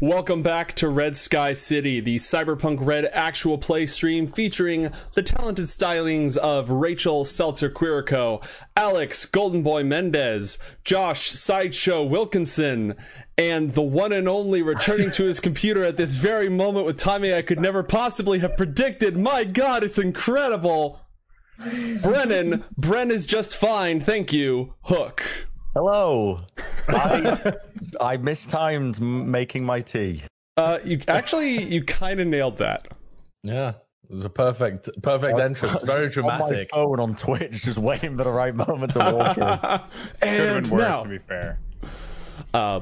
Welcome back to Red Sky City, the Cyberpunk Red actual play stream featuring the talented stylings of Rachel Seltzer Quirico, Alex Golden Boy Mendez, Josh Sideshow Wilkinson, and the one and only returning to his computer at this very moment with timing I could never possibly have predicted. My god, it's incredible! Brennan, Bren is just fine, thank you. Hook. Hello. I I mistimed making my tea. Uh, you actually you kind of nailed that. Yeah, it was a perfect perfect entrance. Very dramatic. On my phone on Twitch, just waiting for the right moment to walk in. and been worse, now, to be fair. Uh,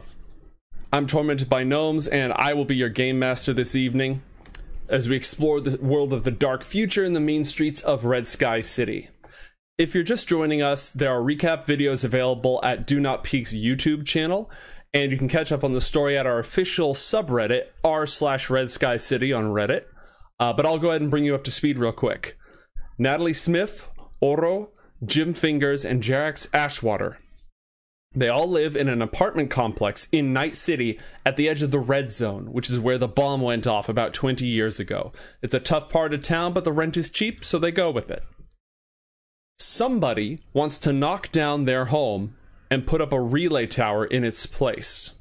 I'm tormented by gnomes, and I will be your game master this evening as we explore the world of the dark future in the mean streets of Red Sky City. If you're just joining us, there are recap videos available at Do Not Peek's YouTube channel, and you can catch up on the story at our official subreddit, r slash Red Sky City on Reddit. Uh, but I'll go ahead and bring you up to speed real quick. Natalie Smith, Oro, Jim Fingers, and Jerax Ashwater. They all live in an apartment complex in Night City at the edge of the Red Zone, which is where the bomb went off about 20 years ago. It's a tough part of town, but the rent is cheap, so they go with it somebody wants to knock down their home and put up a relay tower in its place.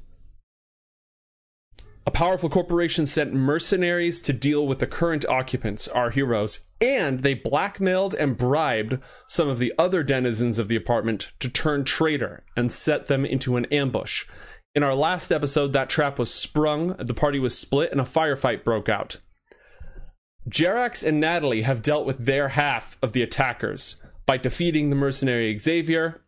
A powerful corporation sent mercenaries to deal with the current occupants, our heroes, and they blackmailed and bribed some of the other denizens of the apartment to turn traitor and set them into an ambush. In our last episode, that trap was sprung, the party was split, and a firefight broke out. Jerax and Natalie have dealt with their half of the attackers, by defeating the mercenary Xavier.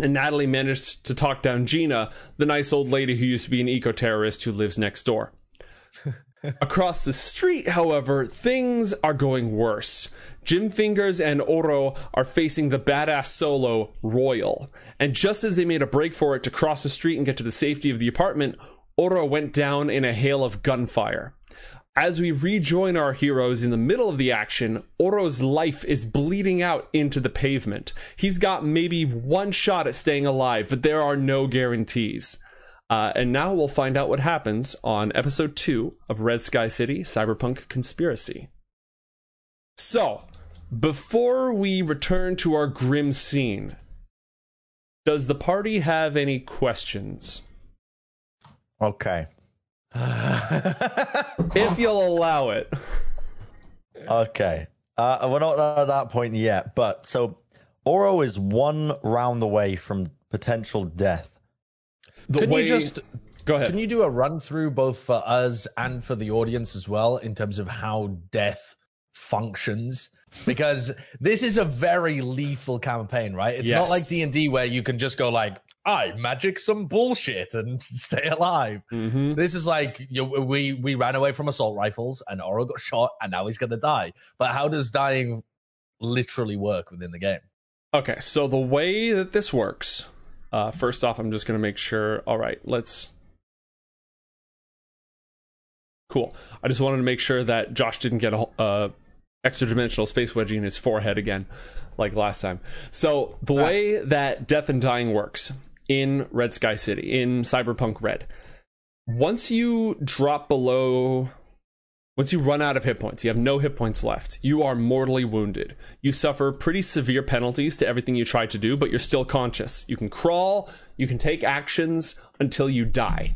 And Natalie managed to talk down Gina, the nice old lady who used to be an eco terrorist who lives next door. Across the street, however, things are going worse. Jim Fingers and Oro are facing the badass solo Royal. And just as they made a break for it to cross the street and get to the safety of the apartment, Oro went down in a hail of gunfire. As we rejoin our heroes in the middle of the action, Oro's life is bleeding out into the pavement. He's got maybe one shot at staying alive, but there are no guarantees. Uh, and now we'll find out what happens on episode two of Red Sky City Cyberpunk Conspiracy. So, before we return to our grim scene, does the party have any questions? Okay. if you'll allow it. Okay. Uh, we're not at that point yet, but so Oro is one round away from potential death. The can way... you just go ahead? Can you do a run through both for us and for the audience as well in terms of how death functions? Because this is a very lethal campaign, right? It's yes. not like D and D where you can just go like, I magic some bullshit and stay alive. Mm-hmm. This is like you know, we we ran away from assault rifles and Oro got shot and now he's gonna die. But how does dying literally work within the game? Okay, so the way that this works, uh, first off, I'm just gonna make sure. All right, let's. Cool. I just wanted to make sure that Josh didn't get a uh, extra dimensional space wedgie in his forehead again, like last time. So the ah. way that death and dying works in Red Sky City, in Cyberpunk Red. Once you drop below, once you run out of hit points, you have no hit points left, you are mortally wounded. You suffer pretty severe penalties to everything you try to do, but you're still conscious. You can crawl, you can take actions until you die.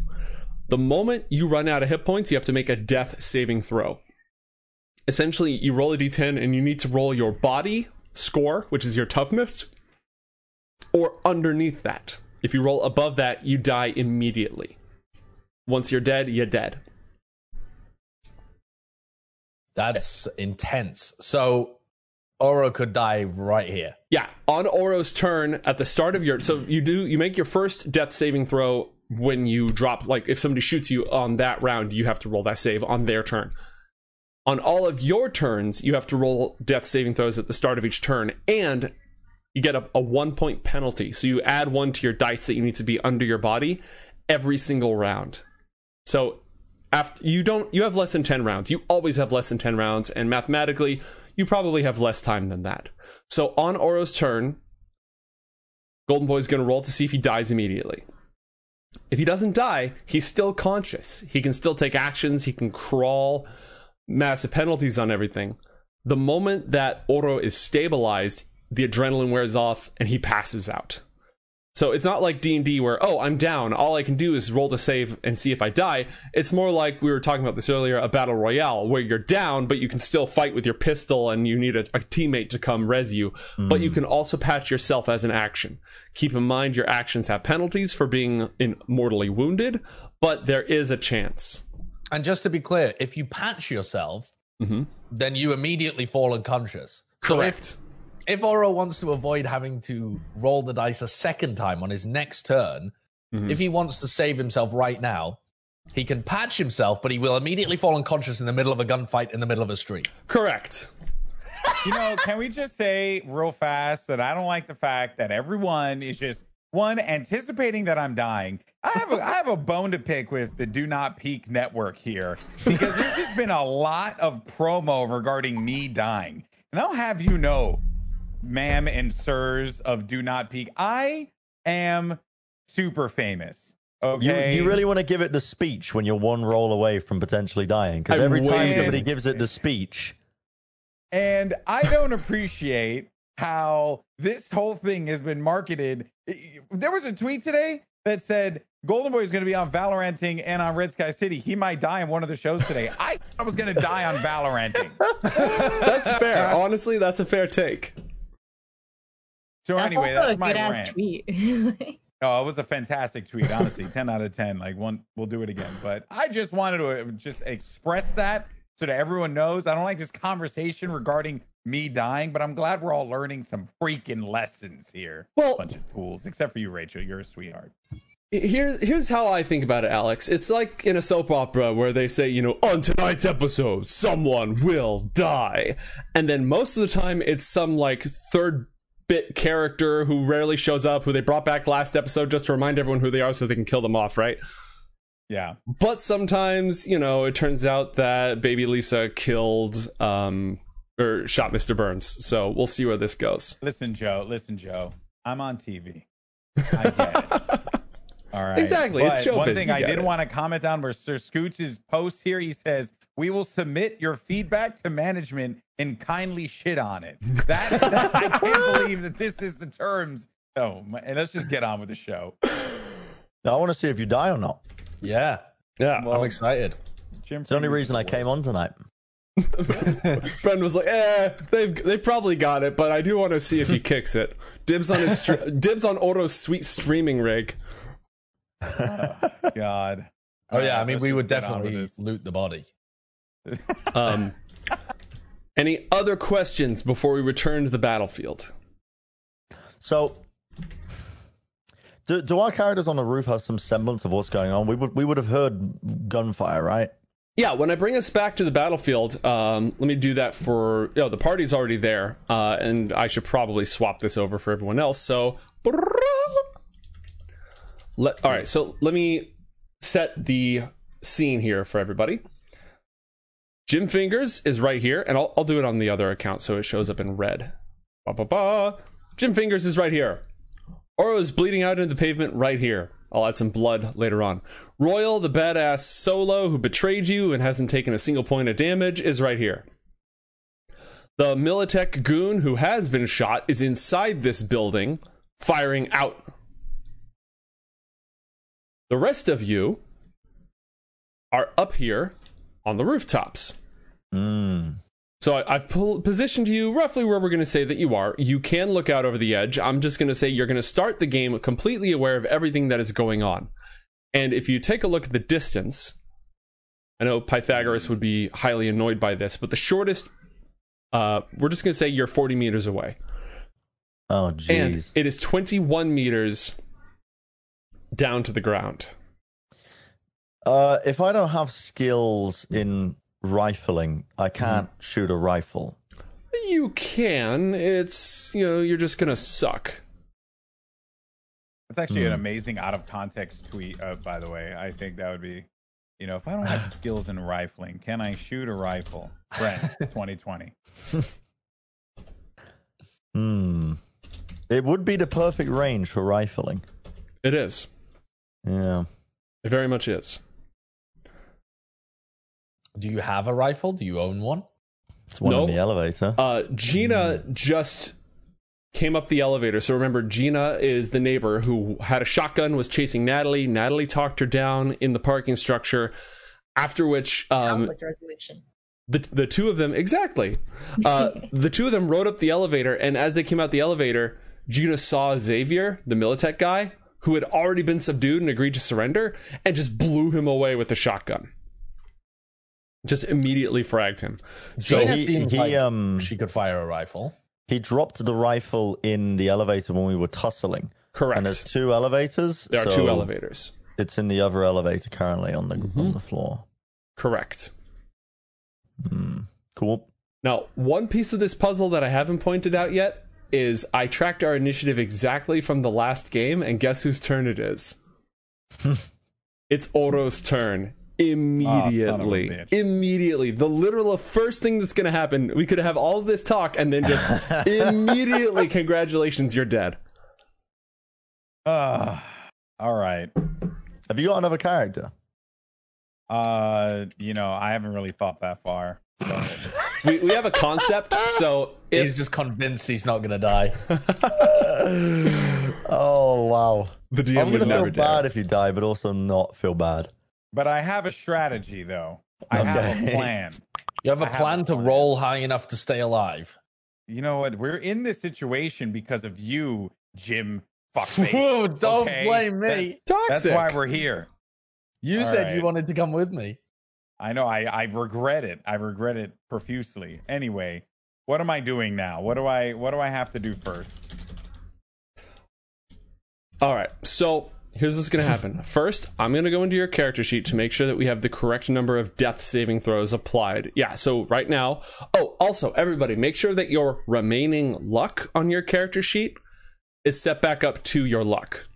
The moment you run out of hit points, you have to make a death saving throw. Essentially, you roll a d10 and you need to roll your body score, which is your toughness, or underneath that. If you roll above that, you die immediately. Once you're dead, you're dead. That's intense. So Oro could die right here. Yeah, on Oro's turn at the start of your so you do you make your first death saving throw when you drop like if somebody shoots you on that round, you have to roll that save on their turn. On all of your turns, you have to roll death saving throws at the start of each turn, and you get a, a one point penalty. So you add one to your dice that you need to be under your body every single round. So after you don't you have less than 10 rounds. You always have less than 10 rounds and mathematically you probably have less time than that. So on Oro's turn, Golden Boy is going to roll to see if he dies immediately. If he doesn't die, he's still conscious. He can still take actions, he can crawl, massive penalties on everything. The moment that Oro is stabilized, the adrenaline wears off and he passes out. So it's not like D&D where, oh, I'm down. All I can do is roll to save and see if I die. It's more like we were talking about this earlier, a battle royale where you're down, but you can still fight with your pistol and you need a, a teammate to come res you. Mm. But you can also patch yourself as an action. Keep in mind your actions have penalties for being in mortally wounded, but there is a chance. And just to be clear, if you patch yourself, mm-hmm. then you immediately fall unconscious. Correct. So if, if Oro wants to avoid having to roll the dice a second time on his next turn, mm-hmm. if he wants to save himself right now, he can patch himself, but he will immediately fall unconscious in the middle of a gunfight in the middle of a street. Correct. you know, can we just say real fast that I don't like the fact that everyone is just one anticipating that I'm dying. I have a, I have a bone to pick with the Do Not Peek network here because there's just been a lot of promo regarding me dying. And I'll have you know, ma'am and sirs of Do Not Peek. I am super famous. Okay. You, you really want to give it the speech when you're one roll away from potentially dying? Because every time somebody gives it the speech. And I don't appreciate how this whole thing has been marketed. There was a tweet today that said Golden Boy is going to be on Valoranting and on Red Sky City. He might die in one of the shows today. I I was going to die on Valoranting. that's fair. Honestly, that's a fair take. So that's anyway, that's my rant. Tweet. oh, it was a fantastic tweet. Honestly, ten out of ten. Like one, we'll do it again. But I just wanted to uh, just express that so that everyone knows. I don't like this conversation regarding me dying, but I'm glad we're all learning some freaking lessons here. Well, bunch of fools, except for you, Rachel. You're a sweetheart. Here's here's how I think about it, Alex. It's like in a soap opera where they say, you know, on tonight's episode, someone will die, and then most of the time it's some like third bit character who rarely shows up, who they brought back last episode just to remind everyone who they are so they can kill them off, right? Yeah. But sometimes, you know, it turns out that baby Lisa killed um or shot Mr. Burns. So we'll see where this goes. Listen, Joe, listen, Joe. I'm on TV. I get it. All right. Exactly. But it's showbiz. One thing I did it. want to comment on was Sir Scooch's post here. He says, we will submit your feedback to management and kindly shit on it. That, that I can't believe that this is the terms. Oh, and let's just get on with the show. Now, I want to see if you die or not. Yeah, yeah, well, I'm excited. Jim it's the only reason I came on tonight. Brendan was like, "Eh, they've they probably got it, but I do want to see if he kicks it. Dibs on his dibs on Oro's sweet streaming rig." Oh, God. Oh yeah, I mean, we would definitely loot the body. Um, any other questions before we return to the battlefield? So, do, do our characters on the roof have some semblance of what's going on? We would we would have heard gunfire, right? Yeah, when I bring us back to the battlefield, um, let me do that for. You know, the party's already there, uh, and I should probably swap this over for everyone else. So, let, all right. So let me set the scene here for everybody. Jim Fingers is right here, and I'll, I'll do it on the other account so it shows up in red. Ba, ba, ba. Jim Fingers is right here. Oro is bleeding out into the pavement right here. I'll add some blood later on. Royal, the badass solo who betrayed you and hasn't taken a single point of damage, is right here. The Militech goon who has been shot is inside this building, firing out. The rest of you are up here on the rooftops. Mm. So I, have positioned you roughly where we're going to say that you are. You can look out over the edge. I'm just going to say you're going to start the game completely aware of everything that is going on. And if you take a look at the distance, I know Pythagoras would be highly annoyed by this, but the shortest, uh, we're just going to say you're 40 meters away. Oh, jeez. And it is 21 meters down to the ground. Uh, if I don't have skills in rifling, I can't mm. shoot a rifle. You can. It's you know you're just gonna suck. That's actually mm. an hmm. amazing out of context tweet. Uh, by the way, I think that would be, you know, if I don't have skills in rifling, can I shoot a rifle? Brent, 2020. Hmm. It would be the perfect range for rifling. It is. Yeah. It very much is. Do you have a rifle? Do you own one? It's one nope. in the elevator. Uh, Gina just came up the elevator. So remember, Gina is the neighbor who had a shotgun, was chasing Natalie. Natalie talked her down in the parking structure. After which, um, resolution. The, the two of them exactly uh, the two of them rode up the elevator and as they came out the elevator gina saw xavier the militech guy who had already been subdued and agreed to surrender and just blew him away with the shotgun just immediately fragged him so Gina he, he like um she could fire a rifle he dropped the rifle in the elevator when we were tussling correct and there's two elevators there are so two elevators it's in the other elevator currently on the mm-hmm. on the floor correct Mm, cool. Now, one piece of this puzzle that I haven't pointed out yet is I tracked our initiative exactly from the last game, and guess whose turn it is? it's Oro's turn. Immediately. Oh, immediately. The literal first thing that's going to happen, we could have all of this talk and then just immediately, congratulations, you're dead. Uh, all right. Have you got another character? Uh, you know, I haven't really thought that far. we we have a concept, so if... he's just convinced he's not gonna die. oh wow! The DM I'm gonna feel bad if you die, but also not feel bad. But I have a strategy, though. I okay. have a plan. You have a plan have a to plan. roll high enough to stay alive. You know what? We're in this situation because of you, Jim. Fuckface. Don't okay? blame me. That's, that's why we're here. You All said right. you wanted to come with me. I know. I, I regret it. I regret it profusely. Anyway, what am I doing now? What do I what do I have to do first? All right. So here's what's going to happen. First, I'm going to go into your character sheet to make sure that we have the correct number of death saving throws applied. Yeah, so right now. Oh, also, everybody, make sure that your remaining luck on your character sheet is set back up to your luck.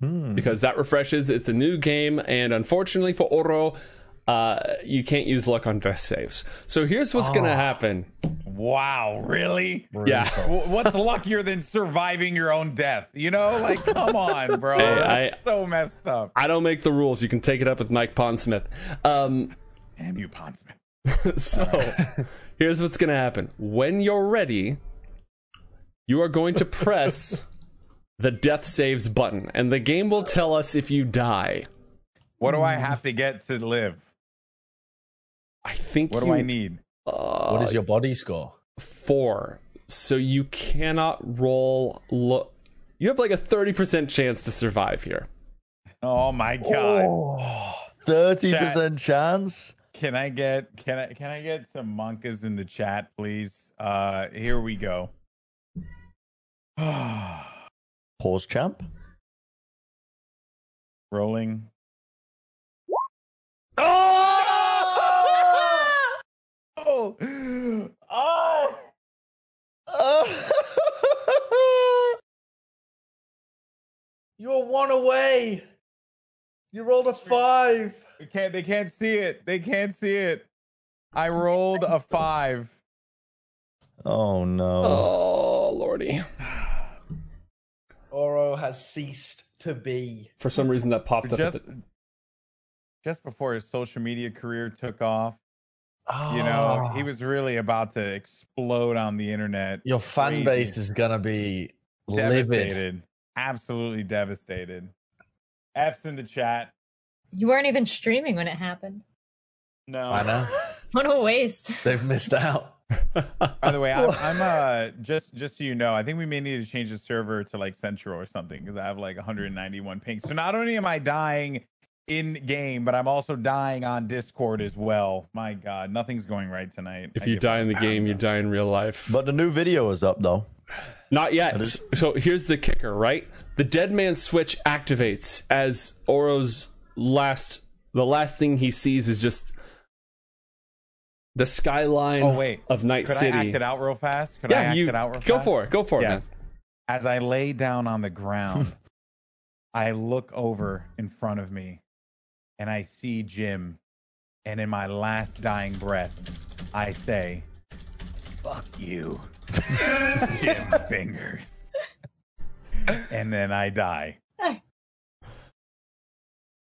Hmm. because that refreshes. It's a new game, and unfortunately for Oro, uh, you can't use luck on death saves. So here's what's oh. gonna happen. Wow, really? Yeah. what's luckier than surviving your own death? You know, like come on, bro. Hey, That's I, so messed up. I don't make the rules. You can take it up with Mike Pondsmith. Um, Damn you, Pondsmith. so here's what's gonna happen. When you're ready, you are going to press the death saves button, and the game will tell us if you die. What do I have to get to live? I think. What you, do I need? Uh, what is your body score? Four. So you cannot roll. Look, you have like a thirty percent chance to survive here. Oh my god! Thirty percent chance. Can I get can I can I get some monkas in the chat, please? Uh, here we go. Pause champ. Rolling. Oh! Oh! oh! oh! You're one away. You rolled a five. They can't. They can't see it. They can't see it. I rolled a five. Oh no. Oh lordy. Oro has ceased to be. For some reason, that popped just, up. The... Just before his social media career took off, oh. you know, he ah. was really about to explode on the internet. Your fan Crazy. base is gonna be devastated, livid. absolutely devastated. F's in the chat. You weren't even streaming when it happened. No, I know. what a waste. They've missed out. By the way, I'm, I'm, uh just just so you know, I think we may need to change the server to like Central or something because I have like 191 pings. So not only am I dying in game, but I'm also dying on Discord as well. My God, nothing's going right tonight. If I you die in the game, you die in real life. But the new video is up though. Not yet. Is- so here's the kicker, right? The dead man switch activates as Oro's last the last thing he sees is just the skyline Oh wait, of Night could City. I act it out real fast? Could I yeah, act you it out real go fast? for it. Go for it, Yes. man. As I lay down on the ground, I look over in front of me and I see Jim. And in my last dying breath, I say, Fuck you, Jim Fingers. and then I die.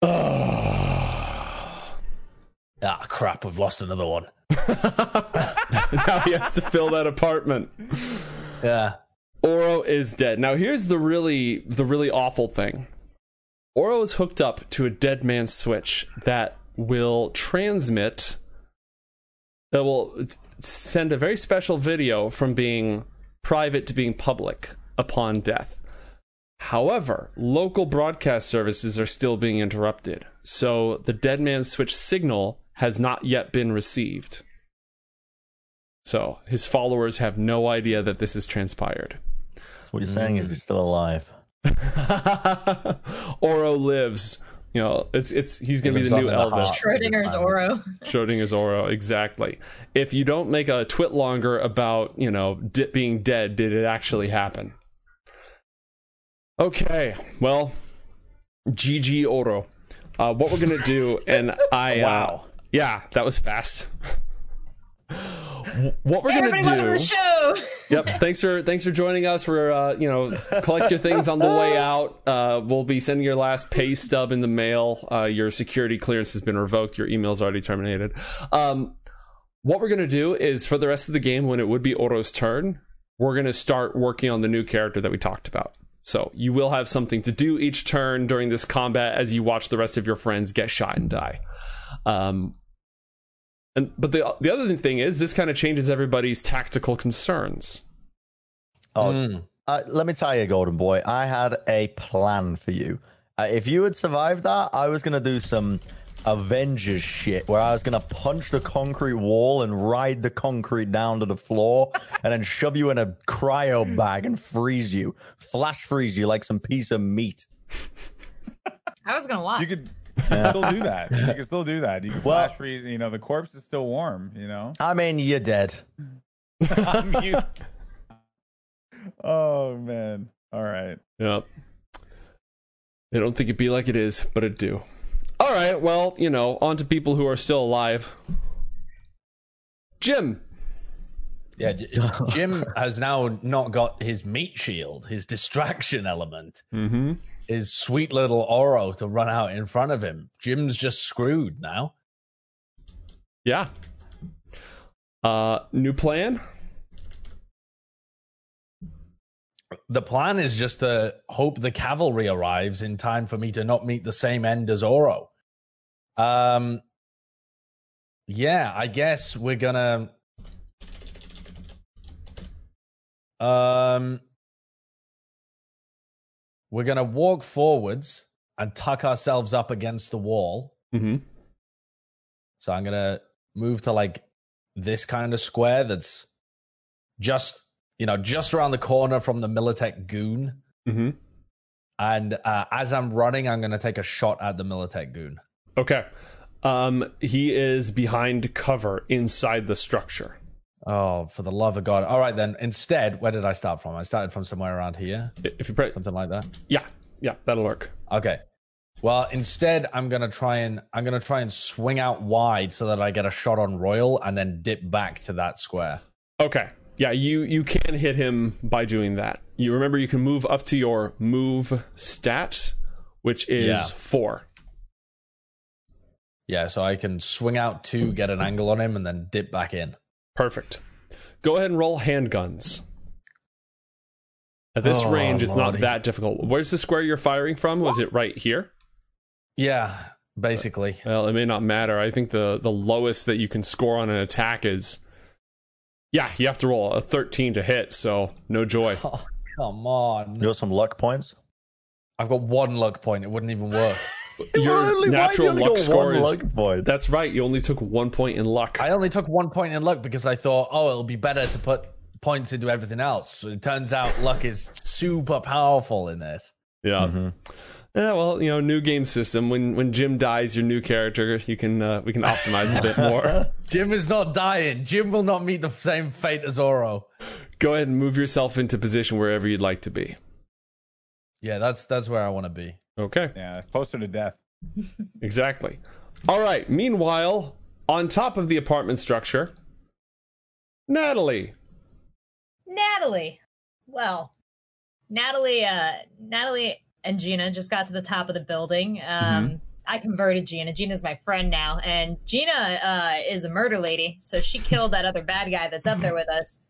Ah, crap! We've lost another one. now he has to fill that apartment. Yeah. Oro is dead. Now here's the really the really awful thing. Oro is hooked up to a dead man's switch that will transmit that will send a very special video from being private to being public upon death. However, local broadcast services are still being interrupted. So the dead man's switch signal has not yet been received. So his followers have no idea that this has transpired. So what you're saying is he's still alive. Oro lives. You know, it's it's he's gonna He be the new on the Elvis. Schrodinger's Oro. Schrodinger's Oro, exactly. If you don't make a TwitLonger about you know di- being dead, did it actually happen? Okay, well, GG Oro. Uh, what we're gonna do, and I uh, Wow. yeah, that was fast. What we're Hey, gonna do? to the show. yep thanks for thanks for joining us for uh you know collect your things on the way out. Uh we'll be sending your last pay stub in the mail. Uh your security clearance has been revoked. Your email's already terminated. Um what we're gonna do is for the rest of the game when it would be oro's turn we're gonna start working on the new character that we talked about. So you will have something to do each turn during this combat as you watch the rest of your friends get shot and die. Um and but the the other thing is this kind of changes everybody's tactical concerns Oh, Mm. uh, let me tell you, Golden Boy, I had a plan for you. Uh, if you had survived that, I was gonna do some Avengers shit where I was gonna punch the concrete wall and ride the concrete down to the floor, and then shove you in a cryo bag and freeze you, flash freeze you like some piece of meat. I was gonna watch. You could still do that. You can still do that. You can Well- flash freeze. You know, the corpse is still warm. You know. I mean, you're dead. I'm oh man. All right. Yep. They don't think it'd be like it is, but it do. All right, well, you know, on to people who are still alive. Jim. Yeah, Jim has now not got his meat shield, his distraction element, Mm-hmm. His sweet little Oro to run out in front of him. Jim's just screwed now. Yeah. Uh new plan? The plan is just to hope the cavalry arrives in time for me to not meet the same end as Oro. Um, yeah, I guess we're gonna. Um, we're gonna walk forwards and tuck ourselves up against the wall. Mm-hmm. So I'm gonna move to like this kind of square that's just you know just around the corner from the Militech goon. Mm-hmm. And uh, as I'm running, I'm gonna take a shot at the Militech goon. Okay. Um he is behind cover inside the structure. Oh, for the love of God! All right, then. Instead, where did I start from? I started from somewhere around here, If you press something like that. Yeah. Yeah, that'll work. Okay. Well, instead, I'm gonna try and I'm gonna try and swing out wide so that I get a shot on Royal and then dip back to that square. Okay. Yeah, you you can hit him by doing that. You remember you can move up to your move stat, which is Yeah. 4. Yeah, so I can swing out two, get an angle on him, and then dip back in. Perfect. Go ahead and roll handguns. At this Oh, range, it's lordy. not that difficult. Where's the square you're firing from? Was it right here? Yeah, basically. Uh, well, it may not matter. I think the the lowest that you can score on an attack is Yeah, you have to roll a 13 to hit, so no joy. Oh, come on. You got some luck points. I've got one luck point. It wouldn't even work. Your only- natural you luck score is luck point? That's right. You only took 1 point in luck. I only took one point in luck because I thought, oh, it'll be better to put points into everything else. So it turns out luck is super powerful in this. Yeah. Mm-hmm. Yeah, well, you know, new game system. When when Jim dies, your new character, you can uh, we can optimize a bit more. Jim is not dying. Jim will not meet the same fate as Oro. Go ahead and move yourself into position wherever you'd like to be. Yeah, that's that's where I want to be. Okay. Yeah, closer to death. Exactly. All right. Meanwhile, on top of the apartment structure, Natalie. Natalie. Well, Natalie, uh, Natalie and Gina just got to the top of the building. Um, I converted Gina. Gina's my friend now, and Gina uh, is a murder lady, so she killed that other bad guy that's up there with us.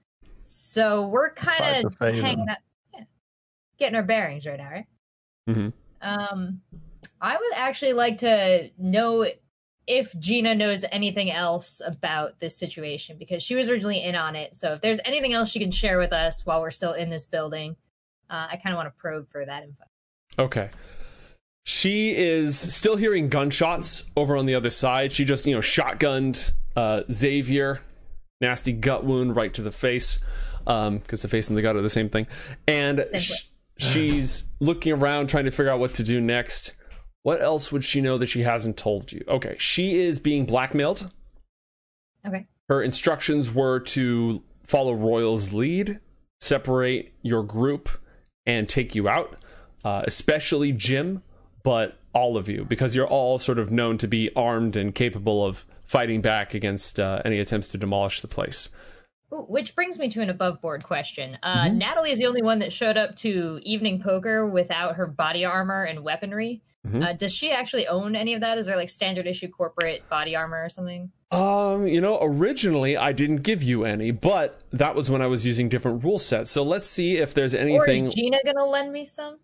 So we're kind of hanging him. out, yeah, getting our bearings right now, right? Mhm. Um, I would actually like to know if Gina knows anything else about this situation because she was originally in on it. So if there's anything else she can share with us while we're still in this building, uh, I kind of want to probe for that info. Okay. She is still hearing gunshots over on the other side. She just, you know, shotgunned uh, Xavier, nasty gut wound right to the face, because the face and the gut are the same thing. And Same sh- she's looking around trying to figure out what to do next. What else would she know that she hasn't told you? Okay, she is being blackmailed. Okay. Her instructions were to follow Royal's lead, separate your group, and take you out, uh, especially Jim, but all of you, because you're all sort of known to be armed and capable of fighting back against uh, any attempts to demolish the place. Ooh, which brings me to an above board question. Uh, Natalie is the only one that showed up to evening poker without her body armor and weaponry. Mhm. Uh, does she actually own any of that? Is there like standard issue corporate body armor or something? Um, you know, originally I didn't give you any, but that was when I was using different rule sets. So let's see if there's Or anything. is Gina gonna lend me some?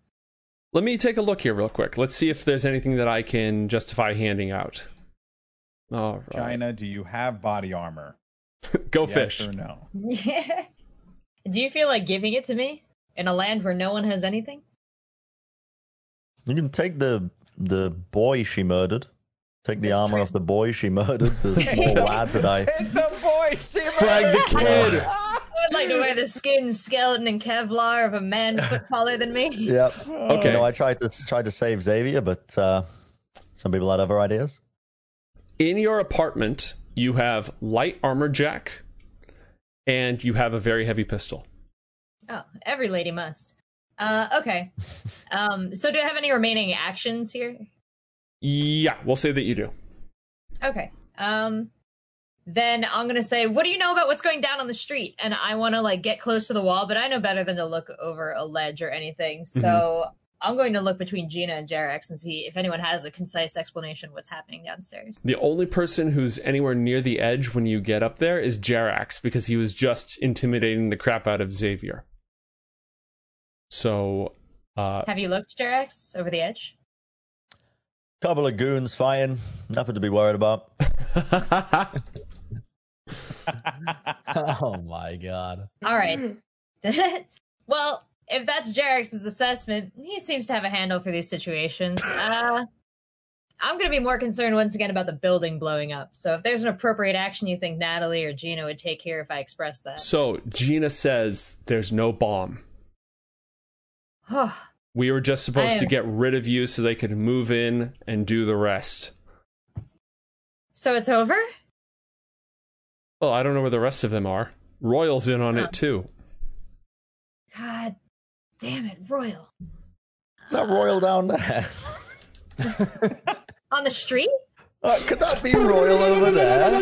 Let me take a look here real quick. Let's see if there's anything that I can justify handing out. All right. Gina, do you have body armor? Go Yes fish. or no? Do you feel like giving it to me in a land where no one has anything? You can take the the boy she murdered. Take the armor off the boy she murdered. The small lad that I. Hit the boy, she Frag the kid. I would like to wear the skin, skeleton, and Kevlar of a man a foot taller than me. Yep. Okay. You know, I tried to tried to save Xavier, but uh, some people had other ideas. In your apartment, you have light armor jack, and you have a very heavy pistol. Oh, every lady must. Uh, okay. Um, so do I have any remaining actions here? Yeah, we'll say that you do. Okay. Um, then I'm gonna say, what do you know about what's going down on the street? And I want to like get close to the wall, but I know better than to look over a ledge or anything. So I'm going to look between Gina and Jerax and see if anyone has a concise explanation of what's happening downstairs. The only person who's anywhere near the edge when you get up there is Jerax because he was just intimidating the crap out of Xavier. So, uh, Have you looked, Jerax, over the edge? Couple of goons fighting. Nothing to be worried about. oh my god. All right. well, if that's Jerax's assessment, he seems to have a handle for these situations. Uh, I'm going to be more concerned once again about the building blowing up. So if there's an appropriate action you think Natalie or Gina would take here if I express that. so Gina says there's no bomb. We were just supposed I- to get rid of you so they could move in and do the rest. so it's over? Well, I don't know where the rest of them are. Royal's in on Huh. it too. God damn it, Royal. Is that Royal down there? On the street? Uh, could that be Royal over there?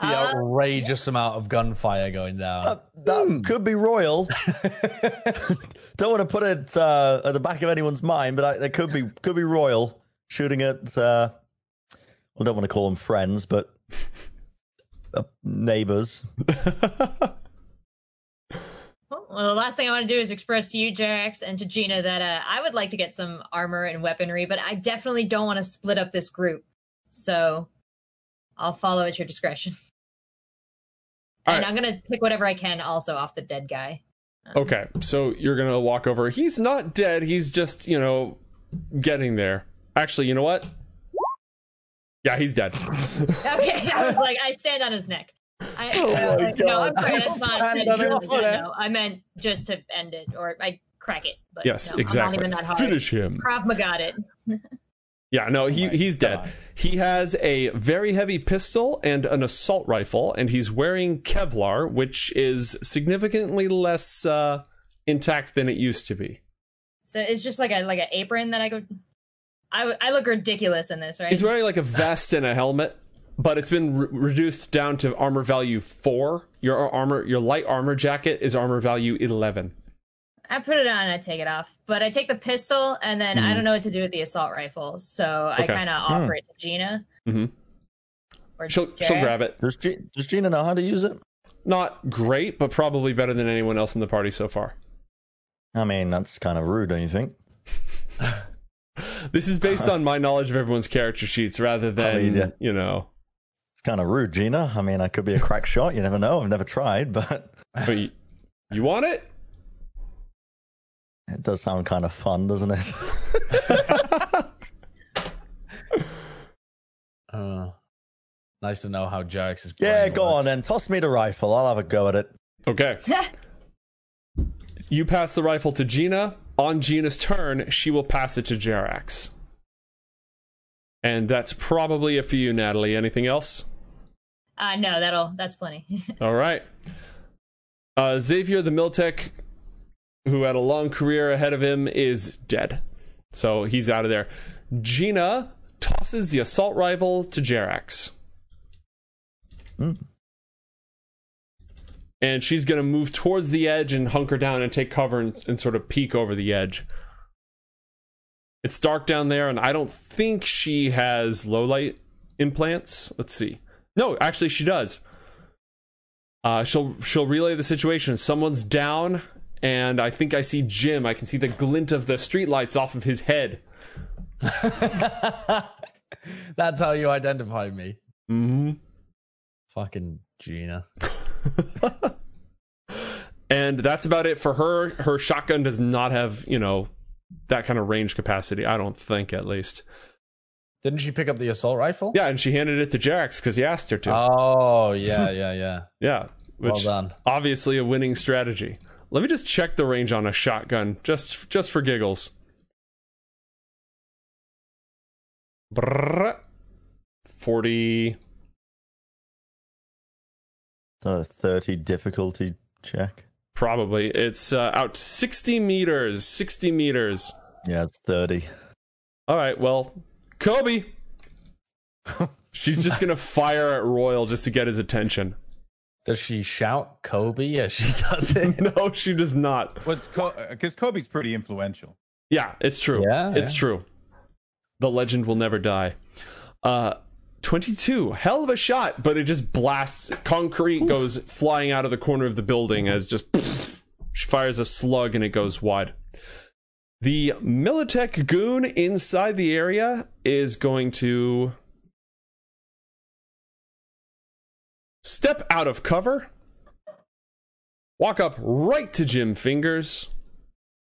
The Uh, outrageous amount of gunfire going down. Uh, that could be Royal. don't want to put it uh, at the back of anyone's mind, but it could be could be Royal shooting at. Uh, well, I don't want to call them friends, but uh, neighbors. Well, the last thing I want to do is express to you, Jerax, and to Gina that uh, I would like to get some armor and weaponry, but I definitely don't want to split up this group. So I'll follow at your discretion. All and right. I'm going to pick whatever I can also off the dead guy. Okay, so you're gonna walk over. He's not dead. He's just, you know, getting there. Actually, you know what? Yeah, he's dead. Okay, I was like, I stand on his neck. I, oh my no, I'm sorry. That's not. no, I meant just to end it, or I crack it. But yes, no, exactly. Finish him. Krav Maga it. Yeah, no, he, he's dead. He has a very heavy pistol and an assault rifle, and he's wearing Kevlar, which is significantly less uh, intact than it used to be. So it's just like a like an apron that I go. I, I look ridiculous in this, right? He's wearing like a vest and a helmet, but it's been re- reduced down to armor value four. Your armor, your light armor jacket is armor value eleven. I put it on and I take it off. But I take the pistol and then mm. I don't know what to do with the assault rifle. So okay. I kind of offer mm. it to Gina. Mm-hmm. She'll, she'll grab it. Does, G- does Gina know how to use it? Not great, but probably better than anyone else in the party so far. I mean, that's kind of rude, don't you think? this is based on my knowledge of everyone's character sheets rather than, I mean, yeah. you know. It's kind of rude, Gina. I mean, I could be a crack shot. You never know. I've never tried, but. but you, you want it? It does sound kind of fun, doesn't it? uh, nice to know how Jax is. Yeah, go on then. Toss me the rifle. I'll have a go at it. Okay. you pass the rifle to Gina. On Gina's turn, she will pass it to Jerax. And that's probably it for you, Natalie. Anything else? Uh, no, that'll that's plenty. All right. Uh, Xavier the Militech who had a long career ahead of him, is dead. So he's out of there. Gina tosses the assault rifle to Jerax. Mm. And she's going to move towards the edge and hunker down and take cover and, and sort of peek over the edge. It's dark down there, and I don't think she has low light implants. Let's see. No, actually, she does. Uh, she'll she'll relay the situation. Someone's down and I think I see Jim. I can see the glint of the streetlights off of his head. That's how you identify me. Mm-hmm. Fucking Gina. and that's about it for her. Her shotgun does not have, you know, that kind of range capacity. I don't think, at least. Didn't she pick up the assault rifle? Yeah, and she handed it to Jax because he asked her to. Oh, yeah, yeah, yeah. yeah. Which well done. Obviously, a winning strategy. Let me just check the range on a shotgun, just just for giggles. Brrr. 40. A 30 difficulty check. Probably. It's uh, out 60 meters. 60 meters. Yeah, it's 30. All right, well, Kobe. She's just going to fire at Royal just to get his attention. Does she shout Kobe as she does it? no, she does not. What's because Co- Kobe's pretty influential. Yeah, it's true. Yeah, it's yeah. true. The legend will never die. Uh, 22. Hell of a shot, but it just blasts. Concrete Oof. goes flying out of the corner of the building as just poof, she fires a slug and it goes wide. The Militech goon inside the area is going to step out of cover, walk up right to Jim Fingers,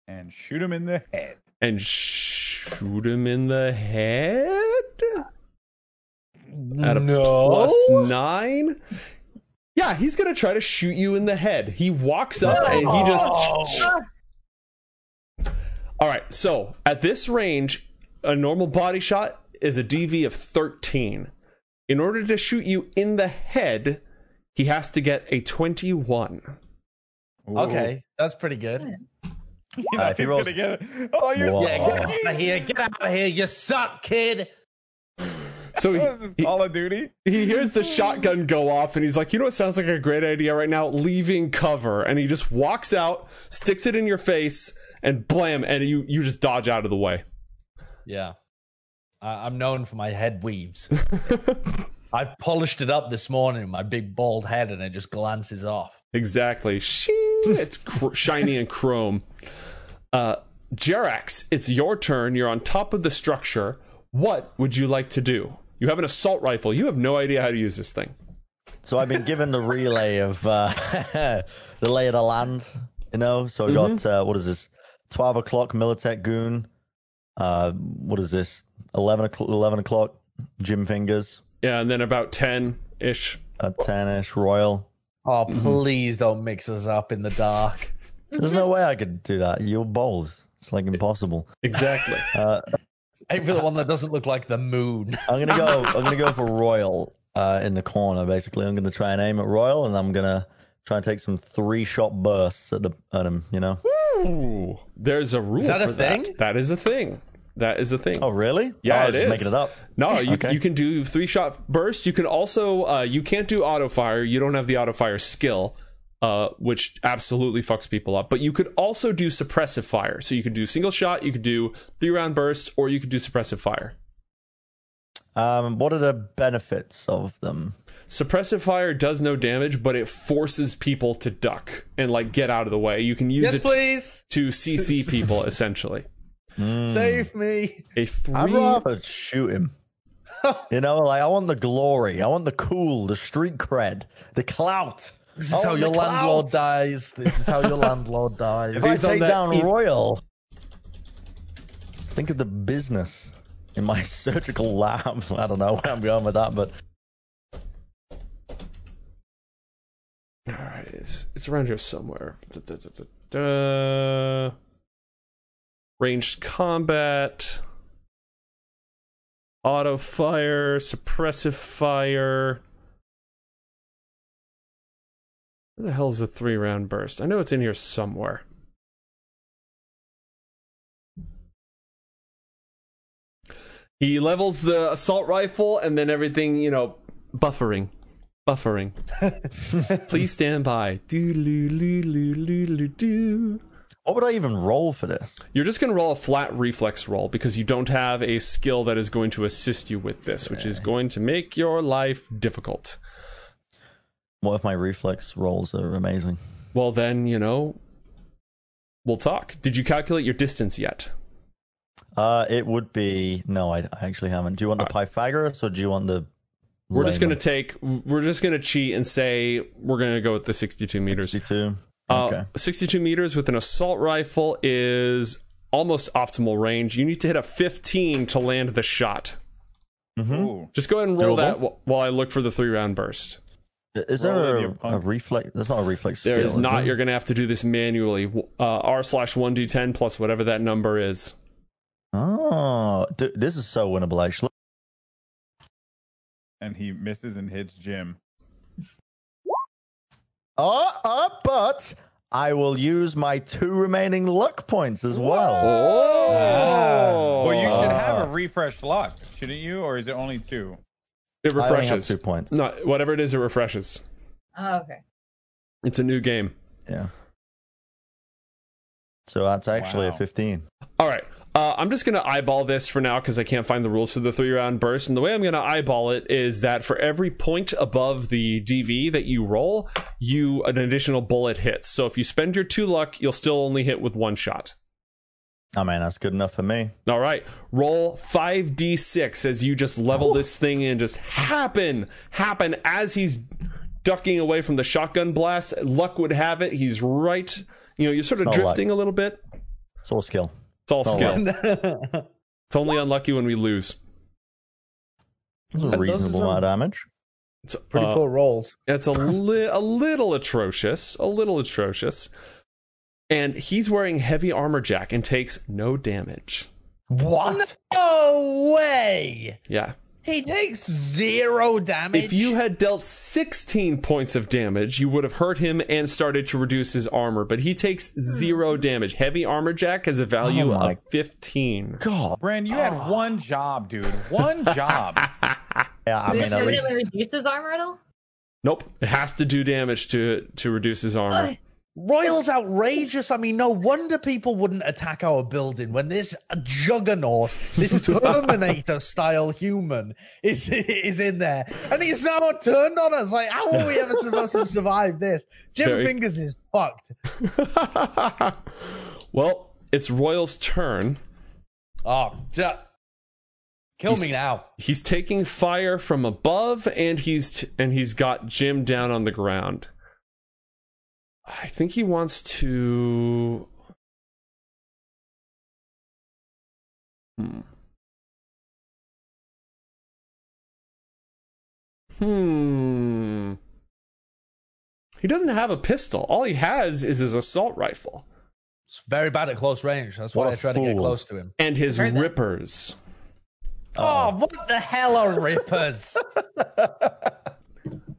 and shoot him in the head. And shoot him in the head? At a no. plus nine? Yeah, he's gonna try to shoot you in the head. He walks up no. and he just. All right, so at this range, a normal body shot is a DV of 13. In order to shoot you in the head, he has to get a 21. Ooh. Okay, that's pretty good. You know, uh, if he rolls... get it. Oh, you're yeah, get out of here! Get out of here! You suck, kid. So he, he, Call of Duty. He hears the shotgun go off, and he's like, "You know what sounds like a great idea right now? Leaving cover." And he just walks out, sticks it in your face, and blam! And you you just dodge out of the way. Yeah, I'm known for my head weaves. I've polished it up this morning, my big bald head, and it just glances off. Exactly. it's cr- shiny and chrome. Uh, Jerax, it's your turn. You're on top of the structure. What would you like to do? You have an assault rifle. You have no idea how to use this thing. So I've been given the relay of uh, the lay of the land, you know. So I mm-hmm. got uh, what is this? Twelve o'clock Militech Goon. Uh, what is this? Eleven o'clock. Eleven o'clock. Jim Fingers. Yeah, and then about 10 ish. a ish, royal. Oh, please don't mix us up in the dark. There's no way I could do that. You're bold. It's like impossible. Exactly. Uh, Aim for the one that doesn't look like the moon. I'm gonna go. I'm gonna go for royal uh, in the corner. Basically, I'm gonna try and aim at royal, and I'm gonna try and take some three shot bursts at the at him. You know. Ooh, there's a rule that a for that. thing? That is a thing. That is a thing. Oh really? Yeah, oh, I it just is. making it up. No, you, Okay. you can do three shot burst. You can also uh, you can't do auto fire. You don't have the auto fire skill, uh, which absolutely fucks people up. But you could also do suppressive fire. So you could do single shot. You could do three round burst, or you could do suppressive fire. Um, what are the benefits of them? Suppressive fire does no damage, but it forces people to duck and like get out of the way. You can use yes, it please. to CC people essentially. Save me. A three. I'd rather shoot him. you know, like I want the glory, I want the cool, the street cred, the clout. This I is how your the clout. landlord dies. This is how your landlord dies. If I He's on take that down e- Royal, think of the business in my surgical lab. I don't know where I'm going with that, but All right, it's, it's around here somewhere. Da, da, da, da, da. Ranged combat, auto fire, suppressive fire. Where the hell is the three round burst? I know it's in here somewhere. He levels the assault rifle and then everything, you know, buffering. Buffering. Please stand by. Do do do do do do. what would I even roll for this? You're just going to roll a flat reflex roll because you don't have a skill that is going to assist you with this, which is going to make your life difficult. What if my reflex rolls are amazing? Well, then, you know, we'll talk. Did you calculate your distance yet? Uh, it would be no, I, I actually haven't. Do you want the Pythagoras or do you want the? We're just going to take, we're just going to cheat and say we're going to go with the 62 meters. 62. Uh, Okay. 62 meters with an assault rifle is almost optimal range. You need to hit a 15 to land the shot. Mm-hmm. Just go ahead and roll Doable. that while I look for the three round burst. Is there a, a reflex? That's not a reflex There skill. is not. there? You're going to have to do this manually. Uh, R slash 1d10 plus whatever that number is. Oh, d- this is so winnable. Actually, And he misses and hits Jim. oh, oh, but I will use my two remaining luck points as well. Oh! Well, you should have Ah. a refresh luck, shouldn't you? Or is it only two? It I only have refreshes. two points. No, whatever it is, it refreshes. Oh, okay. It's a new game. Yeah. So that's actually a 15. All right. Uh, I'm just going to eyeball this for now because I can't find the rules for the three round burst. And the way I'm going to eyeball it is that for every point above the DV that you roll, you an additional bullet hits. So if you spend your two luck, you'll still only hit with one shot. I mean, that's good enough for me. All right, roll 5d6 as you just level this thing in. Just happen, happen as he's ducking away from the shotgun blast. Luck would have it, he's right. You know, you're sort of It's not drifting a little bit. It's all skill. It's all It's all skill. It's only unlucky when we lose. It's a reasonable amount of damage. It's Pretty uh, poor rolls. It's a li- a little atrocious, a little atrocious. And he's wearing heavy armor jack and takes no damage. What? No way! Yeah. He takes zero damage. If you had dealt 16 points of damage, you would have hurt him and started to reduce his armor, but he takes zero hmm. damage. Heavy armor jack has a value Oh of 15. God. Bran, you had one job, dude. One job. Yeah, I This mean, at really least. reduces armor at all? Nope, it has to do damage to to reduce his armor. Ugh. Royal's outrageous. I mean, no wonder people wouldn't attack our building when this juggernaut, this Terminator style human is is in there. And he's now turned on us. Like, how are we ever supposed to survive this? Jim Very- Fingers is fucked. well, it's Royal's turn. Oh, ju- kill He's- me now. He's taking fire from above and he's t- and he's got Jim down on the ground. I think he wants to Hmm. Hmm. He doesn't have a pistol. All he has is his assault rifle It's very bad at close range. That's why I try to get close to him. and his rippers. Oh, what the hell are rippers?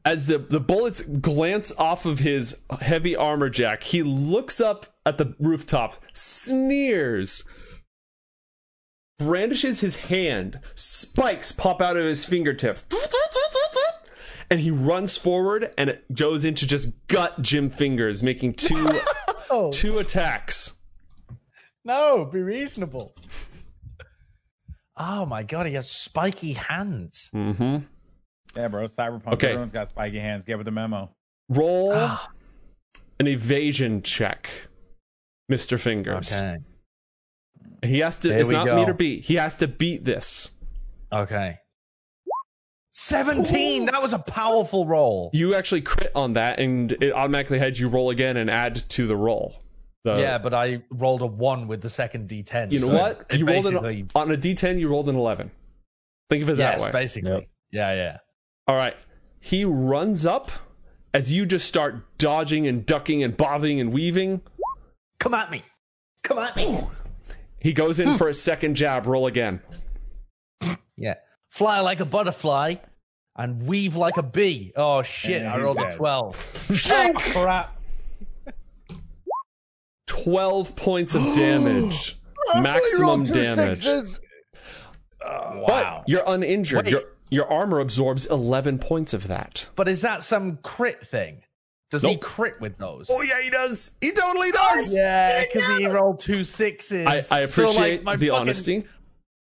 As the, the bullets glance off of his heavy armor jack, he looks up at the rooftop, sneers, brandishes his hand, spikes pop out of his fingertips, and he runs forward and it goes into just gut Jim Fingers, making two two attacks. no, be reasonable. Oh my god, he has spiky hands. Mm-hmm. Yeah, bro. Cyberpunk. Okay. Everyone's got spiky hands. Get with the memo. Roll ah. an evasion check, Mr. Fingers. Okay. He has to. There it's not go. meet or beat. He has to beat this. Okay. 17. That was a powerful roll. You actually crit on that, and it automatically had you roll again and add to the roll. The- yeah, but I rolled a 1 with the second d10. You know so what? it You rolled an, on a d10. You rolled an 11. Think of it that Yes, way. basically. Yep. Yeah, yeah. All right. He runs up as you just start dodging and ducking and bobbing and weaving. Come at me. Come at me. He goes in for a second jab. Roll again. Yeah. Fly like a butterfly and weave like a bee. Oh shit, And I he's rolled a 12. Shank! Oh, crap. 12 points of damage. Maximum damage. Wow. But you're uninjured. Wait. Your your armor absorbs 11 points of that. But is that some crit thing? Does he crit with those? Oh yeah, he does. He totally does. Oh, yeah, because he rolled two sixes. I, I So, like, appreciate my the fucking- honesty.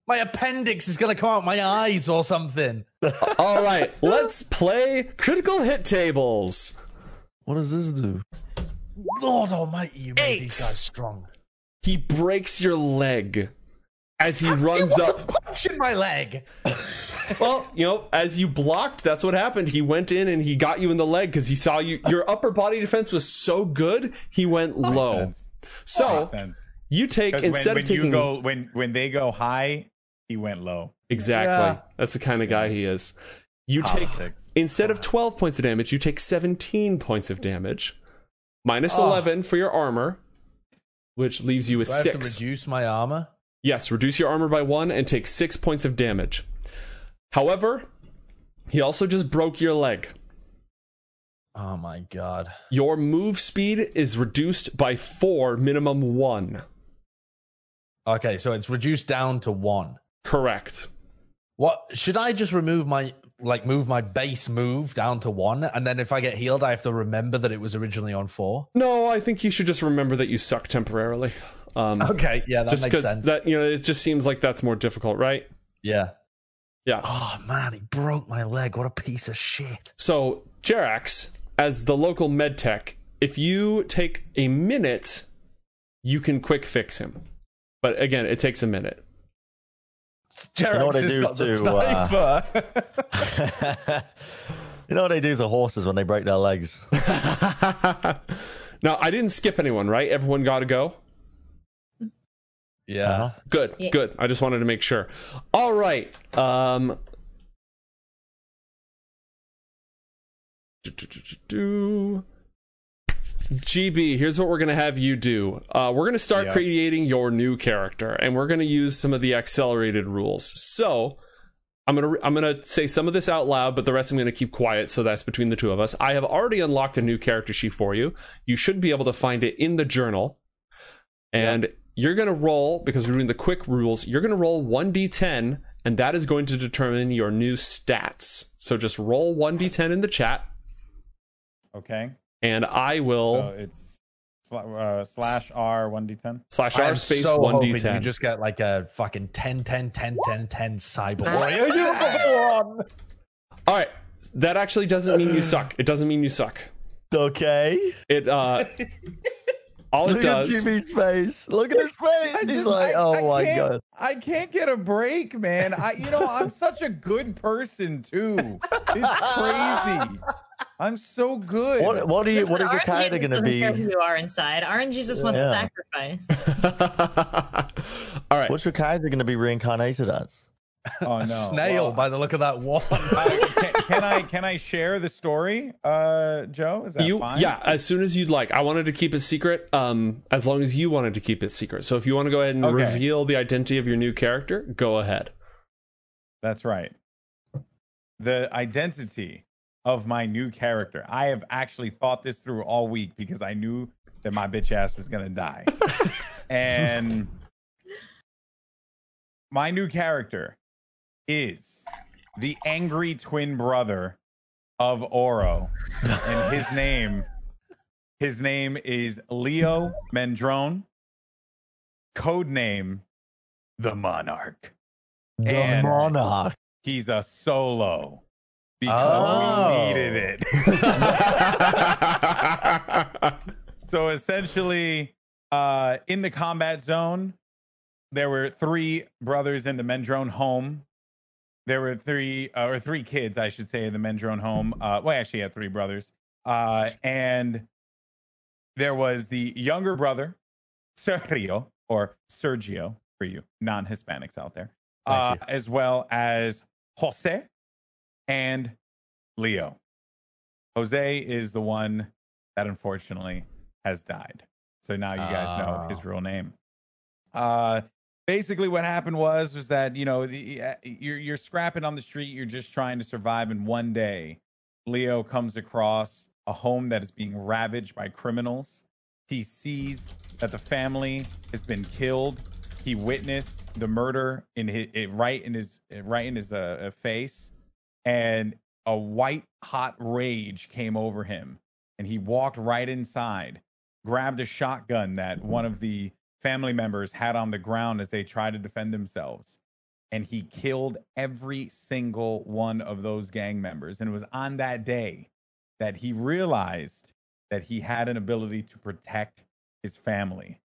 My appendix is gonna come out my eyes or something. All right, let's play critical hit tables. What does this do? Lord Almighty, you made these guys strong. He breaks your leg as he runs What's up. a punch in my leg? Well, you know, as you blocked, that's what happened. He went in and he got you in the leg because he saw you. Your upper body defense was so good, he went low. Sense. So Makes you take when, instead when of taking you go when when they go high, he went low. exactly. Yeah. That's the kind of guy he is. You take Politics. instead of twelve points of damage, you take seventeen points of damage, minus Oh. eleven for your armor, which leaves you with Do I have to six. reduce my armor? Yes, reduce your armor by one and take six points of damage. However, he also just broke your leg. Oh my god. Your move speed is reduced by four, minimum one. Okay, so it's reduced down to one. Correct. What should I just remove my like move my base move down to one, and then if I get healed, I have to remember that it was originally on four. No, I think you should just remember that you suck temporarily. Um, Okay, yeah, that just makes because sense. that you know it just seems like that's more difficult, right? yeah. Yeah. Oh man, he broke my leg. What a piece of shit. So, Jerax, as the local med tech, if you take a minute, you can quick fix him. But again, it takes a minute. Jerax know what has do got the to, uh, sniper. you know what they do to horses when they break their legs? now, I didn't skip anyone, right? Everyone got to go. Yeah. Uh-huh. Good, Yeah. good. I just wanted to make sure. All right. Um. do, do, do, do, do. GB, here's what we're gonna have you do. Uh, we're gonna start Yeah. creating your new character, and we're gonna use some of the accelerated rules. So, I'm gonna I'm gonna say some of this out loud, but the rest I'm gonna keep quiet. So that's between the two of us. I have already unlocked a new character sheet for you. You should be able to find it in the journal, and you're gonna roll because we're doing the quick rules. You're gonna roll one d10, and that is going to determine your new stats. So just roll one d10 in the chat, Okay. and I will So it's uh, slash R one D ten. slash R space so 1d10. you just got like a fucking 10 10 10 10 10 cyber warrior. You're the one. All right, that actually doesn't mean you suck. It doesn't mean you suck. Okay. It uh, all it Look at. Jimmy's face. Look at his face. I He's like, I- oh I my god. I can't get a break, man. I, you know, I'm such a good person too. It's crazy. I'm so good. What what are you what is your RNG character just gonna doesn't be? care who you are inside. RNG just wants Yeah. sacrifice. all right. What's your character gonna be reincarnated as? Oh no, snail Well, by the look of that one. uh, can, can I can I share the story, uh, Joe? Is that you fine? yeah as soon as you'd like i wanted to keep it secret um as long as you wanted to keep it secret so if you want to go ahead and Okay. reveal the identity of your new character go ahead That's right. The identity of my new character. I have actually thought this through all week because I knew that my bitch ass was gonna die. and my new character is the angry twin brother of Oro. and his name his name is Leo Mendrone. Code name the Monarch. The And- monarch. He's a solo because Oh. we needed it. so essentially, uh, in the combat zone, there were three brothers in the Mendrone home. There were three, uh, or three kids, I should say, in the Mendrone home. Uh, well, actually, he had three brothers. Uh, and there was the younger brother, Sergio, or Sergio for you non Hispanics out there, uh, as well as Jose and Leo. Jose is the one that unfortunately has died. So now you guys know his Oh. real name. Uh, basically, what happened was was that you know the, uh, you're you're scrapping on the street, you're just trying to survive, and one day, Leo comes across a home that is being ravaged by criminals. He sees that the family has been killed. He witnessed the murder in his it, right in his right in his uh, uh, face, and a white hot rage came over him, and he walked right inside, grabbed a shotgun that one of the family members had on the ground as they tried to defend themselves, and he killed every single one of those gang members. And it was on that day that he realized that he had an ability to protect his family.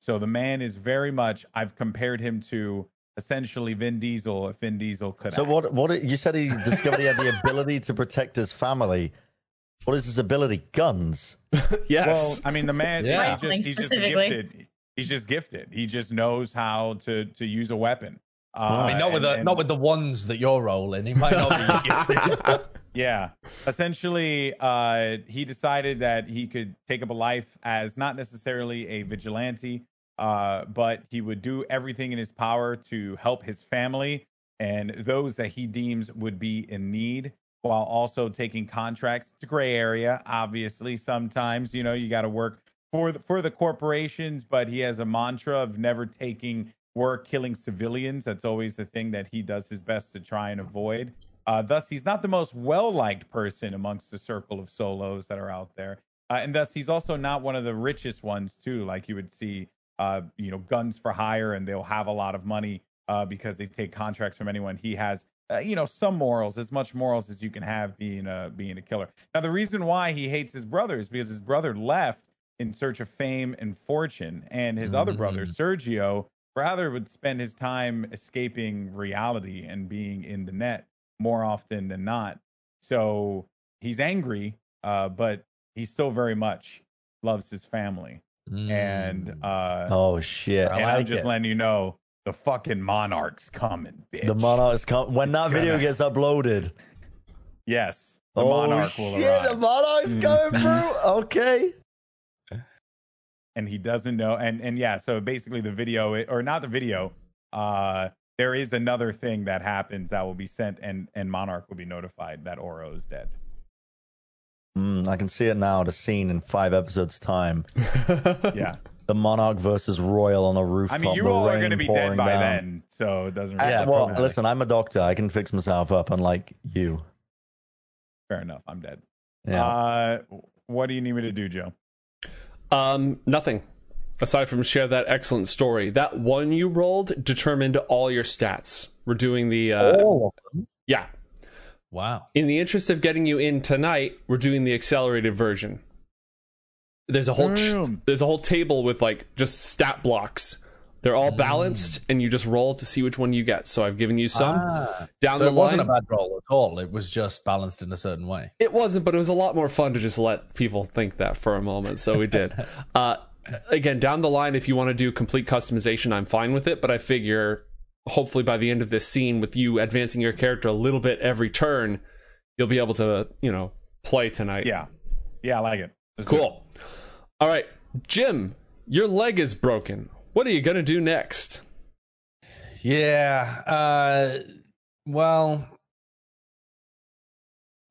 So the man is very much, I've compared him to essentially Vin Diesel if Vin Diesel could So act. what? What you said he discovered he had the ability to protect his family. What is his ability? Guns. yes Well, I mean, the man, Yeah. he just, he's just specifically. gifted. He's just gifted. He just knows how to to use a weapon. Uh, I mean, not with and- the and- not with the ones that you're rolling. He might not be gifted. Yeah. Essentially, uh, he decided that he could take up a life as not necessarily a vigilante, uh, but he would do everything in his power to help his family and those that he deems would be in need while also taking contracts. It's a gray area, obviously. Sometimes, you know, you got to work for the, for the corporations, but he has a mantra of never taking work killing civilians. That's always the thing that he does his best to try and avoid. Uh, thus, he's not the most well liked person amongst the circle of solos that are out there. Uh, and thus, he's also not one of the richest ones, too. Like you would see, uh, you know, guns for hire, and they'll have a lot of money uh, because they take contracts from anyone. He has, uh, you know, some morals, as much morals as you can have being a being a killer. Now, the reason why he hates his brother is because his brother left in search of fame and fortune, and his other brother, Sergio, rather would spend his time escaping reality and being in the net more often than not. So he's angry, uh, but he still very much loves his family. And uh, Oh shit! I and I'm like just it. letting you know the fucking monarch's coming, bitch. The monarch's come when that It's video gonna- gets uploaded. Yes, the oh monarch will shit! arrive. The monarch's coming through. Okay. And he doesn't know and and yeah so basically the video or not the video uh there is another thing that happens that will be sent and and monarch will be notified that oro is dead Mm, I can see it now. The scene in five episodes' time. yeah The monarch versus royal on a rooftop. i mean you all are going to be dead by down. then so it doesn't really Yeah, well, listen, I'm a doctor. I can fix myself up, unlike you. fair enough i'm dead Yeah. uh what do you need me to do joe Um, nothing. Aside from share that excellent story, that one you rolled determined all your stats. We're doing the uh, All of them. yeah. Wow. In the interest of getting you in tonight, we're doing the accelerated version. There's a whole Damn. there's a whole table with like just stat blocks. They're all balanced, and you just roll to see which one you get. So I've given you some Ah. down so the it wasn't a bad roll at all. It was just balanced in a certain way. It wasn't, but it was a lot more fun to just let people think that for a moment. So we did. uh, again, down the line, if you want to do complete customization, I'm fine with it. But I figure hopefully by the end of this scene, with you advancing your character a little bit every turn, you'll be able to, you know, play tonight. Yeah. Yeah, I like it. That's cool. Good. All right. Jim, your leg is broken. What are you going to do next? Yeah. Uh, well,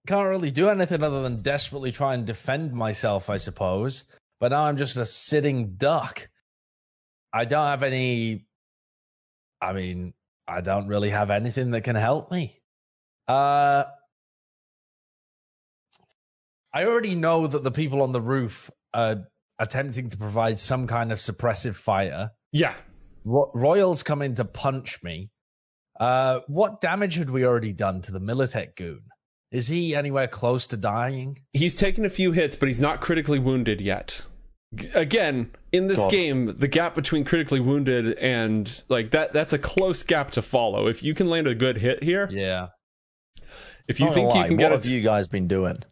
can't really do anything other than desperately try and defend myself, I suppose. But now I'm just a sitting duck. I don't have any. I mean, I don't really have anything that can help me. Uh, I already know that the people on the roof are attempting to provide some kind of suppressive fire. Yeah. Ro- Royals come in to punch me. Uh, what damage had we already done to the Militech goon? Is he anywhere close to dying? He's taken a few hits, but he's not critically wounded yet. Again, in this God. game, the gap between critically wounded and like that—that's a close gap to follow. If you can land a good hit here, yeah. If you think you can what get, what have you guys been doing?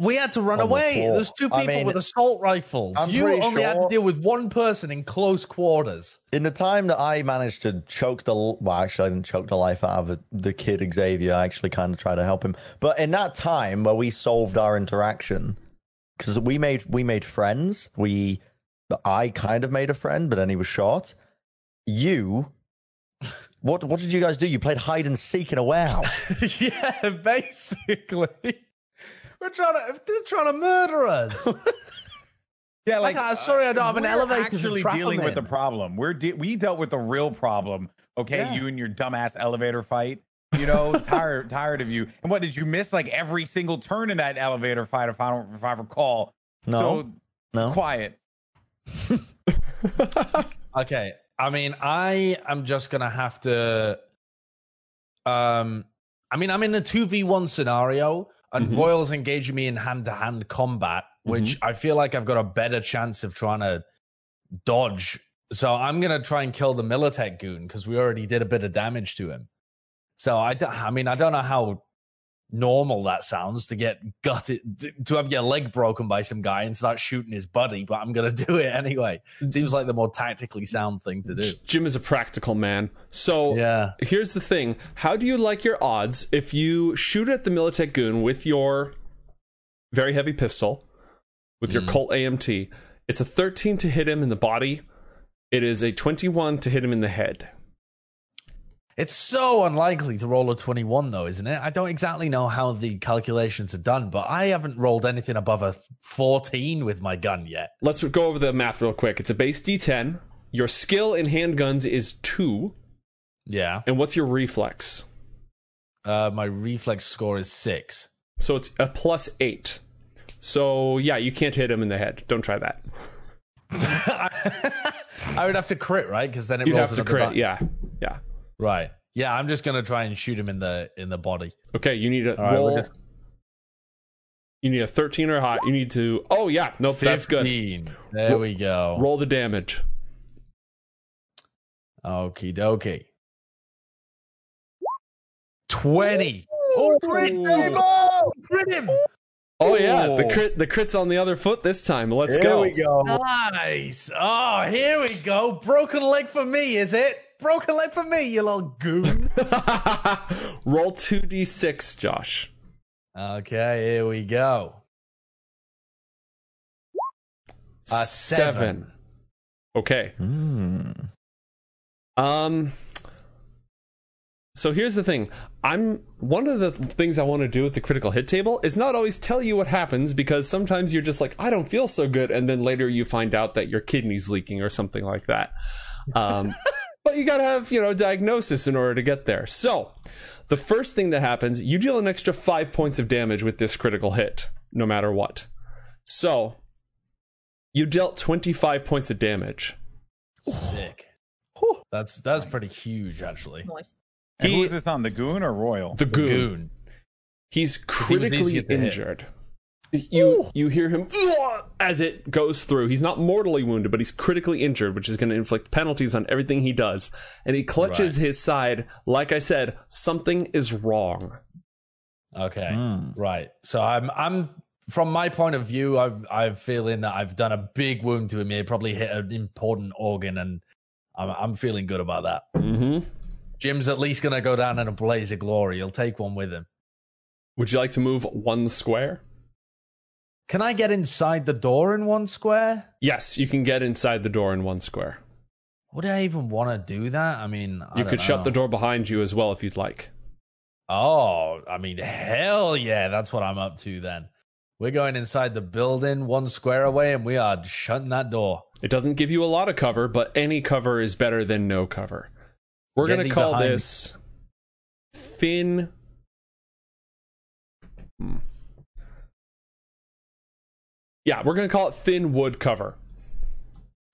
We had to run away. The There's two people I mean, with assault rifles. I'm you only sure had to deal with one person in close quarters. In the time that I managed to choke the well, actually, I didn't choke the life out of the kid Xavier. I actually kind of tried to help him. But in that time where we solved our interaction, because we made we made friends. We, I kind of made a friend, but then he was shot. You what what did you guys do? You played hide and seek in a warehouse. yeah, basically. We're trying to they're trying to murder us. yeah, like, like uh, sorry, I don't have an elevator. Actually, dealing with the problem. We're de- we dealt with the real problem. Okay, yeah. you and your dumbass elevator fight. You know, tired tired of you. And what did you miss? Like every single turn in that elevator fight, if I don't if I recall. No, so, no, quiet. okay, I mean, I am just gonna have to. Um, I mean, I'm in a two v one scenario and mm-hmm. Royals engaging me in hand to hand combat, which mm-hmm. I feel like I've got a better chance of trying to dodge. So I'm gonna try and kill the Militech goon because we already did a bit of damage to him. So I, don't, I mean, I don't know how normal that sounds to get gutted to have your leg broken by some guy and start shooting his buddy but i'm gonna do it anyway. Seems like the more tactically sound thing to do. Jim is a practical man. So yeah. here's the thing. How do you like your odds if you shoot at the militech goon with your very heavy pistol with your mm. colt amt it's a 13 to hit him in the body. It is a 21 to hit him in the head it's so unlikely to roll a 21, though, isn't it? I don't exactly know how the calculations are done, but I haven't rolled anything above a 14 with my gun yet. Let's go over the math real quick. It's a base D10. Your skill in handguns is two. Yeah. And what's your reflex? Uh, my reflex score is six. So it's a plus eight. So yeah, you can't hit him in the head. Don't try that. I would have to crit, right? Because then it You'd rolls have to crit. Yeah, yeah. Right. Yeah, I'm just gonna try and shoot him in the in the body. Okay, you need a All roll. Right, just... You need a 13 or high. You need to. Oh yeah, nope, that's good. There we go. Roll the damage. Okie dokie. 20. Oh, crit, oh. crit him. Oh yeah, the oh. crit the crit's on the other foot this time. Let's here go. Here we go. Nice. Oh, here we go. Broken leg for me, is it? Broken leg for me, you little goon. Roll 2d6, Josh. Okay, here we go. A seven. seven. Okay. Mm. Um. So here's the thing. I'm one of the things I want to do with the critical hit table is not always tell you what happens because sometimes you're just like I don't feel so good, and then later you find out that your kidney's leaking or something like that. Um, but you got to have, you know, diagnosis in order to get there. So, the first thing that happens, you deal an extra 5 points of damage with this critical hit no matter what. So, you dealt 25 points of damage. Sick. That's that's pretty huge actually. And he, who is this on? The goon or Royal? The goon. The goon. He's critically injured you Ooh. you hear him as it goes through. He's not mortally wounded, but he's critically injured, which is going to inflict penalties on everything he does. And he clutches right. his side. Like I said, something is wrong. Okay, mm. right. So I'm I'm from my point of view, I've I'm feeling that I've done a big wound to him. He probably hit an important organ, and I'm, I'm feeling good about that. Mm-hmm. Jim's at least going to go down in a blaze of glory. He'll take one with him. Would you like to move one square? Can I get inside the door in one square? Yes, you can get inside the door in one square. Would I even want to do that? I mean, I you could know. shut the door behind you as well if you'd like. Oh, I mean, hell yeah, that's what I'm up to then. We're going inside the building one square away and we are shutting that door. It doesn't give you a lot of cover, but any cover is better than no cover. We're going to call behind. this thin. Hmm. Yeah, we're going to call it thin wood cover.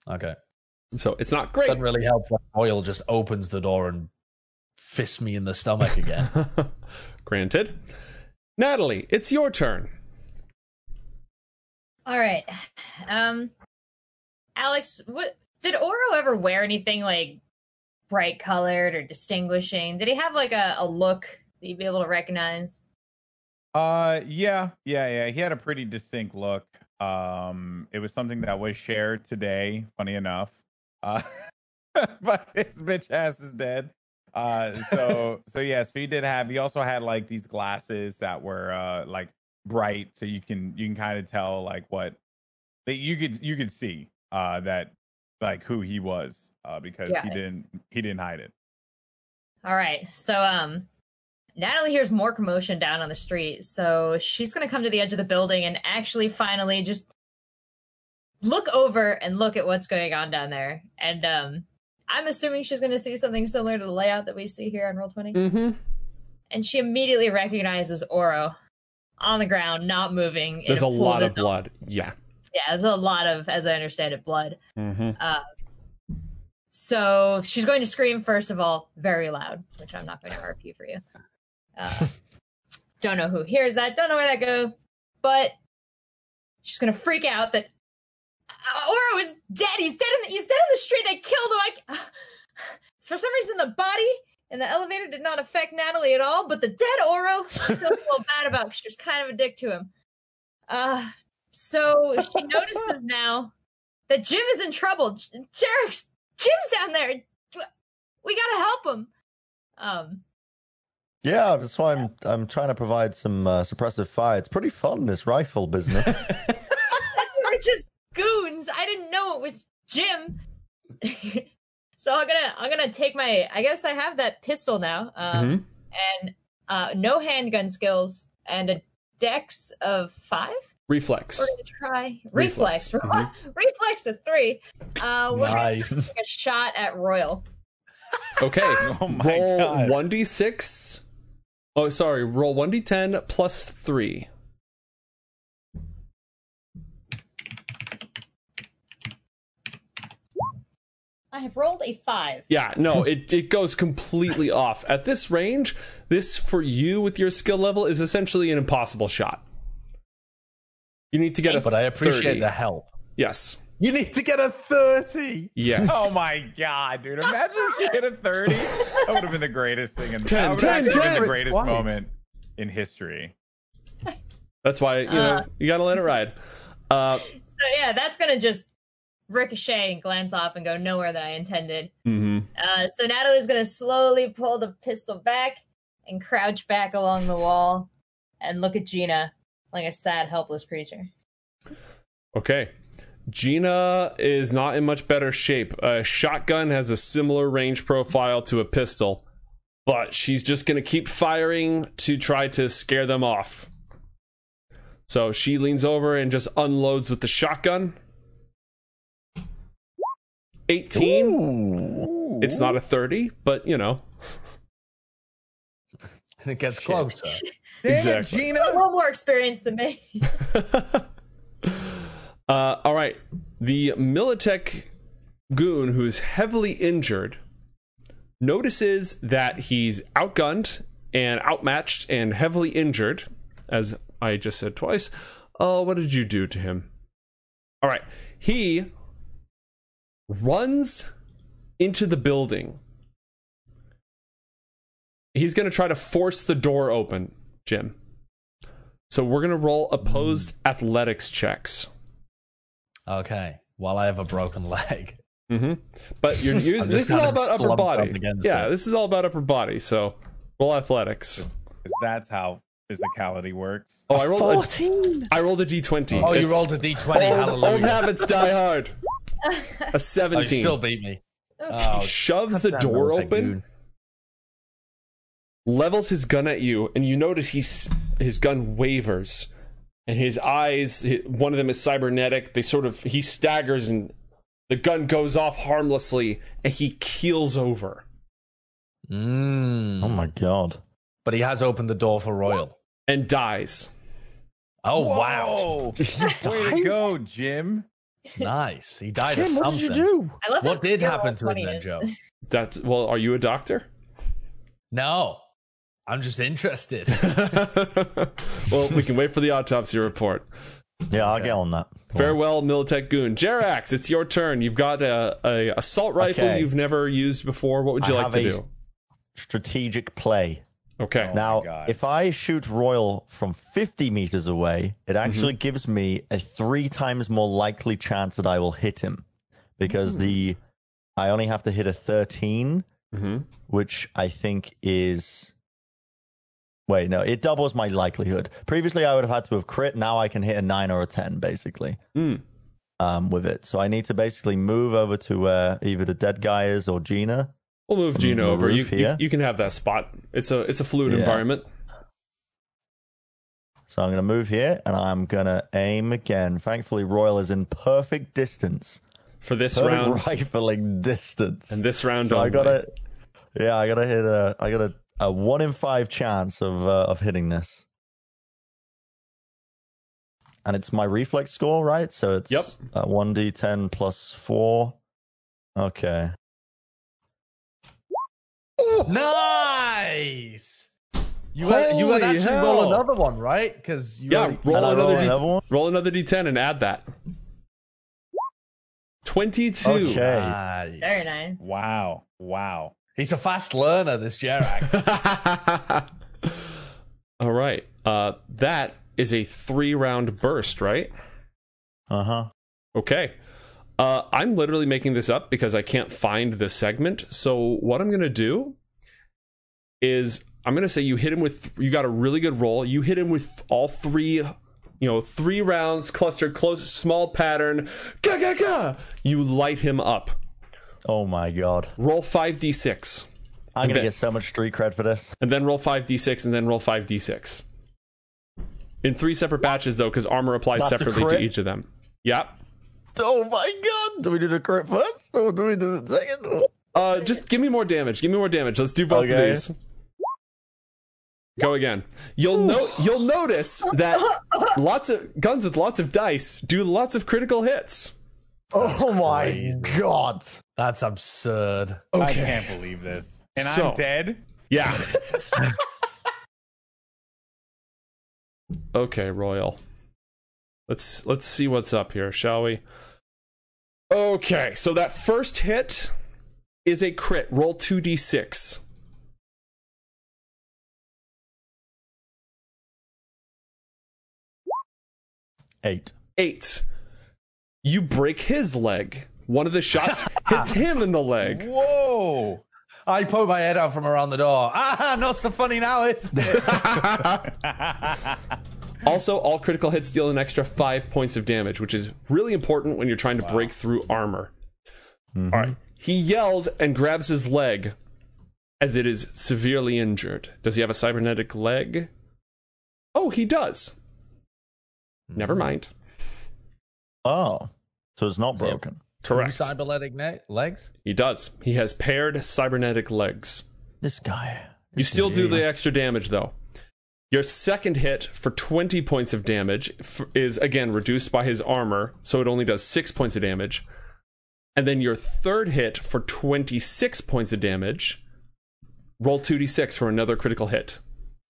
Okay. So it's not great. Doesn't really help when Oil just opens the door and fists me in the stomach again. Granted. Natalie, it's your turn. All right. Um Alex, what did Oro ever wear anything like bright colored or distinguishing? Did he have like a, a look that you'd be able to recognize? Uh, yeah, yeah, yeah. He had a pretty distinct look. Um, it was something that was shared today. Funny enough, uh, but his bitch ass is dead. Uh, so so yes, he did have. He also had like these glasses that were uh like bright, so you can you can kind of tell like what that you could you could see uh that like who he was uh because Got he didn't he didn't hide it. All right. So um Natalie hears more commotion down on the street. So she's going to come to the edge of the building and actually finally just look over and look at what's going on down there. And um I'm assuming she's going to see something similar to the layout that we see here on Roll20. Mm-hmm. And she immediately recognizes Oro on the ground, not moving. There's a pool lot of blood. Yeah. Yeah, there's a lot of, as I understand it, blood. Mm-hmm. Uh, so she's going to scream first of all, very loud, which I'm not going to RP for you. Uh, don't know who hears that. Don't know where that go, but she's going to freak out that uh, Oro is dead. He's dead in the, he's dead in the street. They killed him. I, for some reason, the body in the elevator did not affect Natalie at all, but the dead Oro she feels a little bad about because she was kind of a dick to him. Uh, so she notices now that Jim is in trouble. J- Jarek, Jim's down there. We gotta help him. Um, Yeah, that's why I'm I'm trying to provide some uh, suppressive fire. It's pretty fun this rifle business. we're just goons. I didn't know it was Jim. so I'm gonna I'm gonna take my. I guess I have that pistol now. Um, and uh, no handgun skills and a dex of five. Reflex. We're gonna try Reflex. reflex. Reflex of three. Uh, we're Nice. gonna take a shot at Royal. Okay. Oh my roll God. 1d6. Oh, sorry. Roll 1d10 plus 3. I have rolled a five. Yeah, no, it, it goes completely off. At this range, this for you with your skill level is essentially an impossible shot. You need to get a But I appreciate 30. the help. Yes. You need to get a thirty. Yes. Oh my god, dude! Imagine if she hit a thirty. That would have been the greatest thing. In, Ten, that would ten, been ten. the greatest Twice. moment in history. That's why, you know, Uh. you got to let it ride. Uh, So yeah, that's gonna just ricochet and glance off and go nowhere that I intended. mhm. Uh, so Natalie's gonna slowly pull the pistol back and crouch back along the wall and look at Gina like a sad, helpless creature. Okay. Gina is not in much better shape. A shotgun has a similar range profile to a pistol, but she's just going to keep firing to try to scare them off. So she leans over and just unloads with the shotgun. 18. It's not a 30, but you know. It gets closer. Damn it, Exactly. Gina. A little more experience than me. uh, all right. The Militech goon, who's heavily injured, notices that he's outgunned and outmatched and heavily injured, as I just said twice. Oh, what did you do to him? All right. He runs into the building. He's going to try to force the door open, Jim. So we're going to roll opposed athletics checks. Okay. While I have a broken leg. Mm-hmm. But you're using this is all about upper body. Yeah, it. this is all about upper body. So roll athletics. 'Cause that's how physicality works. Oh, I rolled. A, 14. I rolled a d20. Oh, you rolled a d20. Old, Hallelujah. old habits die hard. A Oh, you 17. still beat me. Oh, shoves the door open, goon. levels his gun at you, and you notice he's his gun wavers, and his eyes. One of them is cybernetic. They sort of he staggers, and the gun goes off harmlessly, and he keels over. Mm. Oh my god. But he has opened the door for Royal. and dies. Oh wow, Way to go, Jim. nice. He died of Jim, what something. did you do? I love What did happen to him then. Joe? That's well. Are you a doctor? No, I'm just interested. well, we can wait for the autopsy report. Yeah, I'll get on that. Farewell, Militech Goon. Jerax, it's your turn. You've got a, a assault rifle Okay. you've never used before. What would you I like have to a- do? Strategic play. Okay. Oh. now, if I shoot Royal from 50 meters away, it actually Mm-hmm. gives me a three times more likely chance that I will hit him because the I only have to hit a 13, hmm which I think is. Wait, no, it doubles my likelihood. Previously, I would have had to have crit. Now I can hit a 9 or a 10, basically, Mm. um, with it. So I need to basically move over to where either the dead guy is or Gina. We'll move Gina over. You, you you can have that spot. It's a it's a fluid Yeah. environment. So I'm going to move here and I'm going to aim again. Thankfully, Royal is in perfect distance. For this Perfect round rifling distance. and this round so I gotta, yeah, I gotta hit a, I got a, a one in five chance of uh, of hitting this, and it's my reflex score, right? So it's Yep. one d ten plus four. Okay. nice. You had, you had Holy actually roll another one, right? Because you Yeah, already- roll another, roll D- another one? roll another d10 and add that. 22. Okay. Nice. Very nice. Wow. Wow. He's a fast learner, this Jerax. All right. Uh, that is a three round burst, right? Uh huh. Okay. Uh, I'm literally making this up because I can't find the segment. So what I'm gonna do is I'm gonna say you hit him with you got a really good roll. You hit him with all three, you know, three rounds clustered close, small pattern. Ga ga ga. You light him up. Oh my god. Roll five d6, I'm gonna get so much street cred for this. and then roll five d6, and then roll five d6. In three separate batches though, because armor applies Not separately to each of them. Yep. Oh my god. Do we do the crit first, or do we do the second? Uh, just give me more damage. Give me more damage. Let's do both of these. Go again. You'll note. You'll notice that lots of guns with lots of dice do lots of critical hits. Oh my Crazy. god. That's absurd. I can't believe this. And So- I'm dead. Yeah. okay, Royal. Let's let's see what's up here, shall we? Okay, so that first hit is a crit. Roll two d six. Eight. eight. You break his leg. One of the shots hits him in the leg. Whoa. I poke my head out from around the door. Ah, not so funny now, is it? Also, all critical hits deal an extra five points of damage, which is really important when you're trying to break through armor. All right. He yells and grabs his leg as it is severely injured. Does he have a cybernetic leg? Oh, he does. Never mind. Oh. So it's not So broken. Correct. Two cybernetic ne- legs? He does. He has paired cybernetic legs. This guy. You still do the extra damage though. Your second hit for 20 points of damage f- is again reduced by his armor, so it only does 6 points of damage. And then your third hit for 26 points of damage, roll 2d6 for another critical hit.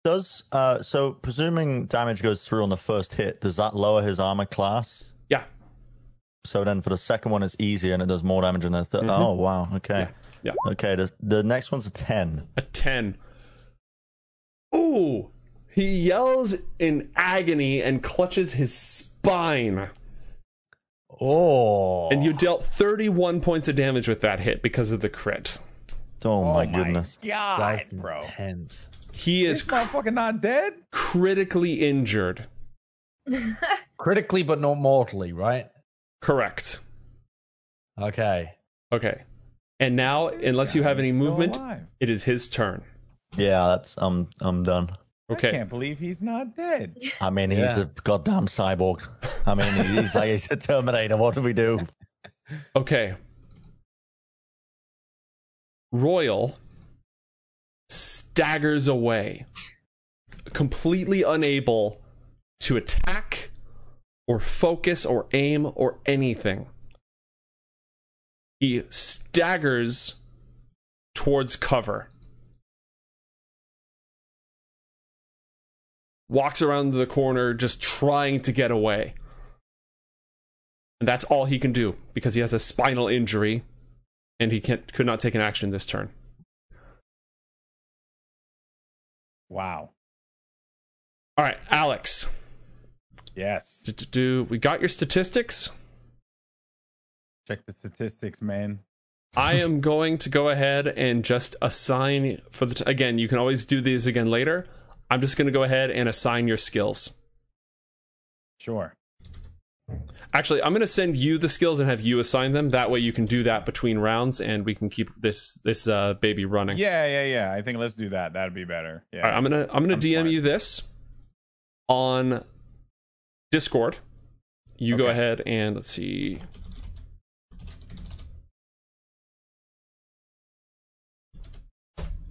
Does uh so presuming damage goes through on the first hit, does that lower his armor class? Yeah. So then for the second one it's easier and it does more damage than the 3rd Mhm. Oh wow, okay. Yeah. Okay, the the next one's a ten. A 10. Ooh! He yells in agony and clutches his spine. Oh. And you dealt 31 points of damage with that hit because of the crit. Oh, my goodness. God, That's bro. intense. He is This motherfucker not dead? critically injured. Critically, but not mortally, right? Correct. Okay. Okay. And now, unless you have any movement, alive. it is his turn. Yeah, that's I'm I'm done. Okay. I can't believe he's not dead. I mean, he's Yeah. a goddamn cyborg. I mean, he's like he's a Terminator. What do we do? Okay. Royal staggers away, completely unable to attack or focus or aim or anything. He staggers towards cover. Walks around the corner just trying to get away. And that's all he can do because he has a spinal injury and he can't, could not take an action this turn. Wow. All right, Alex. Yes. Do, do, do- we got your statistics? Check the statistics, man. I am going to go ahead and just assign for the t- again, you can always do these again later. I'm just going to go ahead and assign your skills. Sure. Actually, I'm going to send you the skills and have you assign them. That way you can do that between rounds and we can keep this this uh, baby running. Yeah, yeah, yeah. I think let's do that. That'd be better. Yeah. All right, I'm gonna I'm gonna I'm DM smart. you this on Discord. You go ahead and let's see.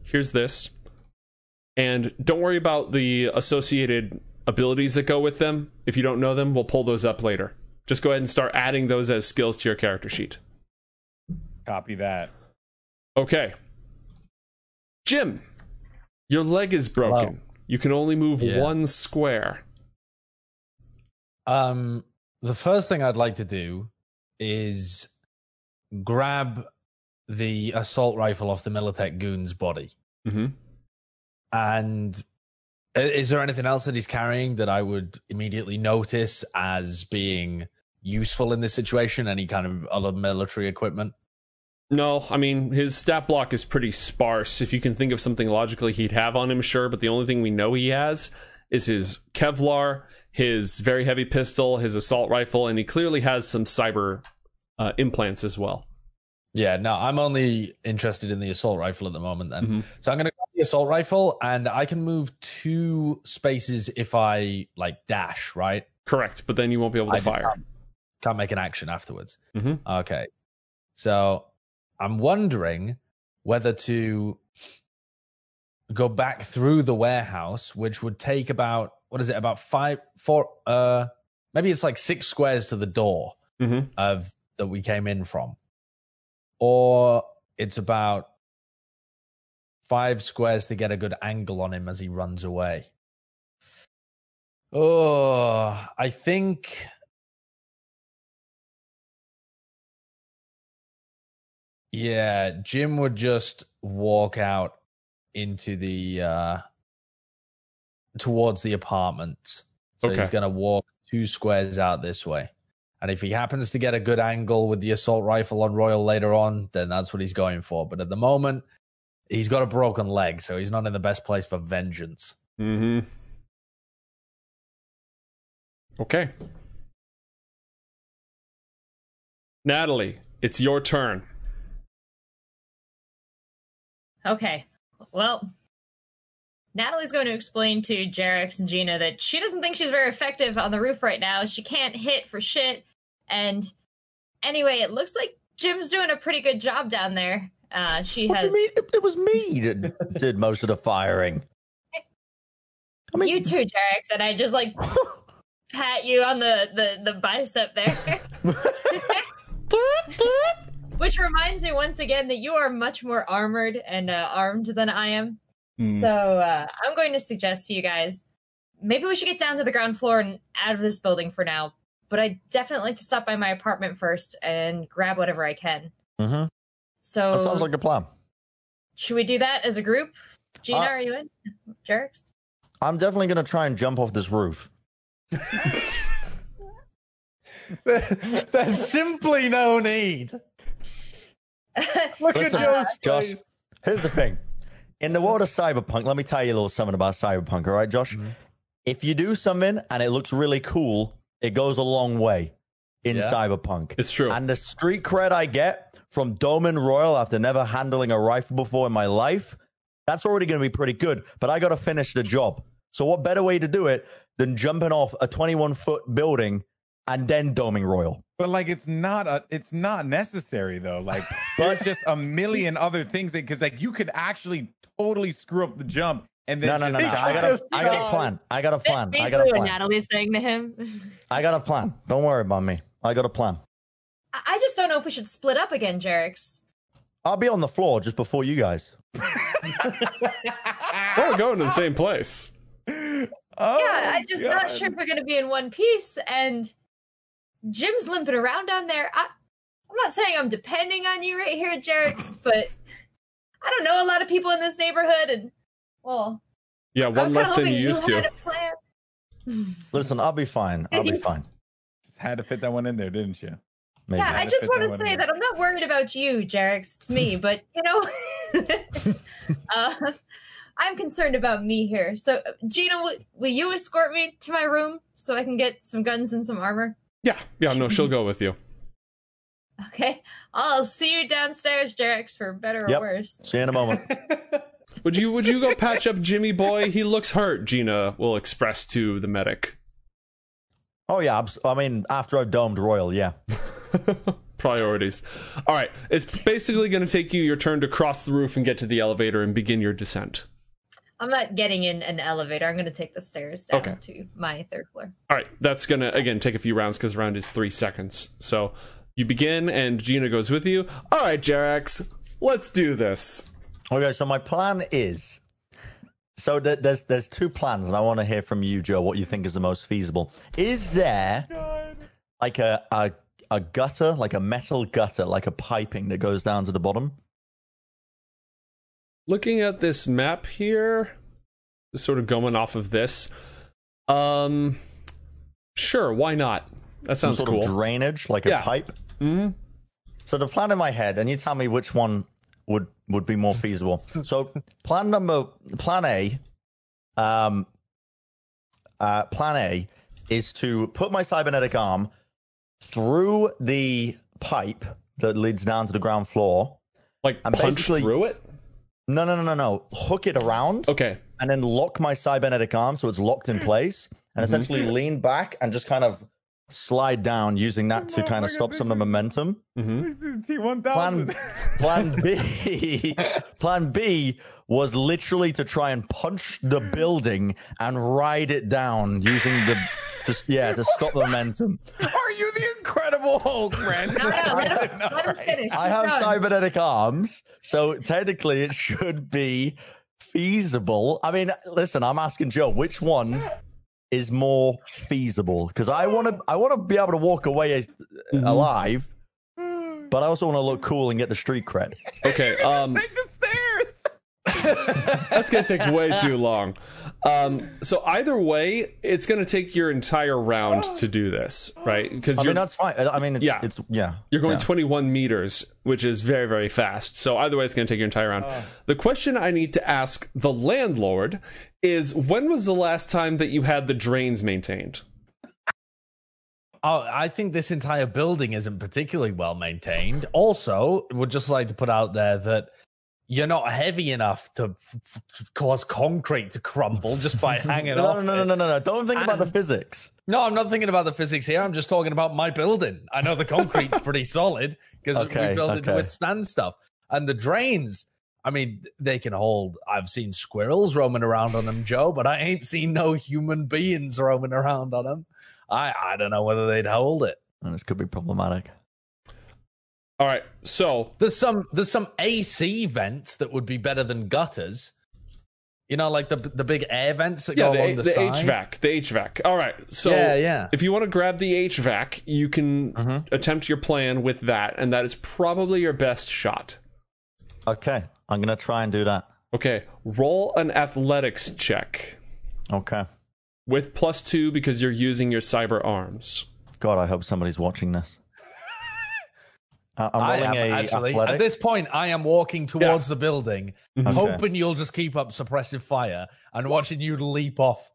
Here's this. And don't worry about the associated abilities that go with them. If you don't know them, we'll pull those up later. Just go ahead and start adding those as skills to your character sheet. Copy that. Okay. Jim, your leg is broken. Hello. You can only move Yeah. one square. Um, the first thing I'd like to do is grab the assault rifle off the Militech goon's body. Mm-hmm. And is there anything else that he's carrying that I would immediately notice as being useful in this situation? Any kind of other military equipment? No, I mean his stat block is pretty sparse. If you can think of something logically he'd have on him, sure. But the only thing we know he has is his Kevlar, his very heavy pistol, his assault rifle, and he clearly has some cyber uh, implants as well. Yeah, no, I'm only interested in the assault rifle at the moment then. Mhm. So I'm going to grab the assault rifle and I can move two spaces if I like dash, right? Correct, but then you won't be able to I fire. Can't, can't make an action afterwards. Mhm. Okay. So I'm wondering whether to go back through the warehouse, which would take about what is it, about five, four, uh, maybe it's like six squares to the door Mhm. of that we came in from, or it's about five squares to get a good angle on him as he runs away. Oh, I think Yeah, Jim would just walk out into the uh towards the apartment. So he's going to walk two squares out this way. And if he happens to get a good angle with the assault rifle on Royal later on, then that's what he's going for. But at the moment, he's got a broken leg, so he's not in the best place for vengeance. Mm-hmm. Okay. Natalie, it's your turn. Okay. Well, Natalie's going to explain to Jarex and Gina that she doesn't think she's very effective on the roof right now. She can't hit for shit. And anyway, it looks like Jim's doing a pretty good job down there. Uh, she What do has. It, it was me that did most of the firing. I mean, You too, Jarex, and I just like pat you on the the, the bicep there. Which reminds me once again that you are much more armored and uh, armed than I am. Hmm. So uh, I'm going to suggest to you guys maybe we should get down to the ground floor and out of this building for now. But I'd definitely like to stop by my apartment first and grab whatever I can. Mm-hmm. So that sounds like a plan. should we do that as a group? Gina, Uh, are you in? Jarex? I'm definitely going to try and jump off this roof. There's simply no need. Look Listen, at Joe's Josh, face. here's the thing. In the world of cyberpunk, let me tell you a little something about cyberpunk, all right, Josh? Mm-hmm. If you do something and it looks really cool, it goes a long way in Yeah. cyberpunk. It's true. And the street cred I get from Doman Royal after never handling a rifle before in my life, that's already going to be pretty good. But I got to finish the job. So, what better way to do it than jumping off a 21 foot building and then doming Royal? But like, it's not a, it's not necessary though. Like, there's just a million other things that because like you could actually totally screw up the jump and then No, no, no, no. I got a, I got a plan. I got a plan. I got Basically, a what. Natalie's saying to him. I got a plan. Don't worry about me. I got a plan. I I just don't know if we should split up again, Jerix. I'll be on the floor just before you guys. Well, we're going to the same place. Oh, yeah, I'm just not sure if we're going to be in one piece. And Jim's limping around down there. I, I'm not saying I'm depending on you right here, Jerix, but I don't know a lot of people in this neighborhood, and well, Yeah, one less than you used had to. plan. Listen, I'll be fine. I'll be fine. Just had to fit that one in there, didn't you? Maybe. Yeah, I just want to say that I'm not worried about you, Jerix. It's me, but you know, uh, I'm concerned about me here. So, uh, Gina, will, will you escort me to my room so I can get some guns and some armor? Yeah, yeah, no, she'll go with you. Okay, I'll see you downstairs, Jerix, for better or Yep. worse. See you in a moment. Would you would you go patch up Jimmy boy? He looks hurt, Gina will express to the medic. Oh yeah, abs- I mean, after I've domed Royal, yeah. Priorities. All right, it's basically going to take you your turn to cross the roof and get to the elevator and begin your descent. I'm not getting in an elevator. I'm going to take the stairs down Okay. to my third floor. All right, that's going to again take a few rounds because round is three seconds. So you begin, and Gina goes with you. All right, Jerax, let's do this. Okay, so my plan is. So th- there's there's two plans, and I want to hear from you, Joe, what you think is the most feasible. Is there like a, a a gutter, like a metal gutter, like a piping that goes down to the bottom? Looking at this map here, sort of going off of this. Um, sure, why not? That Some sounds sort cool. of drainage, like a Yeah. pipe. Mhm. So the plan in my head, and you tell me which one would would be more feasible. So plan number plan A, um, uh, plan A is to put my cybernetic arm through the pipe that leads down to the ground floor. Like I'm punch through it. No, no, no, no, no. Hook it around Okay. and then lock my cybernetic arm so it's locked in place, and Mm-hmm. essentially lean back and just kind of slide down using that to kind of stop some of the momentum. hmm This is T1000. Plan Plan B Plan B was literally to try and punch the building and ride it down using the to, yeah to stop the momentum. Are you the Incredible Hulk, man? No, no, let him, let him finish. I have going. cybernetic arms, so technically it should be feasible. I mean, listen, I'm asking Joe, which one is more feasible? Because I want to I want to be able to walk away Mm-hmm. alive, but I also want to look cool and get the street cred. Okay. Um, Take the stairs. that's gonna take way too long. Um, so either way, it's gonna take your entire round to do this, right? Because I you're mean, that's fine. I mean, it's, Yeah. it's yeah. you're going yeah. 21 meters, which is very very fast. So either way, it's gonna take your entire round. The question I need to ask the landlord is: When was the last time that you had the drains maintained? Oh, I think this entire building isn't particularly well maintained. Also, would just like to put out there that you're not heavy enough to f- f- cause concrete to crumble just by hanging No, off. no, no, no, no, no, no. Don't think about the physics. No, I'm not thinking about the physics here. I'm just talking about my building. I know the concrete's pretty solid because Okay, we built it to withstand stuff. And the drains, I mean, they can hold. I've seen squirrels roaming around on them, Joe, but I ain't seen no human beings roaming around on them. I, I don't know whether they'd hold it. And this could be problematic. All right. So There's some there's some AC vents that would be better than gutters. You know, like the the big air vents that yeah, go the, along the, the side. HVAC, the HVAC. All right. So Yeah, yeah. if you want to grab the HVAC, you can Mm-hmm. attempt your plan with that, and that is probably your best shot. Okay, I'm gonna try and do that. Okay, roll an athletics check Okay, with plus two because you're using your cyber arms. God, I hope somebody's watching this. Uh, I'm I rolling am a actually. athletic. At this point, I am walking towards the building, Okay. hoping you'll just keep up suppressive fire and watching you leap off.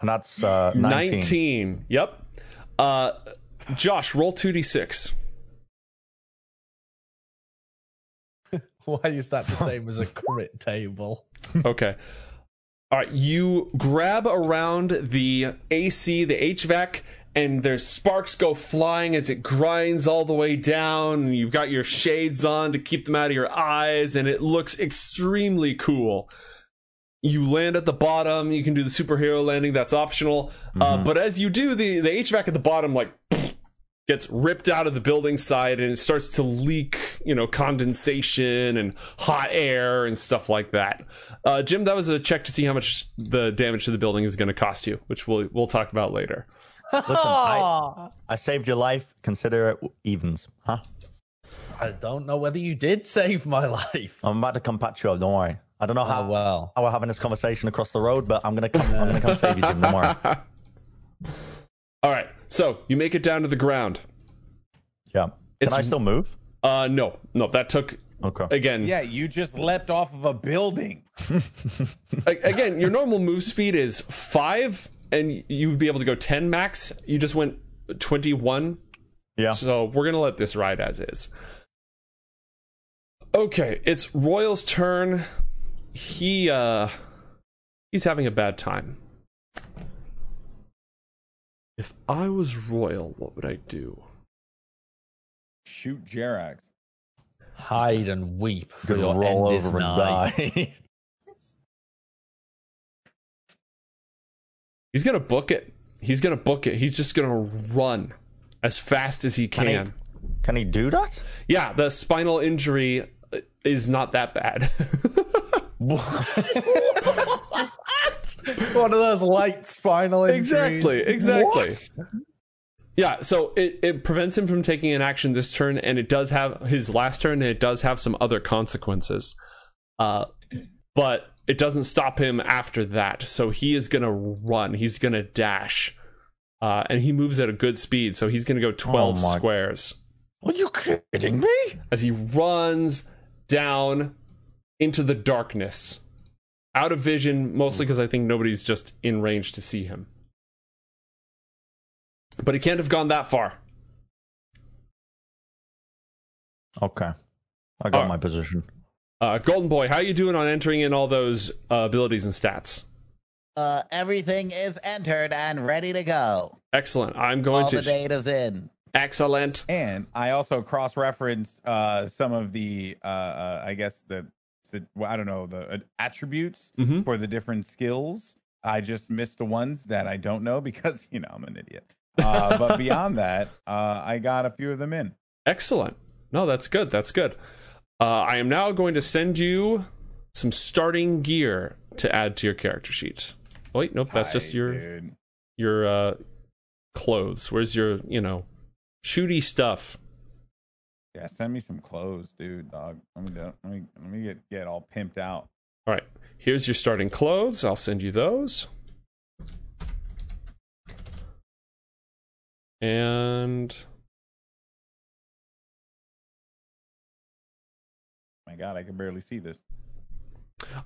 and that's uh, 19. 19. Yep. Uh, Josh, roll 2d6. Why is that the same as a crit table? Okay. All right. You grab around the AC, the HVAC, and there's sparks go flying as it grinds all the way down. And you've got your shades on to keep them out of your eyes, and it looks extremely cool. You land at the bottom. You can do the superhero landing. That's optional. Uh, but as you do, the the HVAC at the bottom like gets ripped out of the building side and it starts to leak, you know, condensation and hot air and stuff like that. Uh, Jim, that was a check to see how much the damage to the building is going to cost you, which we'll we'll talk about later. Listen, I, I saved your life. Consider it evens, huh? I don't know whether you did save my life. I'm about to come patch you up. Don't worry. I don't know how Oh well. how we're having this conversation across the road, but I'm gonna come. I'm gonna come save you, Jim. Don't worry. All right, so you make it down to the ground. Yeah. Can It's- I still move? Uh, no, no, that took Okay. again. Yeah, you just leapt off of a building. again, your normal move speed is five, and you would be able to go ten max. You just went twenty one Yeah. So we're gonna let this ride as is. Okay, it's Royal's turn. He uh he's having a bad time. If I was Royal, what would I do? Shoot Jerax. Hide and weep for Gonna your roll end is over and die. He's gonna book it. He's gonna book it. He's just gonna run as fast as he can. Can he- Can he do that? Yeah, the spinal injury uh, is not that bad. What? One of those light spinal injuries. Exactly, exactly. What? Yeah, so it, it prevents him from taking an action this turn, and it does have his last turn, and it does have some other consequences. Uh, but it doesn't stop him after that. So he is going to run, he's going to dash. Uh, and he moves at a good speed, so he's going to go 12 Oh squares Are you kidding me? as he runs down into the darkness. Out of vision, mostly because I think nobody's just in range to see him. But he can't have gone that far. Okay. I got my position. Uh, Golden Boy, how are you doing on entering in all those uh, abilities and stats? Uh, everything is entered and ready to go. Excellent. I'm going All to the data's in. excellent. And I also cross-referenced uh, some of the, uh, uh, I guess the, the, well, I don't know, the uh, attributes Mhm. for the different skills. I just missed the ones that I don't know because you know I'm an idiot. Uh, but beyond that, uh, I got a few of them in. Excellent. No, that's good. That's good. Uh, I am now going to send you some starting gear to add to your character sheet. Oh, wait, nope, that's just your dude. your uh, clothes. Where's your you know shooty stuff? Yeah, send me some clothes, dude. Dog, let me let me let me get get all pimped out. All right, here's your starting clothes. I'll send you those. And My God, I can barely see this.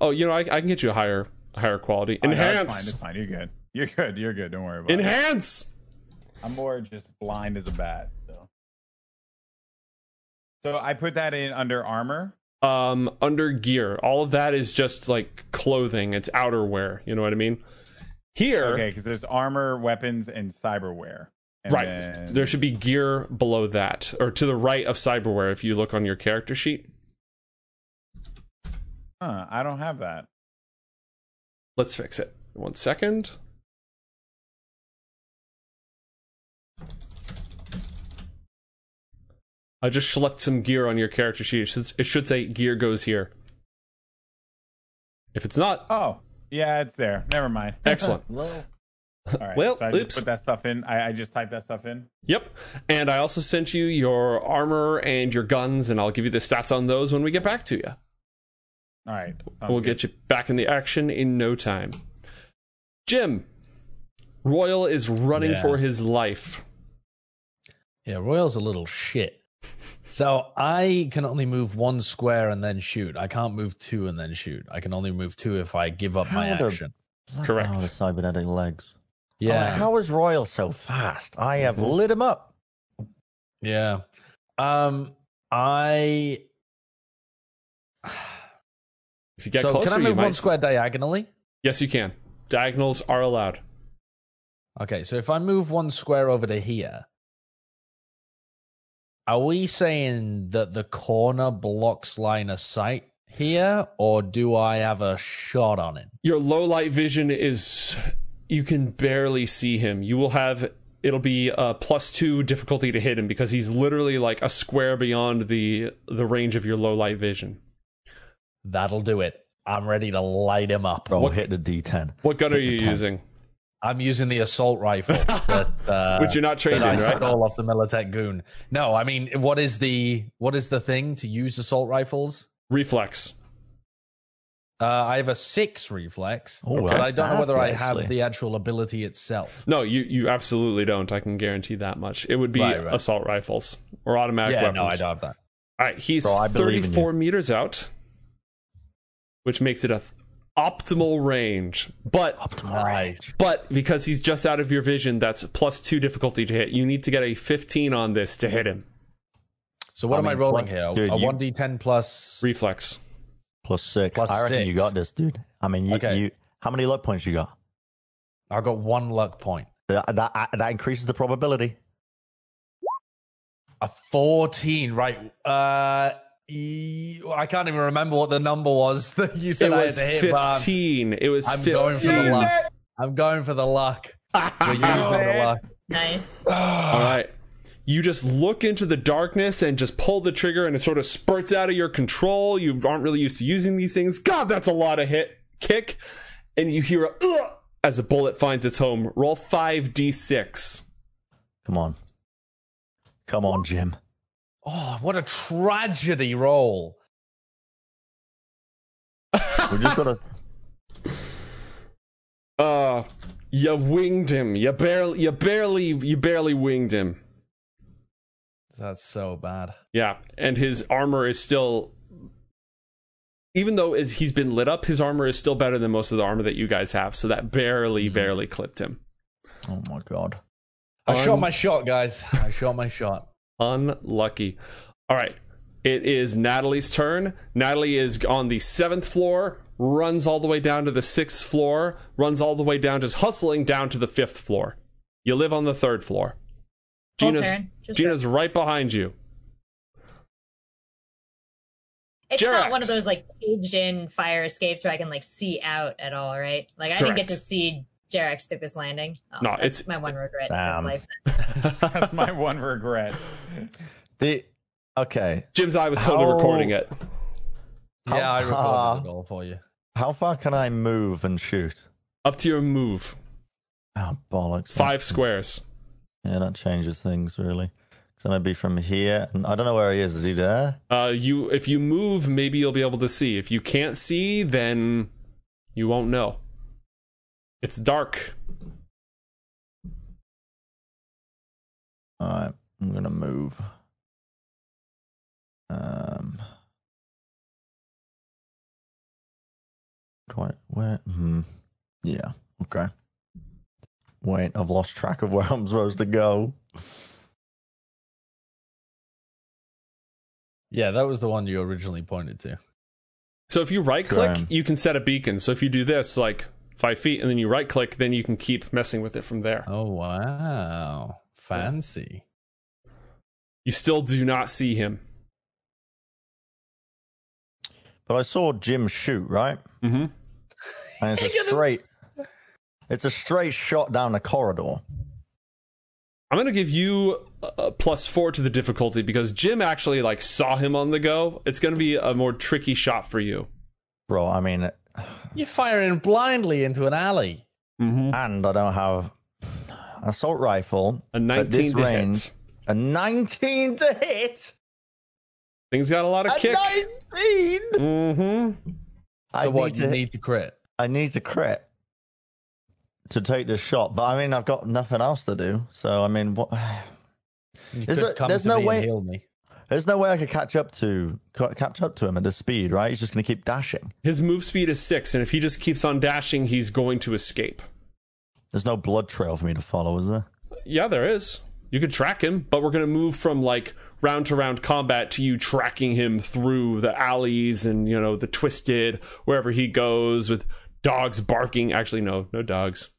oh, you know, I, I can get you a higher higher quality. Oh, no, it's fine. Enhance, It's fine. You're good. You're good. You're good. Don't worry about it. enhance. I'm more just blind as a bat. So. so I put that in under armor. um under gear all of that is just like clothing it's outerwear you know what i mean here Okay, because there's armor, weapons, and cyberware. And right then- there should be gear below that or to the right of cyberware if you look on your character sheet Huh, I don't have that. let's fix it one second i just schlepped some gear on your character sheet it should, it should say gear goes here if it's not Oh, yeah, it's there. Never mind. excellent Well, All right. Well, so I oops. just put that stuff in. I, I just typed that stuff in. Yep. And I also sent you your armor and your guns, and I'll give you the stats on those when we get back to you. All right. we'll get you back in the action in no time. Jim, Royal is running Yeah. for his life. Yeah, Royal's a little shit. So I can only move one square and then shoot. I can't move two and then shoot. I can only move two if I give up my How the- action. Correct. Oh, the cybernetic legs. Yeah, Oh, how is Royal so fast? I have lit him up. yeah. Um, I If you get so closer, can I move one square diagonally? Yes, you can. Diagonals are allowed. Okay, so if I move one square over to here, are we saying that the corner blocks line of sight here, or do I have a shot on it? Your low light vision is you can barely see him. You will have it'll be a plus two difficulty to hit him because he's literally like a square beyond the the range of your low light vision. That'll do it. I'm ready to light him up. Bro, What- hit the D10. What gun are Hit the you using? I'm using the assault rifle that uh, Which you're not trained that in, I right? stole off the Militech goon. No, I mean, what is the what is the thing to use assault rifles? Reflex. Uh, I have a six reflex, Oh, but I don't know whether I have actually. the actual ability itself. No, you you absolutely don't. I can guarantee that much. It would be Right, right. assault rifles or automatic yeah, weapons. no, I don't have that. All right, he's Bro, I believe in 34 meters out, which makes it a th- optimal range. But Optimal range. But because he's just out of your vision, that's plus two difficulty to hit. You need to get a 15 on this to hit him. So what I am I rolling what- here? dude, a you- one d10 plus. Reflex. Plus six. Plus I reckon you got this, dude. I mean, you, Okay. you how many luck points you got? I got one luck point. That, that, that increases the probability. A 14, right? Uh, I can't even remember what the number was that you said It I had was to hit. 15. It was I'm 15. going for the luck. I'm going for the luck. We're using the luck. Nice. All right. You just look into the darkness and just pull the trigger, and it sort of spurts out of your control. You aren't really used to using these things. God, that's a lot of hit kick, and you hear a Ugh! as a bullet finds its home. Roll five d6. Come on. Come on, Jim. Oh, what a tragedy roll. We just gotta. Uh, you winged him. You barely, you barely, you barely winged him. That's so bad. Yeah, and his armor is still, even though he's been lit up, his armor is still better than most of the armor that you guys have. So that barely, barely clipped him. Oh my god. I Un- shot my shot, guys. I shot my shot. Unlucky. All right. It is Natalie's turn. Natalie is on the seventh floor, runs all the way down to the sixth floor, runs all the way down, just hustling down to the fifth floor. You live on the third floor. Gina's, Gina's right behind you. It's not one of those like caged in fire escapes where I can like see out at all, right? Like I didn't get to see Jarek stick this landing. Oh, No, that's it's- my one regret Damn. in this life. That's my one regret. The okay. Jim's eye was totally How- recording it. How yeah, I far- recorded the goal for you. How far can I move and shoot? Up to your move. Oh bollocks! Five squares. Yeah, that changes things really. It's gonna be from here, and I don't know where he is. Is he there? Uh, you if you move, maybe you'll be able to see. If you can't see, then you won't know. It's dark. All right, I'm gonna move. Um, do I, where? Hmm. Yeah. Okay. Wait, I've lost track of where I'm supposed to go. Yeah, that was the one you originally pointed to. So if you right click, Graham. you can set a beacon. So if you do this like five feet and then you right click, then you can keep messing with it from there. Oh wow, fancy. You still do not see him. But I saw Jim shoot right, Mm-hmm. and it's a straight. It's a straight shot down the corridor. I'm gonna give you a plus four to the difficulty because Jim actually like saw him on the go. It's gonna be a more tricky shot for you. Bro, I mean, You're firing blindly into an alley. Mm-hmm. and I don't have assault rifle. A 19 to range. hit. A 19 to hit. Things got a lot of A kick. 19. Mm-hmm. I So what? need You to, need to crit. I need to crit to take this shot, but I mean, I've got nothing else to do. So I mean, what? You Is could there- come there's to no me and way- heal me. There's no way I could catch up to catch up to him at his speed, right? He's just going to keep dashing. His move speed is six, and if he just keeps on dashing, he's going to escape. There's no blood trail for me to follow, is there? Yeah, there is. You could track him, but we're going to move from like round to round combat to you tracking him through the alleys and, you know, the twisted, wherever he goes with dogs barking. Actually, no, no dogs.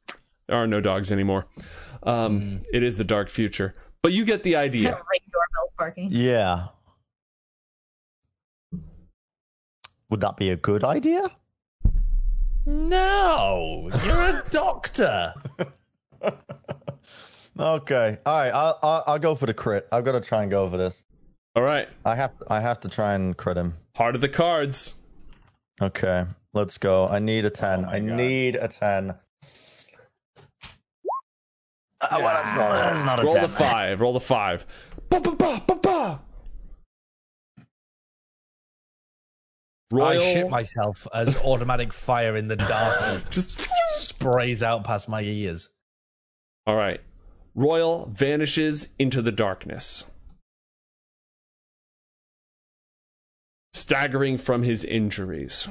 There are no dogs anymore. Um, It is the dark future. But you get the idea. Ring barking. Yeah. Would that be a good idea? No, you're a doctor. Okay. All right. I'll, I'll I'll go for the crit. I've got to try and go for this. All right. I have I have to try and crit him. Heart of the cards. Okay. Let's go. I need a ten. my I God. need a ten. Uh, well, that's not, that's not a Roll 10. the five. Roll the five. Ba, ba, ba, ba, ba. Royal. I shit myself as automatic fire in the dark Just sprays out past my ears. All right. Royal vanishes into the darkness. Staggering from his injuries.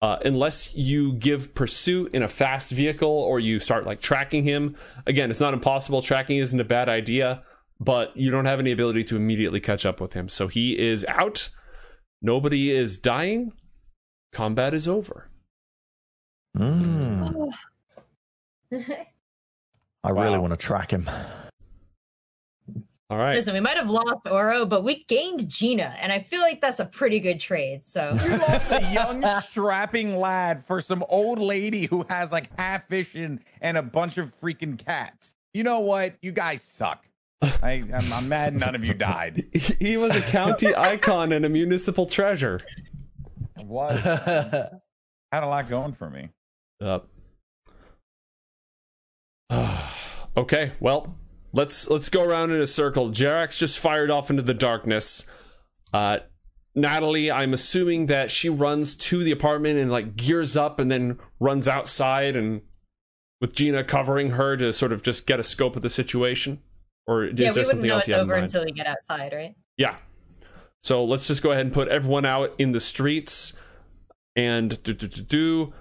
Uh, unless you give pursuit in a fast vehicle or you start like tracking him, again, it's not impossible. Tracking isn't a bad idea, but you don't have any ability to immediately catch up with him. So he is out. Nobody is dying. Combat is over. Mm, I really Wow. want to track him. All right. Listen, we might have lost Oro, but we gained Gina, and I feel like that's a pretty good trade. So You lost a young, strapping lad for some old lady who has like half vision and a bunch of freaking cats. You know what? You guys suck. I, I'm, I'm mad none of you died. he was a county icon and a municipal treasure. What? Had a lot going for me. Yep. okay, well, let's let's go around in a circle. Jerax just fired off into the darkness. Uh Natalie, I'm assuming that she runs to the apartment and like gears up and then runs outside and with Gina covering her to sort of just get a scope of the situation. Or is yeah, there we wouldn't something know else it's you have in over mind? until we get outside, right? Yeah. So let's just go ahead and put everyone out in the streets and do do do do.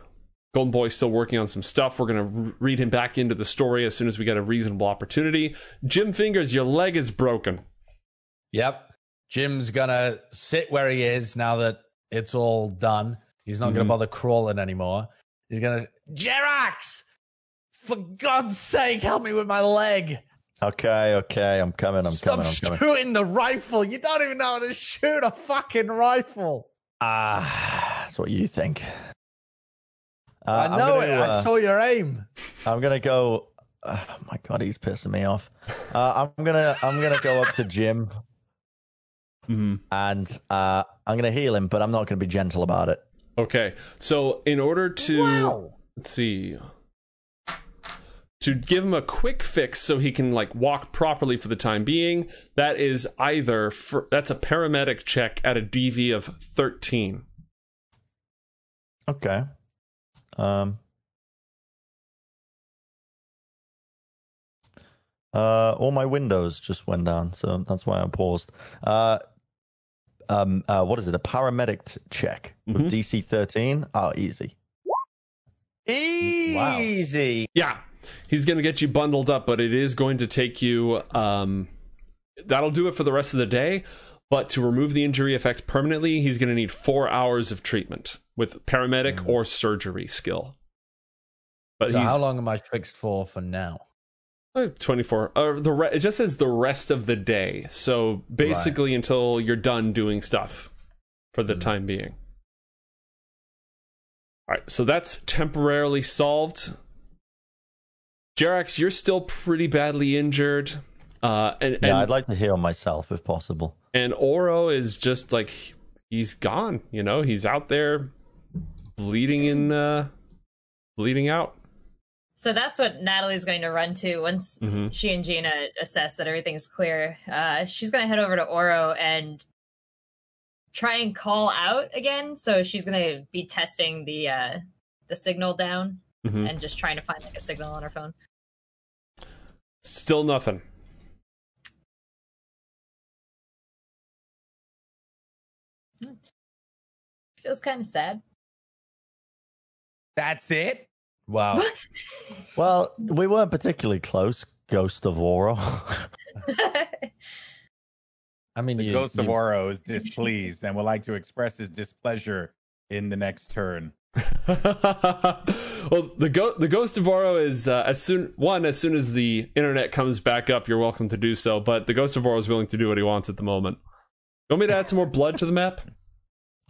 Golden Boy's still working on some stuff. We're gonna re- read him back into the story as soon as we get a reasonable opportunity. Jim Fingers, your leg is broken. Yep. Jim's gonna sit where he is now that it's all done. He's not Mhm. gonna bother crawling anymore. He's gonna Jerax! For God's sake, help me with my leg. Okay, okay. I'm coming. I'm Stop coming. I'm coming. shooting the rifle. You don't even know how to shoot a fucking rifle. Ah, that's what you think. Uh, I know gonna, it. I uh, saw your aim. I'm gonna go. Oh my god, he's pissing me off. Uh, I'm gonna I'm gonna go up to Jim Mm-hmm. and uh, I'm gonna heal him, but I'm not gonna be gentle about it. Okay, so in order to Wow. let's see, to give him a quick fix so he can like walk properly for the time being, that is either for, that's a paramedic check at a DV of 13. Okay. Um. Uh, all my windows just went down, so that's why I paused. Uh, um, uh, what is it? A paramedic t- check with Mhm. DC 13? Oh, easy. Wow. Easy. Yeah, he's going to get you bundled up, but it is going to take you. Um, that'll do it for the rest of the day. But to remove the injury effect permanently, he's going to need four hours of treatment with paramedic or surgery skill. But So how long am I fixed for for now? uh, 24. Uh, the re- it just says the rest of the day. So basically, until you're done doing stuff for the time being. All right, so that's temporarily solved. Jerax, you're still pretty badly injured. Uh, and and, Yeah, I'd like to heal myself if possible. and Oro is just like he's gone, you know, he's out there bleeding in uh bleeding out. So that's what Natalie's going to run to once Mhm. she and Gina assess that everything's clear. Uh, she's going to head over to Oro and try and call out again. So she's going to be testing the uh, the signal down mm-hmm. and just trying to find like a signal on her phone. Still nothing. Hmm. Feels kind of sad. That's it. Wow. well, we weren't particularly close, Ghost of Oro. I mean, the you, Ghost you... of Oro is displeased and would like to express his displeasure in the next turn. well, the go- the Ghost of Oro is uh, as soon one as soon as the internet comes back up, you're welcome to do so. But the Ghost of Oro is willing to do what he wants at the moment. You want me to add some more blood to the map?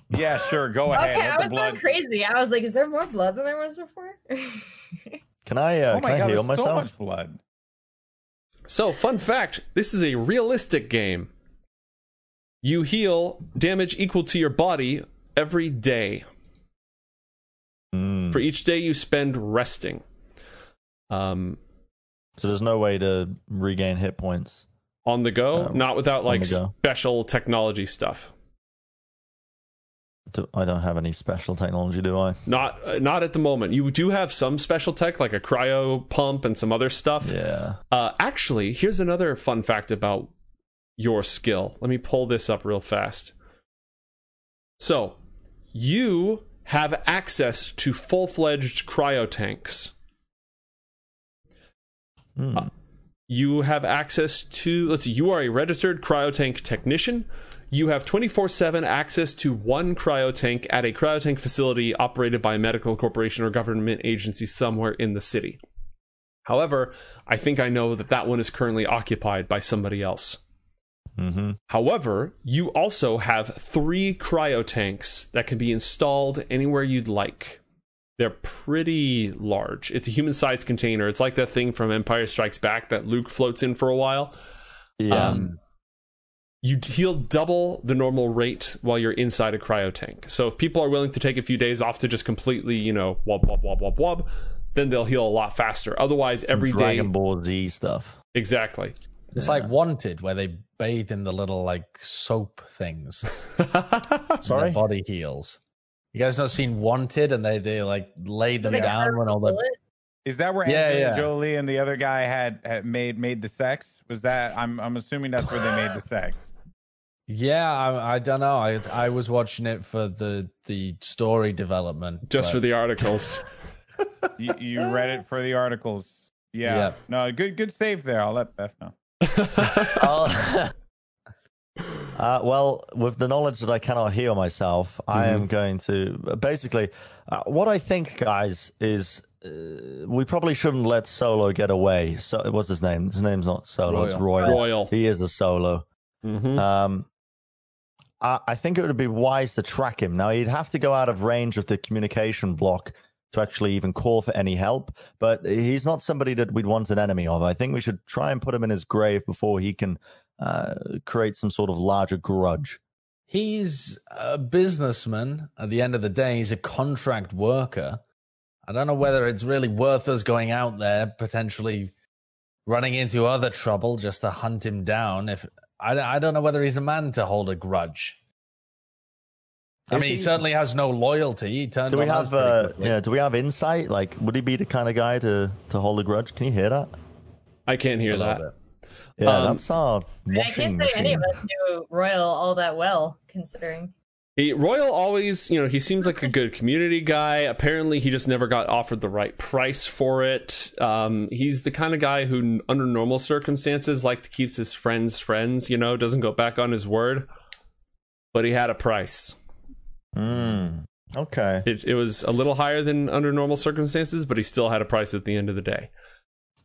Yeah, sure. Go ahead. okay, I was blood. going crazy. I was like, is there more blood than there was before? Can I, uh, Oh my can I god, heal there's so much blood. So, fun fact: this is a realistic game. You heal damage equal to your body every day. For each day you spend resting. Um, So there's no way to regain hit points. on the go, Oh, not without like special technology stuff. Do- I don't have any special technology, do I? Not uh, not at the moment. You do have some special tech like a cryo pump and some other stuff. Yeah. Uh, actually, here's another fun fact about your skill. Let me pull this up real fast. So, you have access to full fledged cryo tanks. Hmm. Uh, You have access to, let's see, you are a registered cryotank technician. You have 24 7 access to one cryotank at a cryotank facility operated by a medical corporation or government agency somewhere in the city. However, I think I know that that one is currently occupied by somebody else. Mm-hmm. However, you also have three cryo tanks that can be installed anywhere you'd like. They're pretty large. It's a human sized container. It's like that thing from Empire Strikes Back that Luke floats in for a while. Yeah. Um, you heal double the normal rate while you're inside a cryo tank. So if people are willing to take a few days off to just completely, you know, wob wob wob wob wob, then they'll heal a lot faster. Otherwise, every day, Dragon Ball Z stuff. exactly. It's like Wanted, where they bathe in the little like soap things. and Sorry? body heals. You guys not seen Wanted, and they they like lay them They down when all the. Is that where Yeah, Angelina yeah. Jolie and the other guy had, had made made the sex? Was that? I'm I'm assuming that's where they made the sex. yeah. I, I don't know. I I was watching it for the the story development, just for the articles. You, you read it for the articles. Yeah. Yeah. No, good good save there. I'll let Beth know. Uh, well, with the knowledge that I cannot heal myself, I am going to basically. Uh, what I think, guys, is uh, we probably shouldn't let Solo get away. So, what's his name? His name's not Solo. It's Royal. Royal. Royal. He is a Solo. Mhm. Um, I, I think it would be wise to track him. Now, he'd have to go out of range of the communication block to actually even call for any help, but he's not somebody that we'd want an enemy of. I think we should try and put him in his grave before he can uh, create some sort of larger grudge. He's a businessman. At the end of the day, he's a contract worker. I don't know whether it's really worth us going out there potentially running into other trouble just to hunt him down. If I, I don't know whether he's a man to hold a grudge. I mean, he, he- certainly has no loyalty. He turned Do we on have uh, yeah? Do we have insight? Like, would he be the kind of guy to to hold a grudge? Can you hear that? I can't hear A that. bit. Yeah, Um, that's our I mean, I can't say any of us knew Royal all that well, considering. He, Royal always, you know, he seems like a good community guy. Apparently, he just never got offered the right price for it. Um, he's the kind of guy who, under normal circumstances, like to keeps his friends friends. You know, doesn't go back on his word. But he had a price. Mm, okay. It, it was a little higher than under normal circumstances, but he still had a price at the end of the day.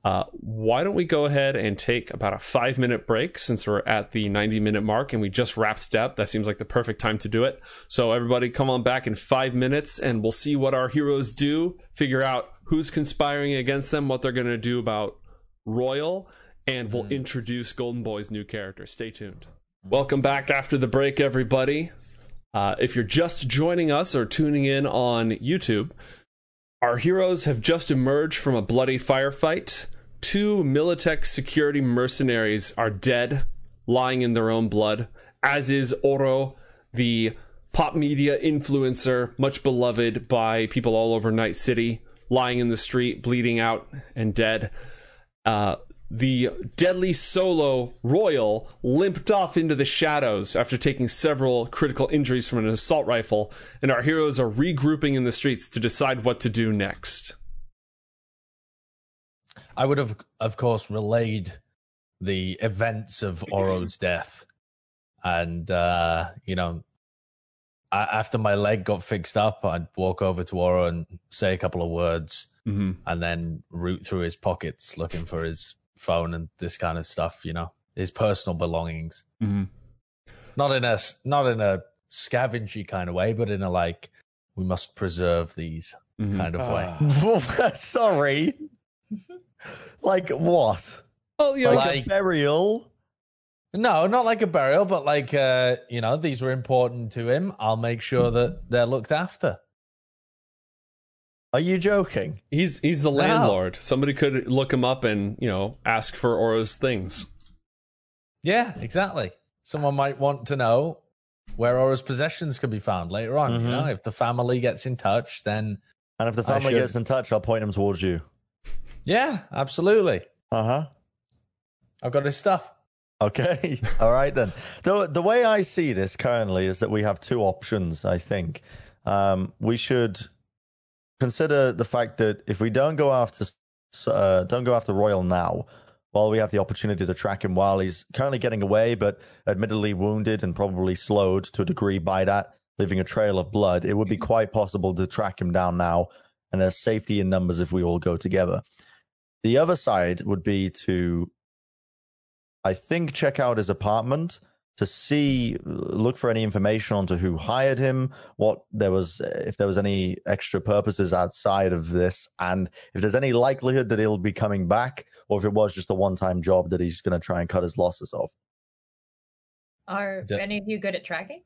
Uh, why don't we go ahead and take about a five minute break since we're at the 90 minute mark and we just wrapped depth? That seems like the perfect time to do it. So, everybody, come on back in five minutes and we'll see what our heroes do, figure out who's conspiring against them, what they're going to do about Royal, and we'll introduce Golden Boy's new character. Stay tuned. Welcome back after the break, everybody. Uh, if you're just joining us or tuning in on YouTube, our heroes have just emerged from a bloody firefight. Two Militech security mercenaries are dead, lying in their own blood, as is Oro, the pop media influencer, much beloved by people all over Night City, lying in the street, bleeding out and dead. Uh, the deadly solo Royal limped off into the shadows after taking several critical injuries from an assault rifle, and our heroes are regrouping in the streets to decide what to do next. I would have, of course, relayed the events of Oro's death. And, uh, you know, after my leg got fixed up, I'd walk over to Oro and say a couple of words mm-hmm. and then root through his pockets looking for his phone and this kind of stuff, you know, his personal belongings. Mm-hmm. Not in a, not in a scavengy kind of way, but in a like, we must preserve these mm-hmm. kind of way. Uh. Sorry. like what? Oh, yeah, like, like a burial. No, not like a burial, but like uh, you know, these were important to him. I'll make sure that they're looked after. Are you joking? He's he's the no. landlord. Somebody could look him up and you know ask for Oro's things. Yeah, exactly. Someone might want to know where Oro's possessions can be found later on. Mm-hmm. You know, if the family gets in touch, then and if the family gets in touch, I'll point them towards you. Yeah, absolutely. Uh huh. I've got his stuff. Okay. All right then. The the way I see this currently is that we have two options. I think um, we should consider the fact that if we don't go after uh, don't go after Royal now, while we have the opportunity to track him while he's currently getting away, but admittedly wounded and probably slowed to a degree by that, leaving a trail of blood, it would be quite possible to track him down now. And there's safety in numbers if we all go together. The other side would be to I think check out his apartment to see look for any information onto who hired him what there was if there was any extra purposes outside of this and if there's any likelihood that he'll be coming back or if it was just a one-time job that he's going to try and cut his losses off are De- any of you good at tracking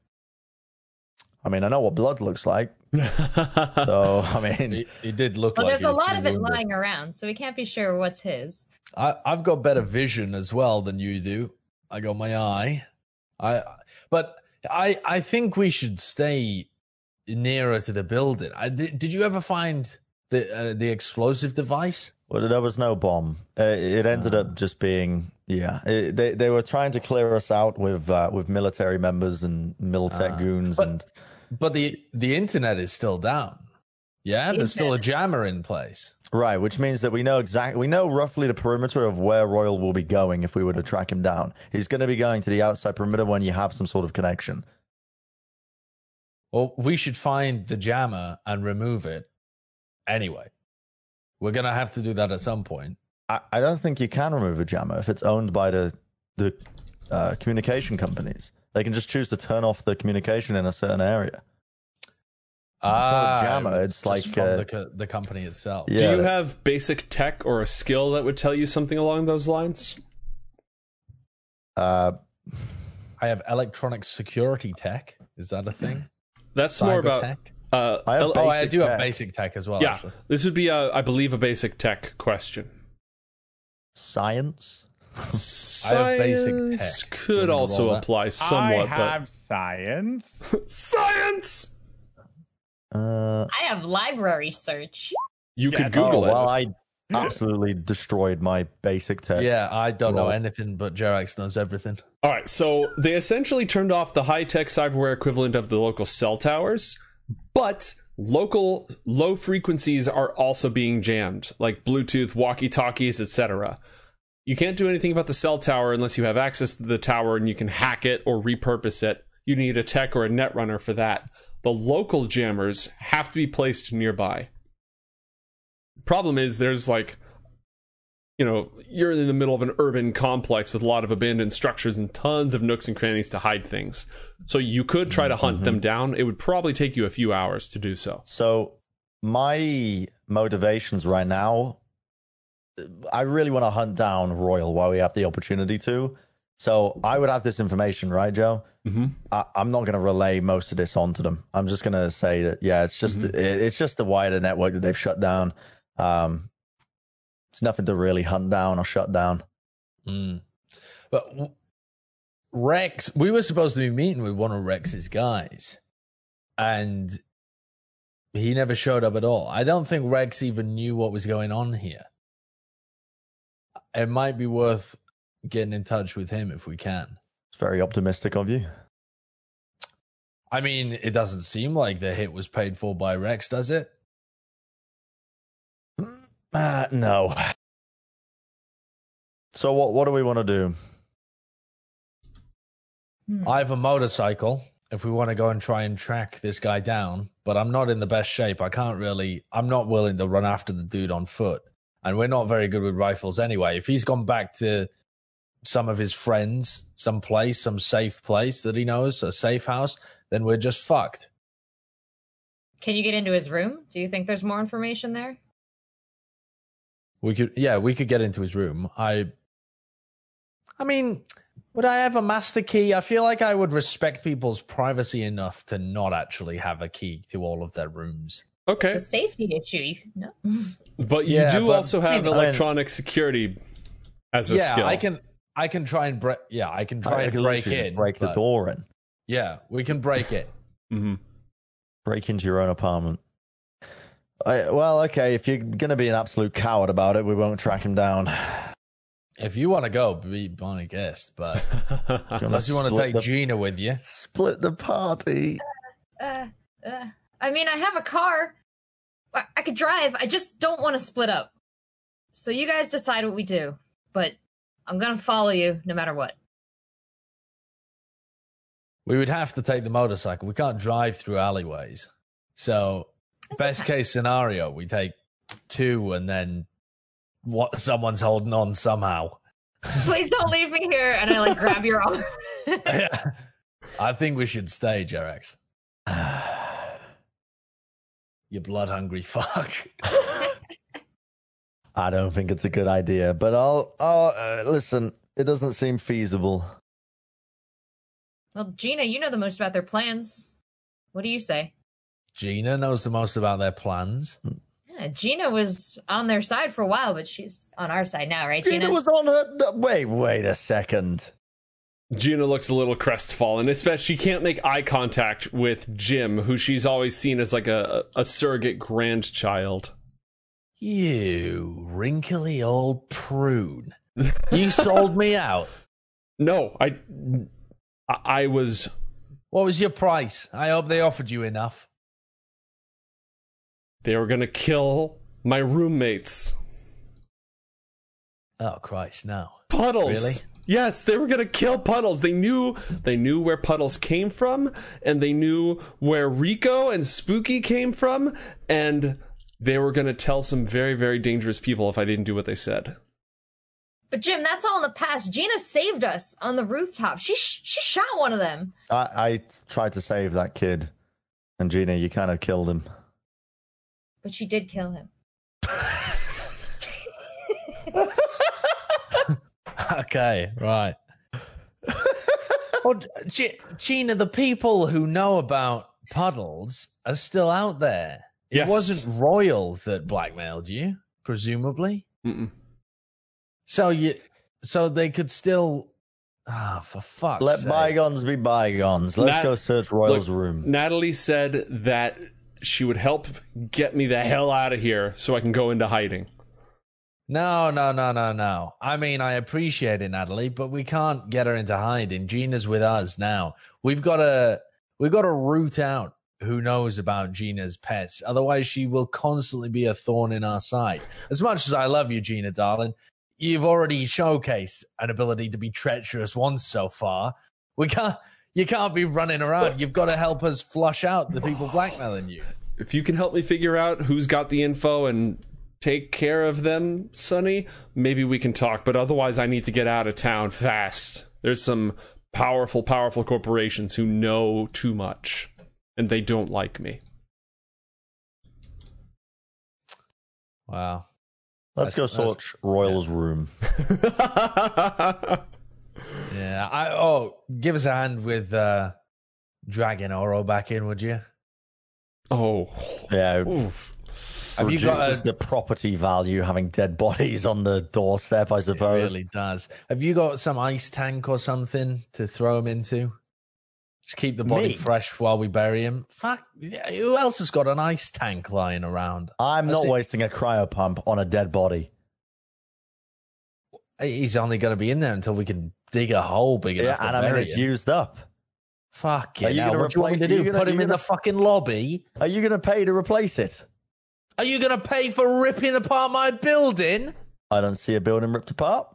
I mean, I know what blood looks like. so, I mean, he, did look well, like. There's a lot of it lying around, so we can't be sure what's his. I, I've got better vision as well than you do. I got my eye. I, but I, I think we should stay nearer to the building. I, did, did you ever find the uh, the explosive device? Well, there was no bomb. Uh, it ended uh, up ah. just being yeah. It, they they were trying to clear us out with uh, with military members and Militech ah. goons but, and but the the internet is still down. Yeah, there's still a jammer in place. Right, which means that we know exactly we know roughly the perimeter of where Royal will be going if we were to track him down. He's going to be going to the outside perimeter when you have some sort of connection. Well, we should find the jammer and remove it anyway. We're going to have to do that at some point. I, I don't think you can remove a jammer if it's owned by the the uh, communication companies. They can just choose to turn off the communication in a certain area. Ah, it's jammer. It's like from uh, the, the company itself. Yeah. Do you have basic tech or a skill that would tell you something along those lines? Uh, I have electronic security tech. Is that a thing? That's Cyber more about. Tech? Uh, I oh, I do tech. have basic tech as well. Yeah, actually. this would be, a, I believe, a basic tech question. Science. Science could also apply somewhat. I have but... science. science. Uh, I have library search. You yeah, could Google oh, it. Well, I absolutely destroyed my basic tech. Yeah, I don't know anything, but Jerax knows everything. All right, so they essentially turned off the high tech cyberware equivalent of the local cell towers, but local low frequencies are also being jammed, like Bluetooth, walkie talkies, etc. You can't do anything about the cell tower unless you have access to the tower and you can hack it or repurpose it. You need a tech or a net runner for that. The local jammers have to be placed nearby. Problem is, there's like, you know, you're in the middle of an urban complex with a lot of abandoned structures and tons of nooks and crannies to hide things. So you could try to hunt mm-hmm. them down. It would probably take you a few hours to do so. So my motivations right now I really want to hunt down Royal while we have the opportunity to. So I would have this information, right, Joe? Mm-hmm. I, am not going to relay most of this onto them. I'm just going to say that, yeah, it's just mm-hmm. it, it's just the wider network that they've shut down. Um, it's nothing to really hunt down or shut down. Mm. But Rex, we were supposed to be meeting with one of Rex's guys, and he never showed up at all. I don't think Rex even knew what was going on here it might be worth getting in touch with him if we can. It's very optimistic of you. I mean, it doesn't seem like the hit was paid for by Rex, does it? Uh, no. So what what do we want to do? Hmm. I have a motorcycle if we want to go and try and track this guy down, but I'm not in the best shape. I can't really, I'm not willing to run after the dude on foot. And we're not very good with rifles anyway. If he's gone back to some of his friends, some place, some safe place that he knows, a safe house, then we're just fucked. Can you get into his room? Do you think there's more information there? We could, yeah, we could get into his room. I, I mean, would I have a master key? I feel like I would respect people's privacy enough to not actually have a key to all of their rooms. Okay, It's a safety issue. No. but you Yeah, do but- also have I mean- electronic security as a yeah, skill. I can, I can try and break. Yeah, I can try I and could break literally in. break the door in, Yeah, we can break it. mm-hmm. break into your own apartment. I, well, okay. If you're gonna be an absolute coward about it, we won't track him down. If you want to go, be my guest. But unless you want to take the- Gina with you, split the party. Uh, uh, I mean, I have a car. I, I could drive. I just don't want to split up. So you guys decide what we do. But I'm gonna follow you no matter what. we would have to take the motorcycle. We can't drive through alleyways. So, That's best okay. case scenario, we take two, and then what? Someone's holding on somehow. Please don't leave me here. And I like grab your arm. I think we should stay, Jerax. You blood hungry fuck. I don't think it's a good idea, but I'll. I'll uh, listen. It doesn't seem feasible. well, Gina, you know the most about their plans. What do you say? Gina knows the most about their plans. Yeah, Gina was on their side for a while, but she's on our side now, right, Gina? Gina was on her. th- Wait, wait a second. Gina looks a little crestfallen, especially she can't make eye contact with Jim, who she's always seen as like a, a surrogate grandchild. You wrinkly old prune. You sold me out. No, I, I was What was your price? I hope they offered you enough. they were gonna kill my roommates. Oh Christ, no. Puddles. Really? Yes, they were gonna kill Puddles. They knew they knew where Puddles came from, and they knew where Rico and Spooky came from, and they were gonna tell some very, very dangerous people if I didn't do what they said. But Jim, that's all in the past. Gina saved us on the rooftop. She sh- she shot one of them. I, I tried to save that kid, and Gina, you kind of killed him. But she did kill him. Okay, right. well, G- Gina, the people who know about puddles are still out there. It Yes. wasn't Royal that blackmailed you, presumably. Mm-mm. So you, so they could still. Ah, for fuck's Let sake. bygones be bygones. Let's Nat- go search Royal's Look, room. Natalie said that she would help get me the hell out of here so I can go into hiding. No, no, no, no, no. I mean, I appreciate it, Natalie, but we can't get her into hiding. Gina's with us now. We've got to, we've got to root out who knows about Gina's pets. Otherwise, she will constantly be a thorn in our side. As much as I love you, Gina, darling, you've already showcased an ability to be treacherous once so far. We can't, you can't be running around. You've got to help us flush out the people blackmailing you. If you can help me figure out who's got the info and take care of them, Sonny, maybe we can talk. But otherwise, I need to get out of town fast. There's some powerful, powerful corporations who know too much, and they don't like me. Wow. Let's go That's- that's- search Royal's room. Yeah. I oh, give us a hand with uh dragging Oro back in, would you? oh, Yeah, oof. Have you got reduces a- the property value having dead bodies on the doorstep? I It suppose. really does. Have you got some ice tank or something to throw him into? Just keep the body Me? fresh while we bury him. Fuck. Who else has got an ice tank lying around? I'm not do- wasting a cryo pump on a dead body. He's only going to be in there until we can dig a hole big Yeah, enough to and I mean it's him. used up. Fuck Are it. you Now, gonna what do you want me to do? gonna- Put him you in the fucking lobby? Are you going to pay to replace it? Are you going to pay for ripping apart my building? I don't see a building ripped apart.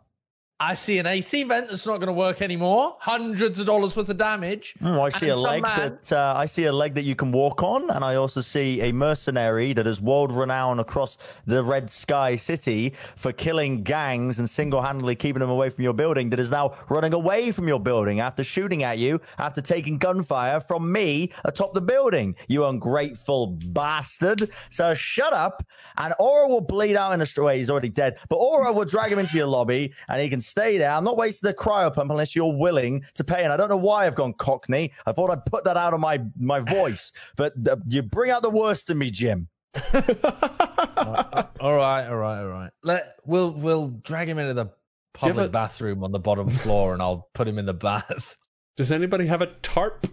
I see an AC vent that's not going to work anymore. Hundreds of dollars worth of damage. Oh, I see a leg man- that uh, I see a leg that you can walk on, and I also see a mercenary that is world renowned across the Red Sky City for killing gangs and single handedly keeping them away from your building. That is now running away from your building after shooting at you after taking gunfire from me atop the building. You ungrateful bastard! So shut up, and Aura will bleed out in the street. He's already dead, but Aura will drag him into your lobby, and he can stay there. I'm not wasting the cryo pump unless you're willing to pay. And I don't know why I've gone Cockney. I thought I'd put that out of my my voice, but uh, you bring out the worst in me, Jim. all right, all right, all right. Let we'll we'll drag him into the public a- bathroom on the bottom floor, and I'll put him in the bath. Does anybody have a tarp?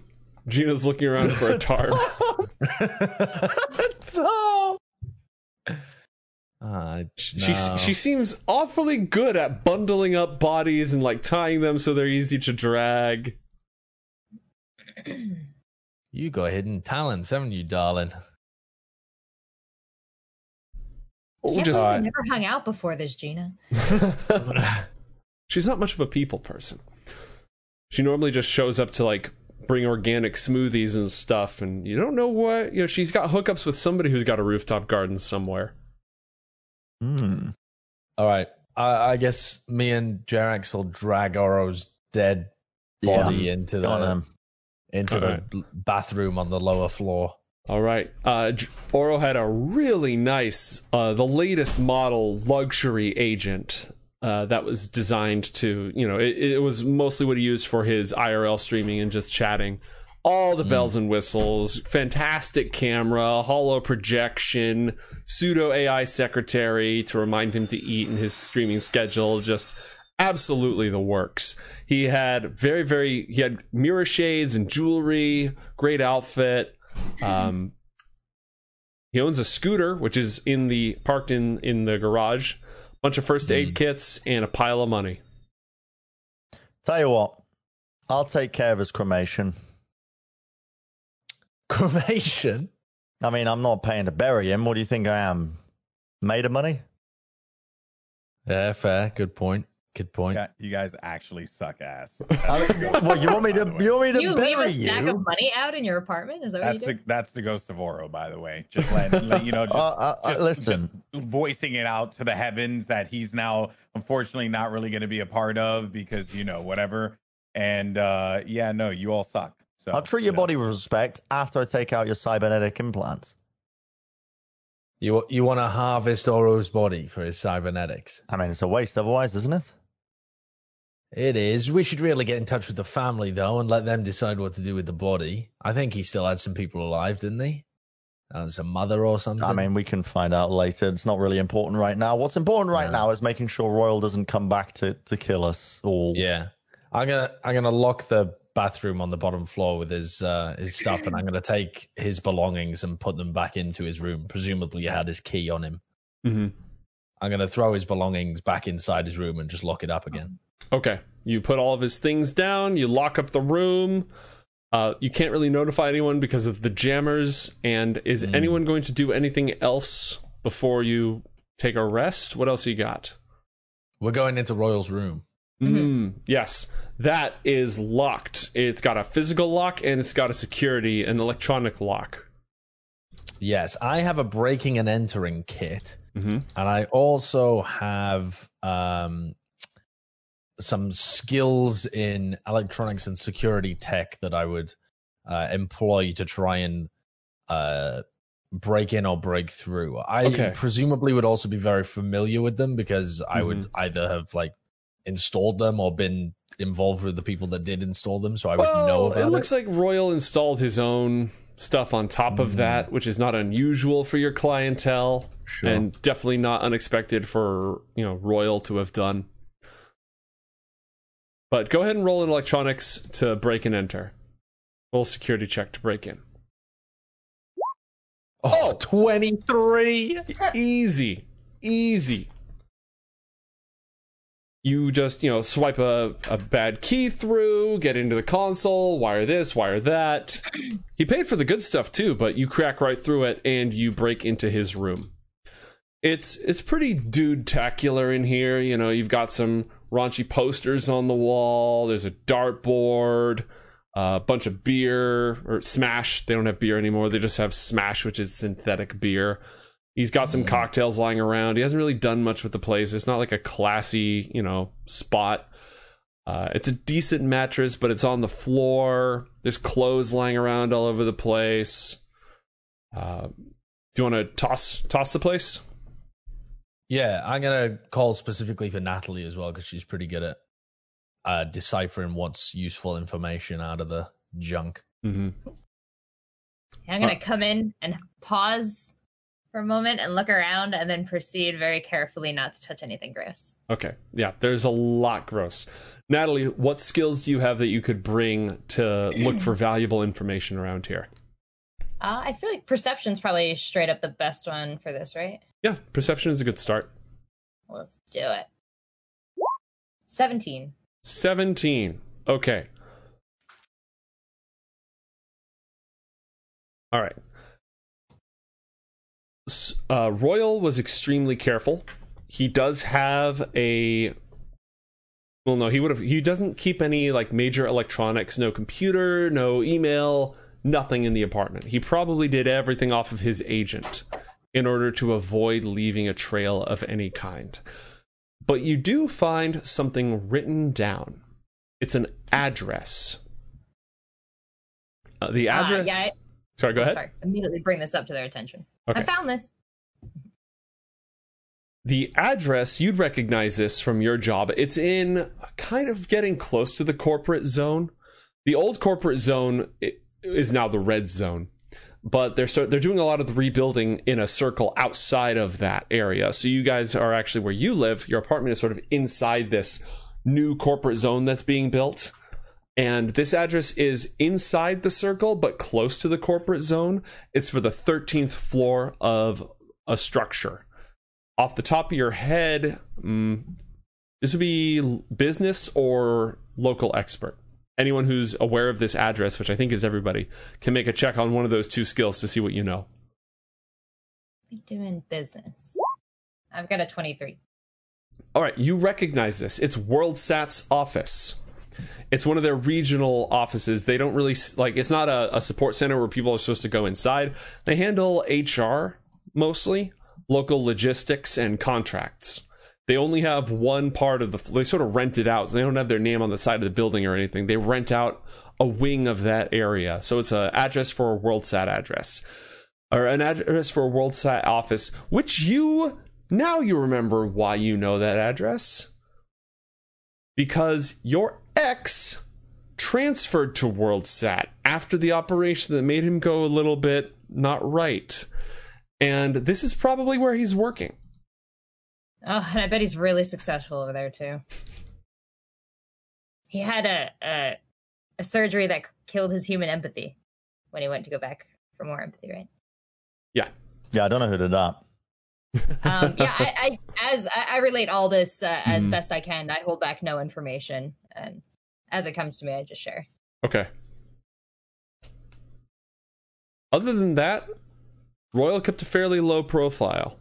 Gina's looking around for a tarp. Uh, She no. she seems awfully good at bundling up bodies and like tying them so they're easy to drag. you got hidden talents, haven't you, darling? Oh, Can't just- believe never hung out before this, Gina. She's not much of a people person. She normally just shows up to like bring organic smoothies and stuff, and you don't know what you know. She's got hookups with somebody who's got a rooftop garden somewhere. Hmm. All right. I, I guess me and Jerax will drag Oro's dead body into Go on, the into All the right. bathroom on the lower floor. All right. Uh, Oro had a really nice, uh, the latest model luxury agent uh, that was designed to, you know, it, it was mostly what he used for his IRL streaming and just chatting. All the bells and whistles, fantastic camera, holo projection, pseudo AI secretary to remind him to eat in his streaming schedule. Just absolutely the works. He had very, very, he had mirror shades and jewelry, great outfit. Um, he owns a scooter, which is in the parked in in the garage. Bunch of first aid kits and a pile of money. Tell you what, I'll take care of his cremation. Cremation. I mean, I'm not paying to bury him. What do you think I am? Made of money? Yeah, fair. Good point. Good point. Yeah, You guys actually suck ass. I mean, what you want me to? You want me to You bury leave a stack you? of money out in your apartment? Is that what That's you the do? that's the ghost of Oro, by the way. Just letting let you know, just, Uh, uh, uh, just- listen. just voicing it out to the heavens that he's now unfortunately not really going to be a part of because you know whatever. And uh yeah, no, you all suck. So I'll treat your you know. body with respect after I take out your cybernetic implants. You you want to harvest Oro's body for his cybernetics? I mean, it's a waste otherwise, isn't it? It is. We should really get in touch with the family though and let them decide what to do with the body. I think he still had some people alive, didn't he? Uh, a mother or something. I mean, we can find out later. It's not really important right now. What's important right No. now is making sure Royal doesn't come back to, to kill us all. yeah. I'm gonna I'm gonna lock the bathroom on the bottom floor with his uh, his stuff, and I'm gonna take his belongings and put them back into his room. Presumably, he had his key on him. Mm-hmm. I'm gonna throw his belongings back inside his room and just lock it up again. Okay. You put all of his things down, you lock up the room. Uh, you can't really notify anyone because of the jammers. And is Mm. anyone going to do anything else before you take a rest? What else you got? We're going into Royal's room. Mm, yes, that is locked. It's got a physical lock and it's got a security, an electronic lock. Yes, I have a breaking and entering kit, Mm-hmm. and I also have um, some skills in electronics and security tech that I would uh, employ to try and uh, break in or break through. I Okay. presumably would also be very familiar with them because I would Mm-hmm. either have like installed them or been involved with the people that did install them, so I would know about it looks like Royal installed his own stuff on top of mm-hmm. that, which is not unusual for your clientele, Sure. and definitely not unexpected for you know Royal to have done. But go ahead and roll in electronics to break and enter. Roll security check to break in. Oh, 23. Easy, easy. You just you know swipe a, a bad key through get into the console wire this wire that. He paid for the good stuff too but you crack right through it and you break into his room. It's it's pretty dude tacular in here you know you've got some raunchy posters on the wall there's a dartboard a bunch of beer or smash they don't have beer anymore they just have smash which is synthetic beer He's got some cocktails lying around. He hasn't really done much with the place. It's not like a classy, you know, spot. Uh, it's a decent mattress, but it's on the floor. There's clothes lying around all over the place. Uh, do you want to toss toss the place? Yeah, I'm gonna call specifically for Natalie as well because she's pretty good at uh, deciphering what's useful information out of the junk. Mm-hmm. I'm gonna come in and pause for a moment and look around and then proceed very carefully not to touch anything gross. Okay. Yeah, there's a lot gross. Natalie, what skills do you have that you could bring to look for valuable information around here? Uh, I feel like perception's probably straight up the best one for this, right? Yeah, perception is a good start. Let's do it. 17. 17. Okay. All right uh, Royal was extremely careful. He does have a well, no, he would have. He doesn't keep any like major electronics, no computer, no email, nothing in the apartment. He probably did everything off of his agent in order to avoid leaving a trail of any kind. But you do find something written down. It's an address. Uh, the address. Uh, yeah, I- sorry, go ahead. Sorry, immediately bring this up to their attention. Okay. I found this. The address, you'd recognize this from your job. It's in kind of getting close to the corporate zone. The old corporate zone is now the red zone, but they're they're doing a lot of the rebuilding in a circle outside of that area. So you guys are actually where you live. Your apartment is sort of inside this new corporate zone that's being built. And this address is inside the circle, but close to the corporate zone. It's for the 13th floor of a structure. Off the top of your head, mm, this would be business or local expert. Anyone who's aware of this address, which I think is everybody, can make a check on one of those two skills to see what you know. Be doing business. I've got a 23. All right, you recognize this. It's WorldSat's office. It's one of their regional offices. They don't really like it's not a, a support center where people are supposed to go inside. They handle HR mostly, local logistics and contracts. They only have one part of the they sort of rent it out. So they don't have their name on the side of the building or anything. They rent out a wing of that area. So it's an address for a WorldSat address. Or an address for a WorldSat office, which you now you remember why you know that address. Because your X transferred to WorldSat after the operation that made him go a little bit not right. And this is probably where he's working. Oh, and I bet he's really successful over there too. He had a, a a surgery that killed his human empathy when he went to go back for more empathy, right? Yeah. Yeah, I don't know who did that. um, yeah, I, I as I, I relate all this uh, as mm. best I can. I hold back no information, and as it comes to me, I just share. Okay. Other than that, Royal kept a fairly low profile.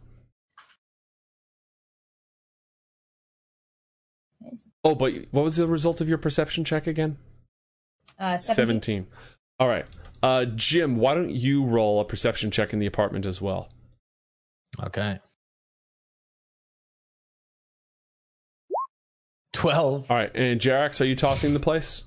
Oh, but what was the result of your perception check again? Uh, 17. 17. All right. Uh, Jim, why don't you roll a perception check in the apartment as well? Okay. 12. All right. And Jerax, are you tossing the place?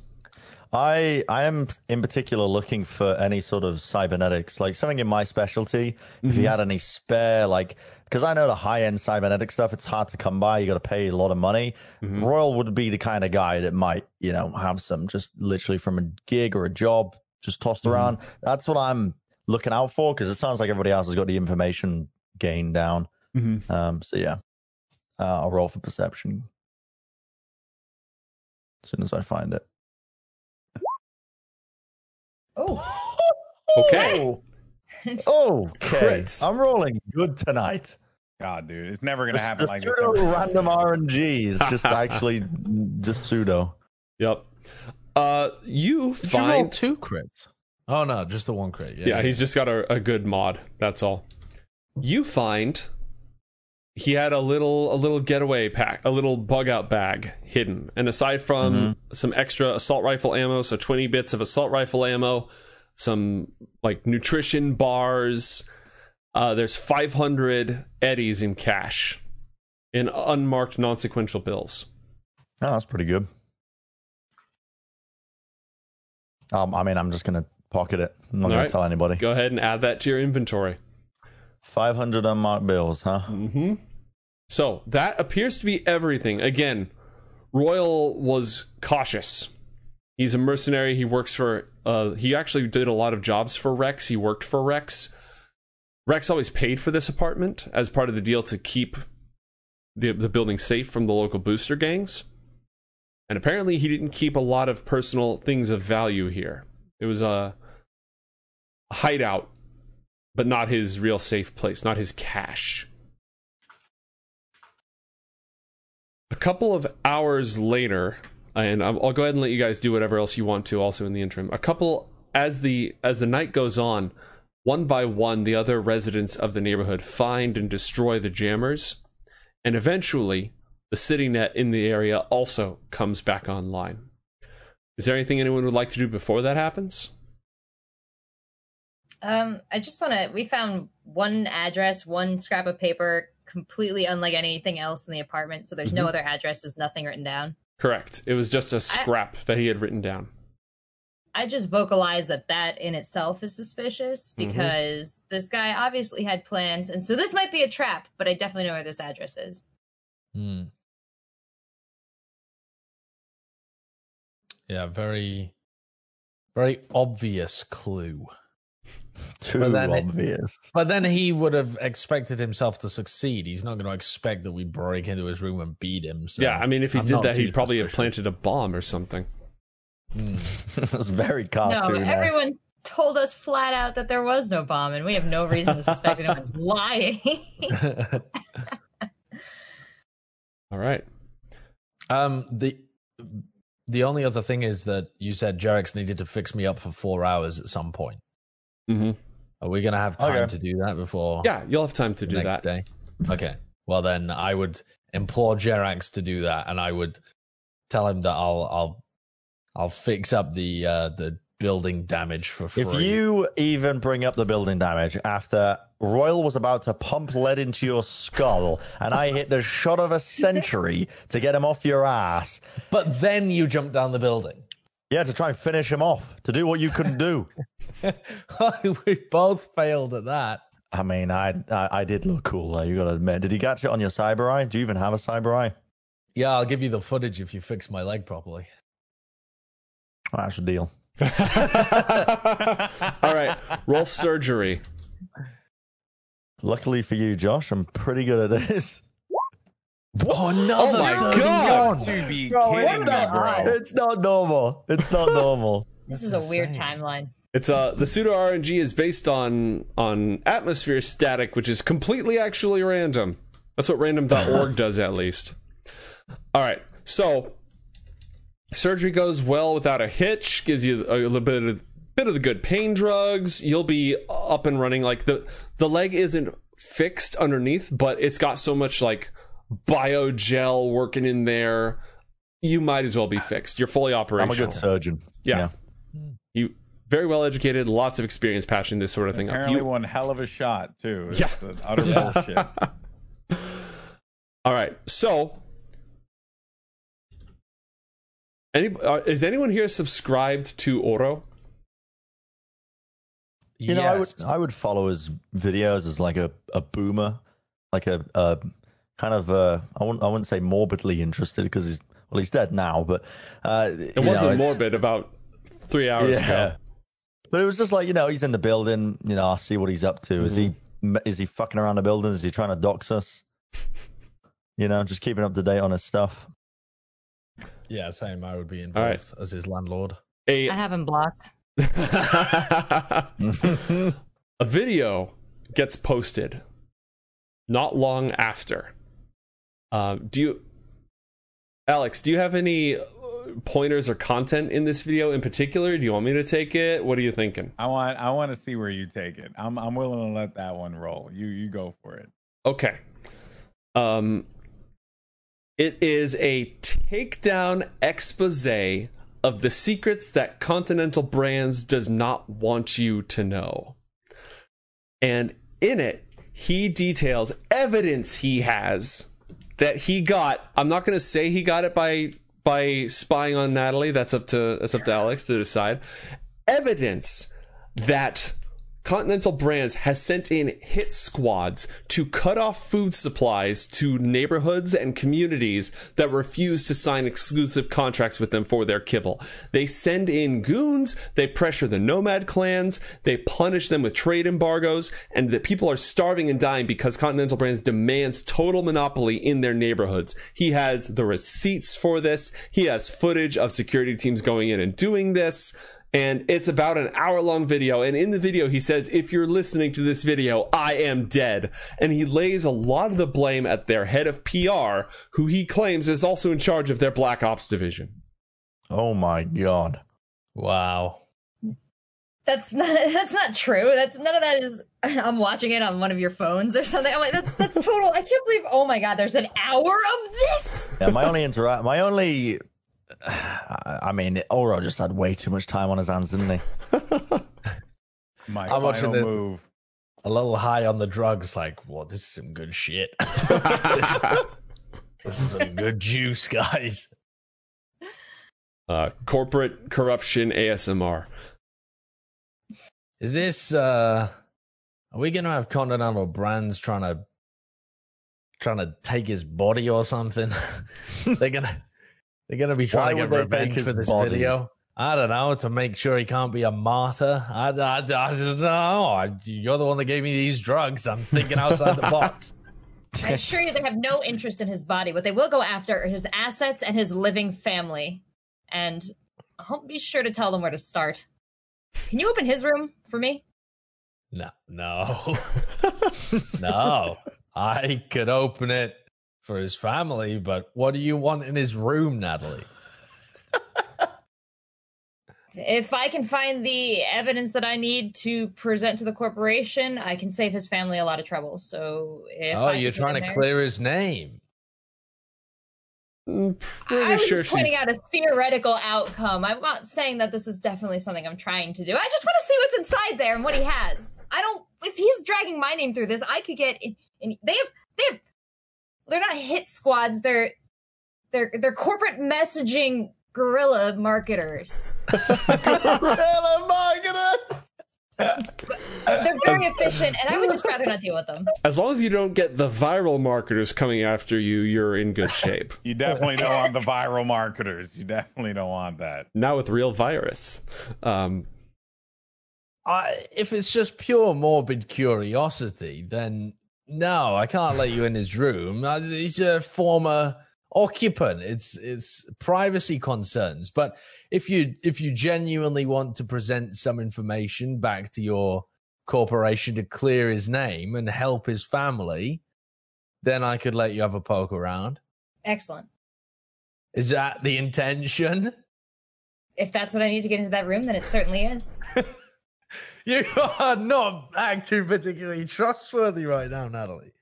I I am in particular looking for any sort of cybernetics, like something in my specialty. Mm-hmm. If you mm-hmm. had any spare, like because I know the high end cybernetic stuff, it's hard to come by. You got to pay a lot of money. Mm-hmm. Royal would be the kind of guy that might, you know, have some just literally from a gig or a job just tossed mm-hmm. around. That's what I'm looking out for because it sounds like everybody else has got the information gain down. Mm-hmm. Um, so yeah, uh, I'll roll for perception as soon as I find it. Oh. okay. Oh, okay. I'm rolling good tonight. God, dude, it's never gonna The- happen the like this. pseudo ever. random RNG is just actually just pseudo. Yep. Uh, you Did you find. two crits? Oh no, just the one crit. Yeah, Yeah, he's just got a, a good mod. That's all. You find he had a little a little getaway pack, a little bug out bag hidden, and aside from some extra assault rifle ammo, so twenty bits of assault rifle ammo, some like nutrition bars. Uh, there's 500 eddies in cash, in unmarked non-sequential bills. Oh, that's pretty good. Um, I mean, I'm just gonna pocket it. I'm not All gonna tell anybody. Go ahead and add that to your inventory. 500 unmarked bills, huh? hmm So that appears to be everything. Again, Royal was cautious. He's a mercenary. He works for. Uh, he actually did a lot of jobs for Rex. He worked for Rex. Rex always paid for this apartment as part of the deal to keep the the building safe from the local booster gangs. And apparently, he didn't keep a lot of personal things of value here. It was a hideout, but not his real safe place, not his cache. A couple of hours later, and I'll go ahead and let you guys do whatever else you want to. Also in the interim, a couple as the as the night goes on, one by one, the other residents of the neighborhood find and destroy the jammers, and eventually, the city net in the area also comes back online. Is there anything anyone would like to do before that happens? Um, I just want to. We found one address, one scrap of paper, completely unlike anything else in the apartment. So there's no other addresses, nothing written down. Correct. It was just a scrap that he had written down. I just vocalize that that in itself is suspicious Mhm. because this guy obviously had plans, and so this might be a trap. But I definitely know where this address is. Hmm. Yeah, very, very obvious clue. Too But then it- obvious. But then he would have expected himself to succeed. He's not going to expect that we break into his room and beat him. So yeah, I mean, if he I'm did that, he'd probably have planted a bomb or something. Hmm. That's very calm. no, everyone told us flat out that there was no bomb, and we have no reason to suspect anyone's lying. All right. um, the the only other thing is that you said Jerax needed to fix me up for four hours at some point. Mm-hmm. Are we going to have time Okay. to do that before Yeah, you'll have time to the do next that. day? Okay. Well, then I would implore Jerax to do that, and I would tell him that I'll I'll I'll fix up the uh, the building damage for free. If you even bring up the building damage after Royal was about to pump lead into your skull and I hit the shot of a century to get him off your ass, but then you jump down the building. Yeah, to try and finish him off, to do what you couldn't do. we both failed at that. I mean, I, I I did look cool though. You got to admit. Did you catch it on your cyber eye? Do you even have a cyber eye? Yeah, I'll give you the footage if you fix my leg properly. That's a deal. All right. Roll surgery. Luckily for you, Josh, I'm pretty good at this. Oh, another Oh my You God. to be Bro, kidding it's me, not, bro. it's not normal. It's not normal. this is a weird timeline. It's uh the pseudo RNG is based on on atmosphere static, which is completely actually random. That's what random.org does at least. All right. So surgery goes well without a hitch, gives you a little bit of bit of the good pain drugs. You'll be up and running like the the leg isn't fixed underneath, but it's got so much like biogel working in there. You might as well be fixed. You're fully operational. I'm a good surgeon. Yeah. You very well educated, lots of experience patching this sort of thing up. Apparently, You, one hell of a shot too. It's Yeah. utter bullshit. all right. So, any uh, is anyone here subscribed to Oro? You know, I would Yes. I would follow his videos as like a, a boomer, like a, a kind of uh, I wouldn't I wouldn't say morbidly interested because he's well he's dead now, but uh, It wasn't morbid about three hours Yeah. ago. But it was just like you know he's in the building. You know, I'll see what he's up to. Is he Mm-hmm. is he fucking around the building? Is he trying to dox us? You know, just keeping up to date on his stuff. Yeah, same. I would be involved All right. as his landlord. A I have him blocked. a video gets posted not long after. Uh, do you, Alex? Do you have any pointers or content in this video in particular? Do you want me to take it? What are you thinking? I want I want to see where you take it. I'm I'm willing to let that one roll. You you go for it. Okay. Um, it is a takedown expose of the secrets that Continental Brands does not want you to know. And in it, he details evidence he has that he got. I'm not going to say he got it by by spying on Natalie. That's up to that's up to Alex to decide. Evidence that Continental Brands has sent in hit squads to cut off food supplies to neighborhoods and communities that refuse to sign exclusive contracts with them for their kibble. They send in goons, they pressure the nomad clans, they punish them with trade embargoes, and the people are starving and dying because Continental Brands demands total monopoly in their neighborhoods. He has the receipts for this, he has footage of security teams going in and doing this and it's about an hour long video. And in the video, he says, If you're listening to this video, I am dead. And he lays a lot of the blame at their head of PR, who he claims is also in charge of their Black Ops division. Oh my god. Wow. That's not that's not true. That's none of that is I'm watching it on one of your phones or something. I'm like, that's that's total I can't believe oh my god, there's an hour of this. Yeah, my only interact my only I mean, Oro just had way too much time on his hands, didn't he? My I'm watching final the- move. A little high on the drugs, like, well, this is some good shit. this, this is some good juice, guys. Uh, corporate corruption ASMR. Is this uh are we gonna have Continental Brands trying to trying to take his body or something? they're gonna they're gonna be trying Why to get revenge for this body? video. I don't know to make sure he can't be a martyr. I, I, I don't know. I, you're the one that gave me these drugs. I'm thinking outside the box. I assure you they have no interest in his body. What they will go after are his assets and his living family. And I'll be sure to tell them where to start. Can you open his room for me? No, no, no. I could open it for his family, but what do you want in his room, Natalie? If I can find the evidence that I need to present to the corporation, I can save his family a lot of trouble. So if oh, I you're trying to there- clear his name. Mm, Pretty I was sure just pointing she's. out a theoretical outcome. I'm not saying that this is definitely something I'm trying to do. I just want to see what's inside there and what he has. I don't. If he's dragging my name through this, I could get. In, in, they have. They have. They're not hit squads. They're. They're. They're corporate messaging guerrilla marketers. Guerrilla marketers. They're very efficient, and I would just rather not deal with them. As long as you don't get the viral marketers coming after you, you're in good shape. You definitely don't want the viral marketers. You definitely don't want that. now with real virus. Um, I, if it's just pure morbid curiosity, then no, I can't let you in his room. Uh, He's a former occupant. It's it's privacy concerns. But if you if you genuinely want to present some information back to your corporation to clear his name and help his family, then I could let you have a poke around. Excellent. Is that the intention? If that's what I need to get into that room, then it certainly is. You are not acting particularly trustworthy right now, Natalie.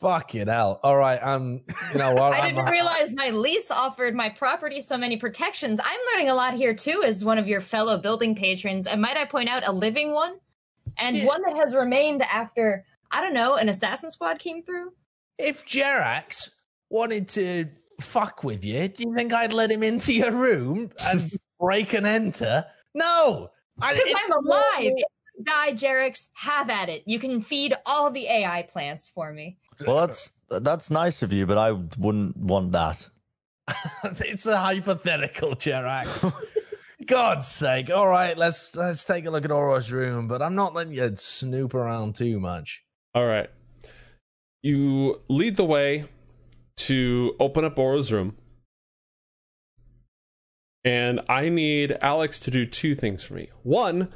Fucking hell. All right, um, you know what? I I'm- didn't realize my lease offered my property so many protections. I'm learning a lot here too, as one of your fellow building patrons, and might I point out, a living one, and Yeah. one that has remained after I don't know, an assassin squad came through. if Jerax wanted to fuck with you, do you think I'd let him into your room and break and enter? No. I, Because it's I'm alive. Die, Jerax. Have at it. You can feed all the AI plants for me. Well, that's that's nice of you, but I wouldn't want that. it's a hypothetical, Jerax. God's sake. All right, let's let's take a look at Oro's room, but I'm not letting you snoop around too much. all right. You lead the way to open up Oro's room. And I need Alex to do two things for me. One,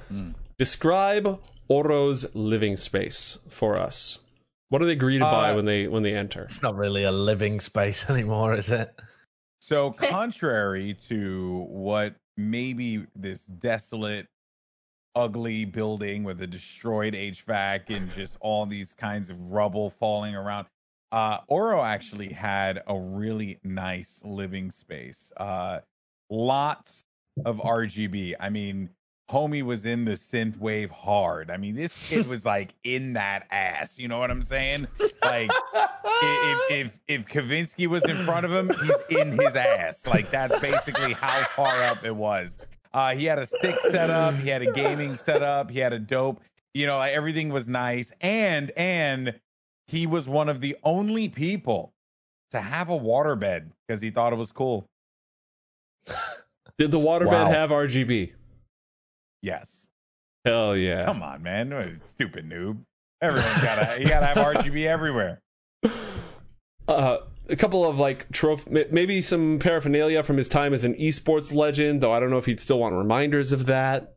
describe Oro's living space for us. What are they greeted by Uh, when they when they enter? It's not really a living space anymore, is it? So, contrary to what maybe this desolate, ugly building with a destroyed HVAC and just all these kinds of rubble falling around, uh, Oro actually had a really nice living space. Uh, lots of RGB. I mean, homie was in the synth wave hard. I mean, this kid was like in that ass. You know what I'm saying? Like if if if Kavinsky was in front of him, he's in his ass. Like that's basically how far up it was. Uh, he had a sick setup. He had a gaming setup. He had a dope. You know, like, everything was nice, and and he was one of the only people to have a waterbed because he thought it was cool. Did the waterbed Wow. have RGB? Yes. Hell yeah. Come on, man. What a Stupid noob. Everyone's gotta you gotta have RGB everywhere. uh, a couple of like trophy, maybe some paraphernalia from his time as an esports legend, though I don't know if he'd still want reminders of that.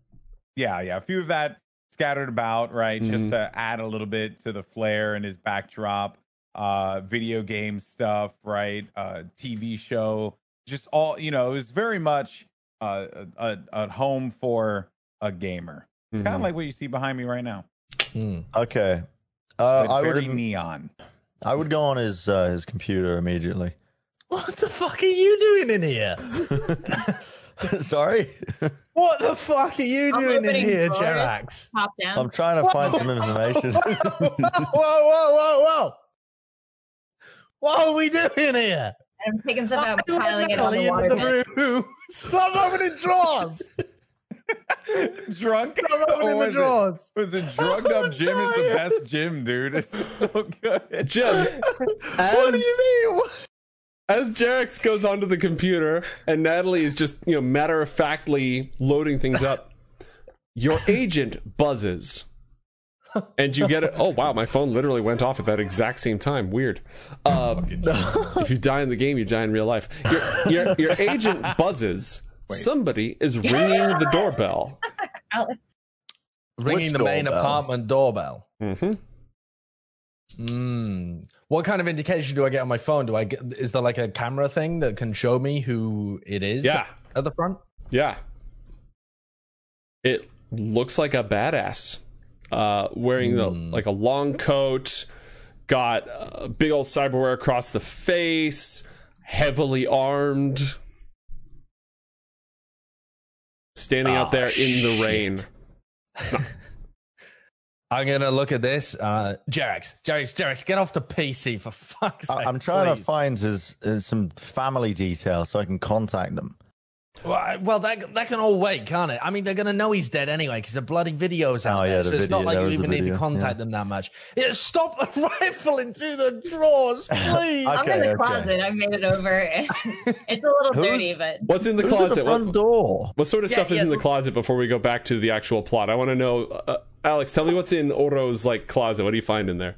Yeah, yeah. A few of that scattered about, right? Just Mhm. to add a little bit to the flair and his backdrop. Uh video game stuff, right? Uh TV show. Just all you know, it was very much uh, a, a, a home for a gamer. Kind of Mhm. like what you see behind me right now. Hmm. Okay. Uh, But I very would neon. I would go on his uh, his computer immediately. What the fuck are you doing in here? Sorry, What the fuck are you I'm doing in here, drawers. Jerax? I'm trying to find some information. whoa, whoa, whoa, whoa! What are we doing here? And I'm taking stuff out and piling it on the Into water. the room. Stop opening drawers. Drunk Stop or opening oh, the was it- drawers. Was it drugged up gym is the best gym, dude. It's so good. Jim, What as do you mean? as Jerax goes onto the computer and Natalie is just you know matter of factly loading things up, your agent buzzes. And you get it. Oh wow, my phone literally went off at that exact same time. Weird. Uh, if you die in the game, you die in real life. Your your, your agent buzzes. Somebody is ringing the doorbell. Ringing Which the main doorbell? apartment doorbell. hmm Hmm. What kind of indication do I get on my phone? Do I get? Is there like a camera thing that can show me who it is? Yeah. At the front. Yeah. It looks like a badass. Uh, wearing the, like a long coat, got a big old cyberware across the face, heavily armed, standing out Oh, there in the rain. I'm gonna look at this. Uh, Jerax, Jerax, Jerax, get off the PC for fuck's sake. I- I'm trying to find his, his some family details so I can contact them. Well, I- well, that that can all wait, can't it? I mean, they're gonna know he's dead anyway because the bloody videos out Oh, there. yeah, so the it's not like you even need to contact yeah. them that much. Yeah, stop rifling through the drawers, please. I'm in the okay. closet. I made it over. it's a little Who's- dirty, but What's in the Who's at closet? the front What, door? what sort of Yeah, stuff is in the closet before we go back to the actual plot? I want to know. Uh, Alex, tell me what's in Oro's like closet. What do you find in there?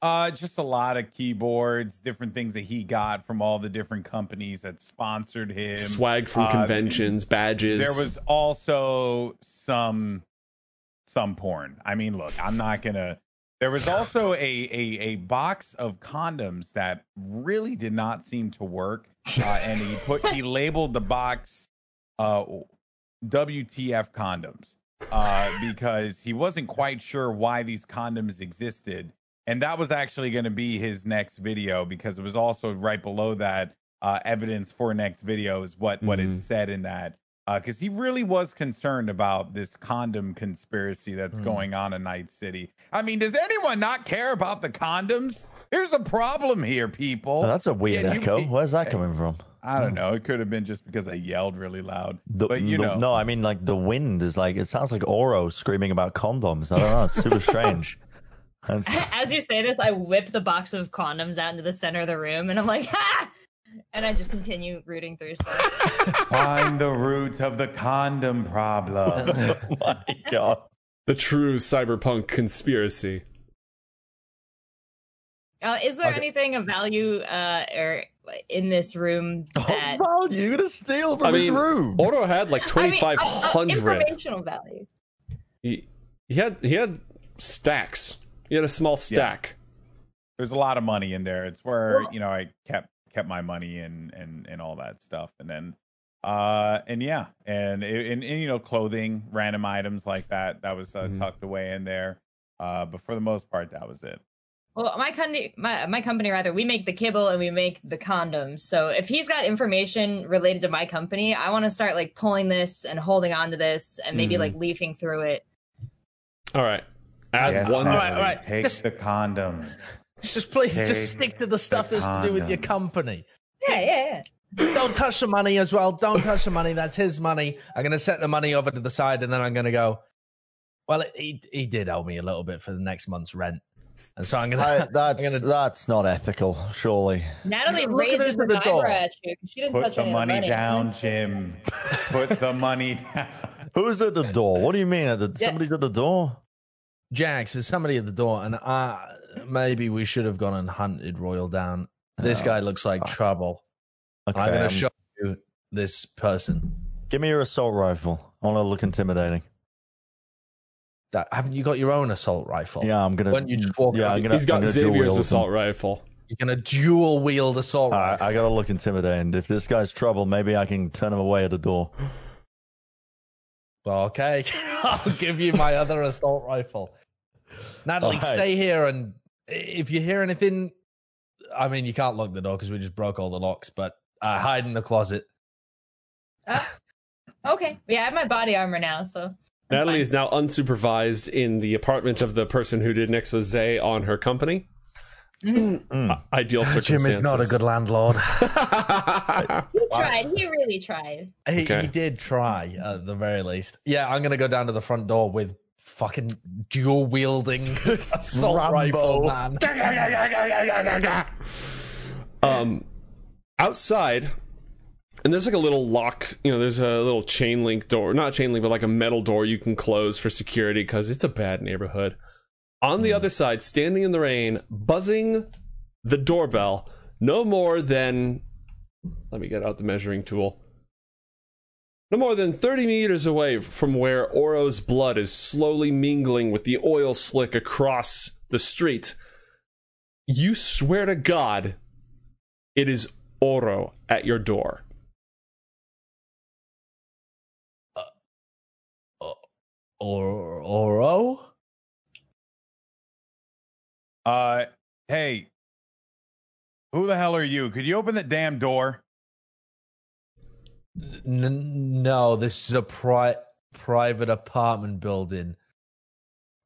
Uh, just a lot of keyboards, different things that he got from all the different companies that sponsored him. Swag from Uh, conventions, badges. There was also some some porn. I mean, look, I'm not gonna. There was also a a, a box of condoms that really did not seem to work, uh, and he put he labeled the box uh, WTF condoms uh, because he wasn't quite sure why these condoms existed. And that was actually going to be his next video because it was also right below that uh, evidence for next video is what what Mhm. it said in that because he really was concerned about this condom conspiracy that's Hmm. going on in Night City. I mean, does anyone not care about the condoms? Here's a problem here, people. Oh, that's a weird Yeah, you- echo. Where's that coming from? I don't know. It could have been just because I yelled really loud. The, but you the- know, no, I mean like the wind is like it sounds like Oro screaming about condoms. I don't know. It's super strange. And it's- as you say this, I whip the box of condoms out into the center of the room, and I'm like, ha! And I just continue rooting through stuff. find the root of the condom problem. oh my god. the true cyberpunk conspiracy. Uh, is there Okay. anything of value uh, or in this room that Oh, value. You're gonna steal from I his mean, room. Oro had like I mean, uh, uh, informational value? he, he had he had stacks. He had a small stack. there's a lot of money in there. It's where you know I kept kept my money and and and all that stuff, and then uh and yeah, and and, and you know clothing, random items like that that was uh, mm-hmm. tucked away in there. Uh, but for the most part, that was it. Well, my company, my, my company rather, we make the kibble and we make the condoms. So if he's got information related to my company, I want to start like pulling this and holding on to this and maybe mm. like leafing through it. All right. Add yes, one. All right, all right. Take just, the condoms. Just please, Take just stick to the stuff the that's condoms. to do with your company. Yeah, yeah, yeah. Don't touch the money as well. Don't touch the money. That's his money. I'm going to set the money over to the side and then I'm going to go, well, he, he did owe me a little bit for the next month's rent. And so I'm gonna. I, that's I'm gonna, that's not ethical, surely. Natalie raises the eyebrow at you. She didn't Put touch the any money, money down, Jim. Put the money down. Who's at the door? What do you mean? At the, yeah. Somebody's at the door. Jax, there's somebody at the door, and uh, maybe we should have gone and hunted Royal down. This oh, guy looks like fuck. trouble. Okay, I'm going to show you this person. Give me your assault rifle. I want to look intimidating. That haven't you got your own assault rifle? Yeah, I'm gonna. When you just walk yeah, I'm gonna, he's got Xavier's assault rifle. You're gonna dual wield assault rifle. I gotta look intimidating. If this guy's trouble, maybe I can turn him away at the door. Well, okay, I'll give you my other assault rifle. Natalie, right. stay here, and if you hear anything, I mean, you can't lock the door because we just broke all the locks. But uh, hide in the closet. Uh, okay, yeah, I have my body armor now, so Natalie fine. is now unsupervised in the apartment of the person who did an expose on her company. Mm. Uh, ideal circumstances. Jim is not a good landlord. he tried. He really tried. He, okay. he did try, at the very least. Yeah, I'm going to go down to the front door with fucking dual wielding assault rifle man. um, outside, and there's like a little lock you know there's a little chain link door not chain link but like a metal door you can close for security because it's a bad neighborhood on the mm. other side standing in the rain buzzing the doorbell no more than let me get out the measuring tool no more than 30 meters away from where Oro's blood is slowly mingling with the oil slick across the street. You swear to God, it is Oro at your door. or Oro? Uh, hey, who the hell are you? Could you open the damn door? N- no, this is a pri- private apartment building.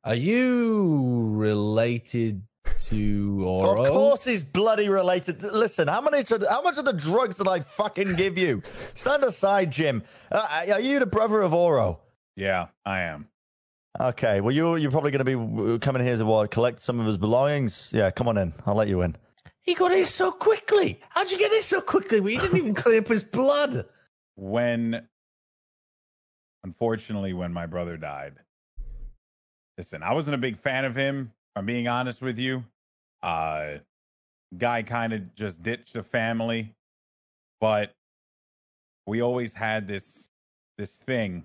Are you related to Oro? Of course, he's bloody related. Listen, how many? How much of the drugs did I fucking give you? Stand aside, Jim. Uh, are you the brother of Oro? Yeah, I am. Okay, well, you're you're probably going to be coming here to what? Collect some of his belongings. Yeah, come on in. I'll let you in. He got here so quickly. How'd you get here so quickly? We didn't even clean up his blood. When, unfortunately, when my brother died, listen, I wasn't a big fan of him. I'm being honest with you. Uh, guy kind of just ditched the family, but we always had this this thing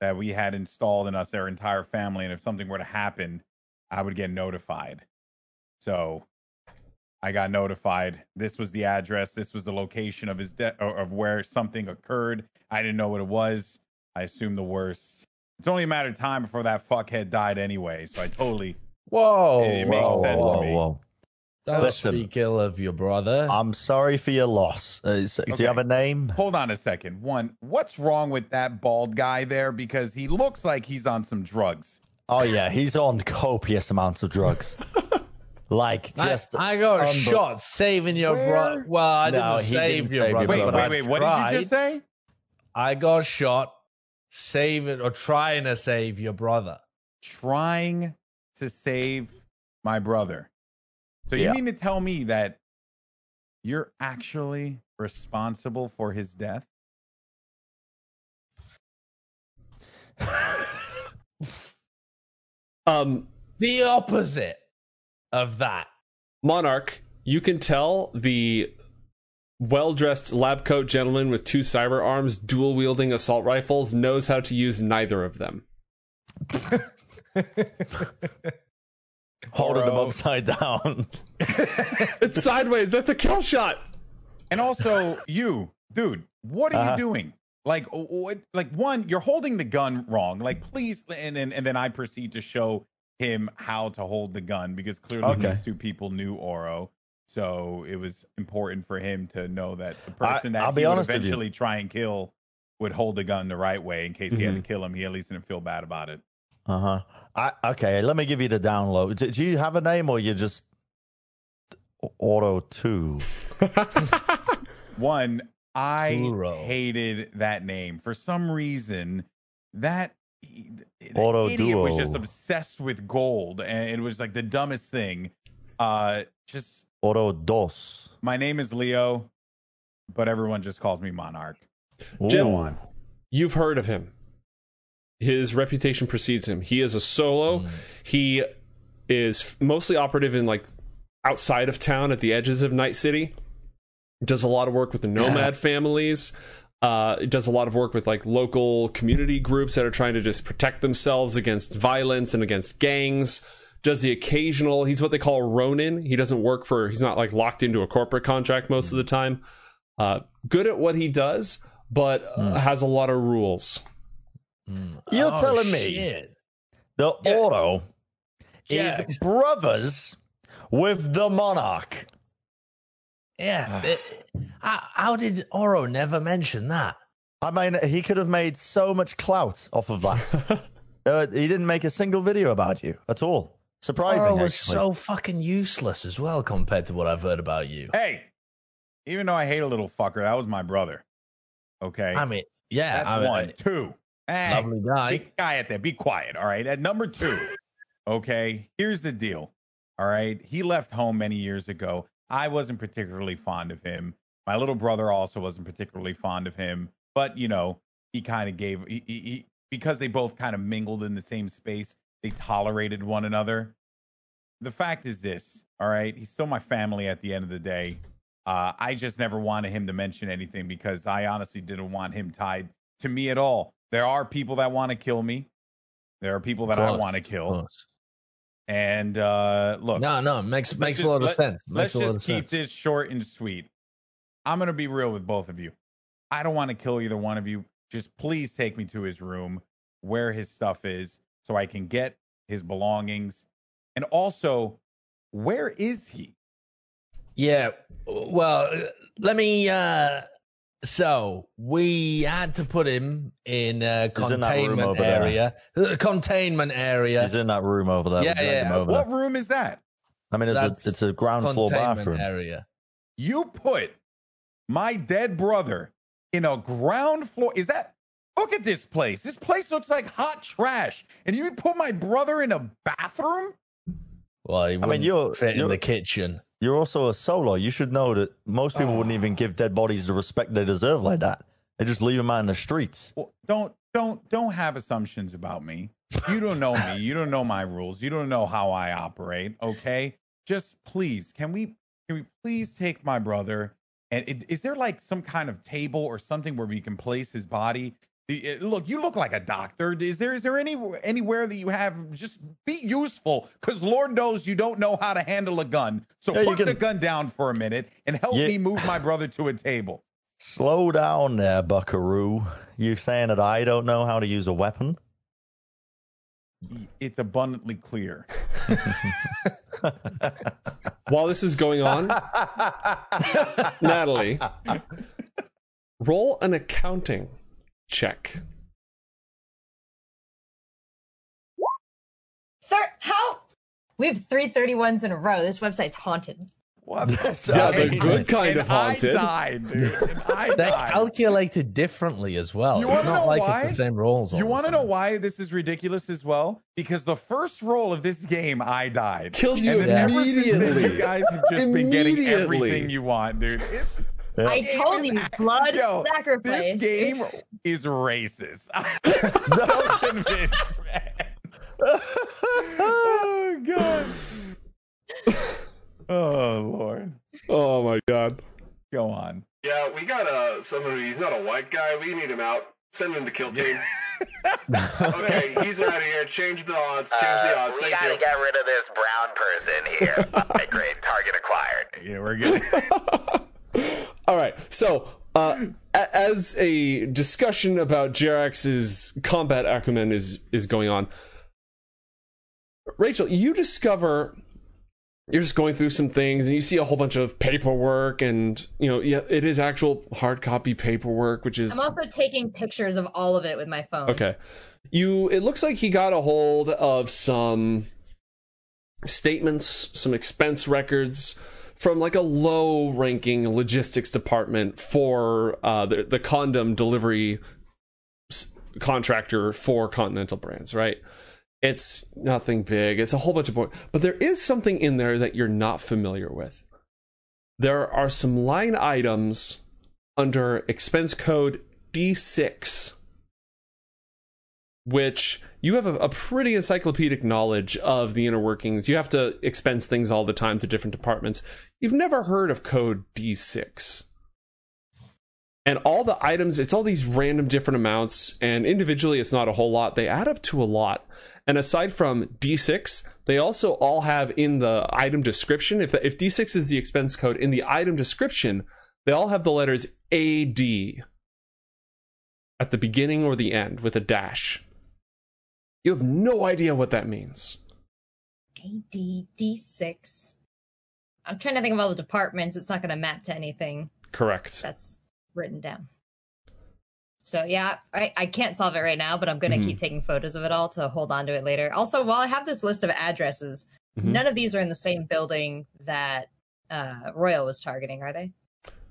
that we had installed in us, their entire family. And if something were to happen, I would get notified. So I got notified. This was the address. This was the location of his death, of where something occurred. I didn't know what it was. I assumed the worst. It's only a matter of time before that fuckhead died anyway. So I totally. Whoa! It, it makes whoa, sense whoa, to me. Whoa. Don't Listen, speak ill of your brother. I'm sorry for your loss. Uh, do okay. you have a name? Hold on a second. One, what's wrong with that bald guy there? Because he looks like he's on some drugs. Oh yeah, he's on copious amounts of drugs. like just I, I got unbe- shot saving your brother. Well, I no, didn't save didn't your save brother. Wait, wait, wait. What did you just say? I got shot saving or trying to save your brother. Trying to save my brother. So you yeah. mean to tell me that you're actually responsible for his death? um the opposite of that. Monarch, you can tell the well-dressed lab coat gentleman with two cyber arms dual wielding assault rifles knows how to use neither of them. Holding them upside down. It's sideways. That's a kill shot. And also, you, dude, what are Uh-huh. you doing? Like, what? Like, one, you're holding the gun wrong. Like, please, and then and then I proceed to show him how to hold the gun because clearly Okay. these two people knew Oro, so it was important for him to know that the I- person that I'll be he would honest with you. eventually try and kill would hold the gun the right way in case he had Mm-hmm. to kill him. He at least didn't feel bad about it. Uh huh. I, okay, let me give you the download. Do, do you have a name or you just Auto Two? One, I Kuro. hated that name for some reason. That the Auto idiot was just obsessed with gold, and it was like the dumbest thing. Uh, just Auto Dos. my name is Leo, but everyone just calls me Monarch. Jim, Ooh. You've heard of him. His reputation precedes him. He is a solo. He is mostly operative in like outside of town at the edges of Night City. Does a lot of work with the nomad families. Uh, does a lot of work with like local community groups that are trying to just protect themselves against violence and against gangs. Does the occasional, he's what they call a Ronin. He doesn't work for, he's not like locked into a corporate contract most of the time. Uh, good at what he does, but uh, has a lot of rules. Mm. You're Oh, telling me shit. the Yeah. Auto Yeah. is brothers with the Monarch. Yeah. Ah. it- how, uh, how did Oro never mention that? I mean, he could have made so much clout off of that. uh, he didn't make a single video about you at all. Surprising. Oro was actually. so fucking useless as well compared to what I've heard about you. Hey, even though I hate a little fucker, that was my brother. Okay, I mean, yeah, that's I mean, one. Two, Hey, lovely guy. big guy at there. Be quiet. All right. At number two, okay, here's the deal. All right. He left home many years ago. I wasn't particularly fond of him. My little brother also wasn't particularly fond of him. But, you know, he kind of gave, he, he, he, because they both kind of mingled in the same space, they tolerated one another. The fact is this, all right, he's still my family at the end of the day. Uh, I just never wanted him to mention anything because I honestly didn't want him tied to me at all. There are people that want to kill me. There are people that I want to kill. And uh, look, No, no, makes makes just- a lot of let- sense. let's lot of just keep sense. this short and sweet. I'm going to be real with both of you. I don't want to kill either one of you. Just please take me to his room where his stuff is so I can get his belongings. And also, where is he? Yeah. Well, let me. uh So we had to put him in a He's in that room containment over there. area. Uh, Containment area. He's in that room over there. Yeah, We dragged him yeah. over What there. room is that? I mean, it's a, it's a ground floor bathroom. area. You put my dead brother in a ground floor. Is that? Look at this place. This place looks like hot trash. And you put my brother in a bathroom? Well, he wouldn't you're- fit in you're- the kitchen. You're also a solo. You should know that most people wouldn't even give dead bodies the respect they deserve like that. They just leave them out in the streets. Well, don't don't don't have assumptions about me. You don't know me. You don't know my rules. You don't know how I operate. Okay, just please, can we can we please take my brother? And it, is there like some kind of table or something where we can place his body? The- it- Look, you look like a doctor. Is there is there any anywhere that you have? Just be useful, because Lord knows you don't know how to handle a gun. So Yeah, you put the gun down for a minute and help Yeah. me move my brother to a table. Slow down there, buckaroo. You saying that I don't know how to use a weapon? It's abundantly clear. While this is going on, Natalie, roll an accounting check. Thir- how? We have three 31s in a row. This website's haunted. What? That's Yeah, the good kind and of haunted. I died, dude. And I They're died. calculated differently as well. You it's wanna not know like why? it's the same rolls. You want to know why this is ridiculous as well? Because the first roll of this game, I died. Killed you then ever since then, immediately. You guys have just been getting Immediately. everything you want, dude. It- Yeah. I told you, blood Yo, sacrifice. This game is racist. I'm so convinced, man. oh god. Oh lord. Oh my god. Go on. Yeah, we got uh someone. He's not a white guy. We need him out. Send him to kill team. okay, he's out of here. Change the odds. Change the Uh, odds. we Thank gotta you. get rid of this brown person here. okay, great. Target acquired. Yeah, we're good. All right. So, uh, a- as a discussion about Jerax's combat acumen is is going on, Rachel, you discover you're just going through some things and you see a whole bunch of paperwork and you know yeah it is actual hard copy paperwork which is I'm also taking pictures of all of it with my phone. Okay. You it looks like he got a hold of some statements, some expense records from like a low ranking logistics department for uh, the, the condom delivery s- contractor for Continental Brands, right? It's nothing big. It's a whole bunch of but there is something in there that you're not familiar with. There are some line items under expense code D6 which you have a, a pretty encyclopedic knowledge of the inner workings. You have to expense things all the time to different departments. You've never heard of code D6. And all the items, it's all these random different amounts, and individually it's not a whole lot. They add up to a lot. And aside from D6, they also all have in the item description, if, if D6 is the expense code, in the item description, they all have the letters AD at the beginning or the end with a dash. You have no idea what that means. ADD6. I'm trying to think of all the departments. It's not going to map to anything Correct. that's written down. So yeah, I, I can't solve it right now, but I'm going to Mhm. keep taking photos of it all to hold on to it later. Also, while I have this list of addresses, Mhm. none of these are in the same building that uh, Royal was targeting, are they?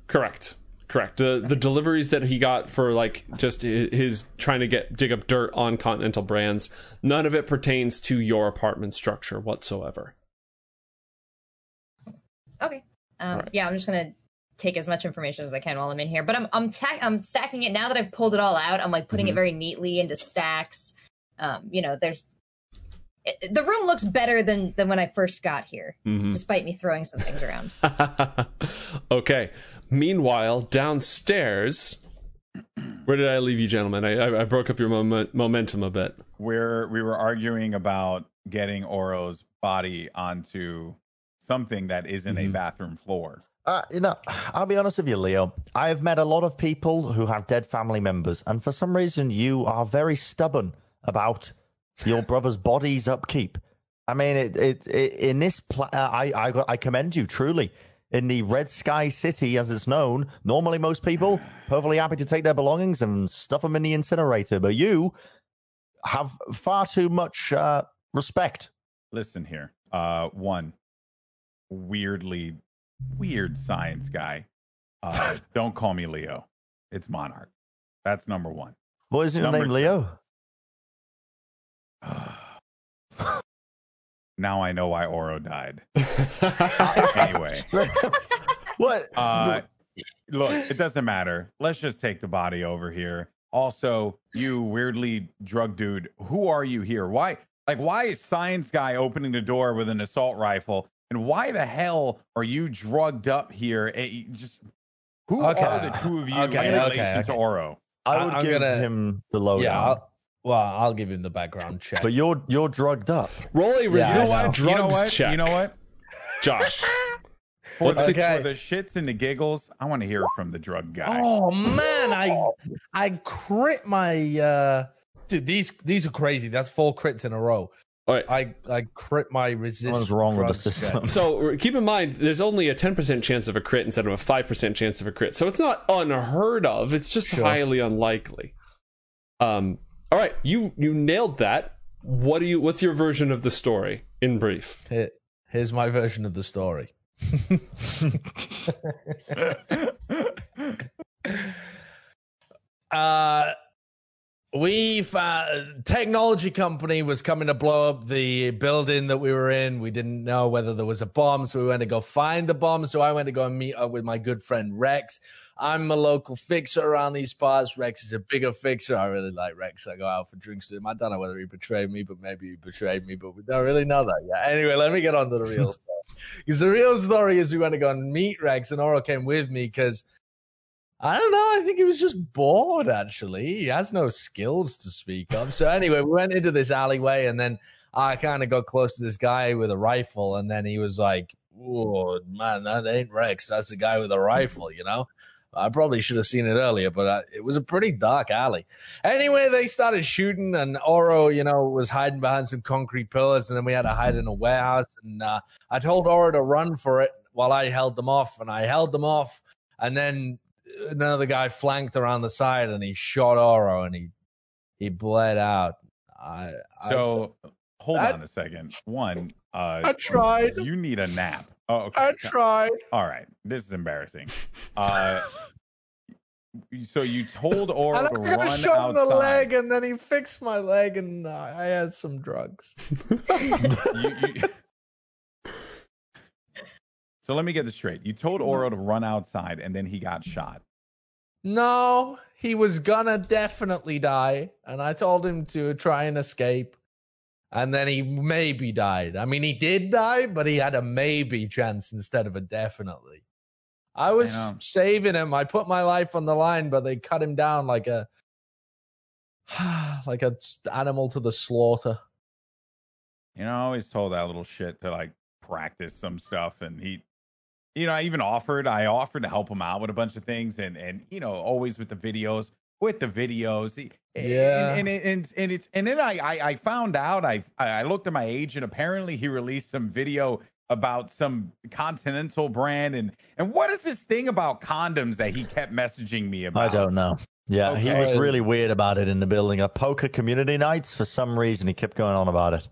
Correct. Correct. The the deliveries that he got for like just hi- his trying to get dig up dirt on Continental brands, none of it pertains to your apartment structure whatsoever. Okay. Um, Alright. Yeah, I'm just gonna take as much information as I can while I'm in here. But I'm I'm ta- I'm stacking it now that I've pulled it all out. I'm like putting Mhm. it very neatly into stacks. Um, you know, there's it, the room looks better than than when I first got here, Mhm. despite me throwing some things around. okay. Meanwhile, downstairs, where did I leave you, gentlemen? I I, I broke up your moment, momentum a bit. Where we were arguing about getting Oro's body onto something that isn't a Mhm. bathroom floor. Uh, you know, I'll be honest with you, Leo. I have met a lot of people who have dead family members, and for some reason, you are very stubborn about your brother's body's upkeep. I mean, it, it, it in this, pla- I, I, I commend you truly. In the Red Sky City, as it's known, normally most people perfectly happy to take their belongings and stuff them in the incinerator, but you have far too much uh, respect. Listen here. Uh, one weirdly weird science guy. Uh, don't call me Leo. It's Monarch. That's number one. What is your Number name. Leo? now I know why Oro died. Anyway, what? uh, look, it doesn't matter. Let's just take the body over here. Also, you weirdly drug dude, who are you here? Why, like, why is science guy opening the door with an assault rifle? And why the hell are you drugged up here? Eh, you just who Okay. are the two of you Okay, in okay, relation to. Oro? I I- would I'm give gonna- him the lowdown. yeah. I'll, well, I'll give him the background check. But you're you're drugged up. Roll a Yeah, resist I drugs you know what? check. You know what? Josh? For, What's the, the- Okay. for the shits and the giggles, I want to hear from the drug guy. Oh man, I I crit my uh dude. These these are crazy. That's four crits in a row. All right. I I crit my resist. What's wrong with the drugs check. system? So keep in mind, there's only a 10% chance of a crit instead of a 5% chance of a crit. So it's not unheard of. It's just Sure. highly unlikely. Um. All right, you you nailed that. What do you? What's your version of the story in brief? Here, here's my version of the story. uh we found technology company was coming to blow up the building that we were in. We didn't know whether there was a bomb, so we went to go find the bomb. So I went to go and meet up with my good friend Rex. I'm a local fixer around these parts. Rex is a bigger fixer. I really like Rex. I go out for drinks with him. I don't know whether he betrayed me, but maybe he betrayed me, but we don't really know that yet. Anyway, let me get on to the real story. Because the real story is we went to go and meet Rex, and Oro came with me because I don't know. I think he was just bored, actually. He has no skills to speak of. So, anyway, we went into this alleyway, and then I kind of got close to this guy with a rifle, and then he was like, Oh, man, that ain't Rex. That's the guy with a rifle, you know? I probably should have seen it earlier, but uh, it was a pretty dark alley. Anyway, they started shooting, and Oro, you know, was hiding behind some concrete pillars, and then we had to hide in a warehouse. And uh, I told Oro to run for it while I held them off, and I held them off, and then another guy flanked around the side and he shot Oro and he he bled out. I, so I, hold I, on a second. One, uh, I tried. You need a nap. Oh, okay. I tried. All right, this is embarrassing. Uh, so you told Oro to run I shot outside. in the leg, and then he fixed my leg, and uh, I had some drugs. you, you, so let me get this straight. You told mm-hmm. Oro to run outside and then he got shot. No, he was gonna definitely die. And I told him to try and escape. And then he maybe died. I mean, he did die, but he had a maybe chance instead of a definitely. I was I saving him. I put my life on the line, but they cut him down like a like a animal to the slaughter. You know, I always told that little shit to like practice some stuff, and he you know, I even offered, I offered to help him out with a bunch of things and, and, you know, always with the videos, with the videos. Yeah. And, and, and, and it's, and then I, I, I found out, I, I looked at my agent. Apparently he released some video about some continental brand and and what is this thing about condoms that he kept messaging me about i don't know yeah okay. he was really weird about it in the building A poker community nights for some reason he kept going on about it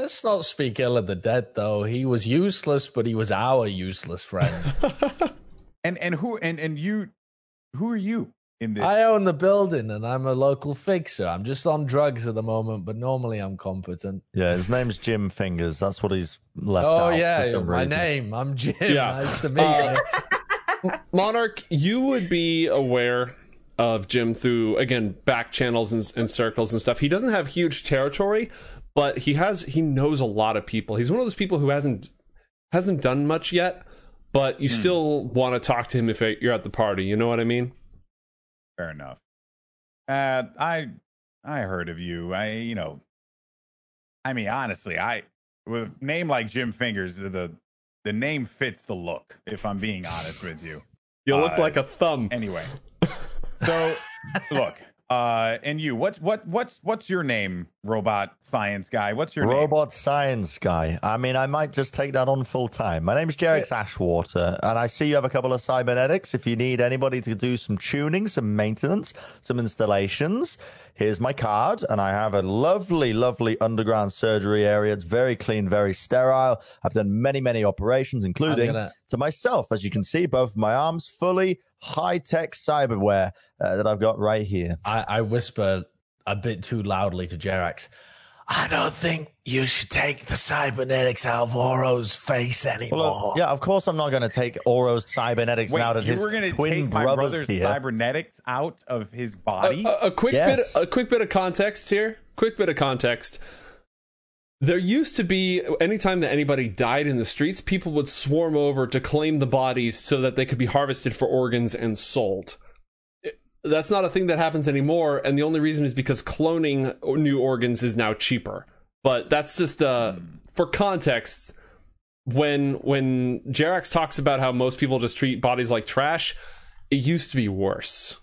Let's not speak ill of the dead, though. He was useless, but he was our useless friend. and and who and and you, who are you in this? I own the building, and I'm a local fixer. I'm just on drugs at the moment, but normally I'm competent. Yeah, his name's Jim Fingers. That's what he's left. Oh yeah, my name. I'm Jim. Yeah. Nice to meet uh, you. Monarch, you would be aware of Jim through again back channels and, and, circles and stuff. He doesn't have huge territory, but he has he knows a lot of people. He's one of those people who hasn't hasn't done much yet, but you hmm. still want to talk to him if you're at the party. You know what I mean? Fair enough. Uh, I I heard of you. I you know, I mean honestly, I with a name like Jim Fingers, the the name fits the look. If I'm being honest with you, you look uh, like a thumb. Anyway, so look, uh, and you, what, what, what's, what's your name, robot science guy? What's your robot name? Robot science guy. I mean, I might just take that on full time. My name's Jerax yeah. Ashwater, and I see you have a couple of cybernetics. If you need anybody to do some tuning, some maintenance, some installations, here's my card. And I have a lovely, lovely underground surgery area. It's very clean, very sterile. I've done many, many operations, including gonna... to myself. As you can see, both my arms fully high tech cyberware uh, that I've got right here. I, I whisper a bit too loudly to Jerax. I don't think you should take the cybernetics out of Oro's face anymore. Well, yeah, of course I'm not going to take Oro's cybernetics Wait, out of you his were going to take my brother's here. cybernetics out of his body. A, a, a quick yes. bit, a quick bit of context here. Quick bit of context. There used to be, anytime that anybody died in the streets, people would swarm over to claim the bodies so that they could be harvested for organs and sold. That's not a thing that happens anymore, and the only reason is because cloning new organs is now cheaper. But that's just uh, for context. When when Jerax talks about how most people just treat bodies like trash, it used to be worse.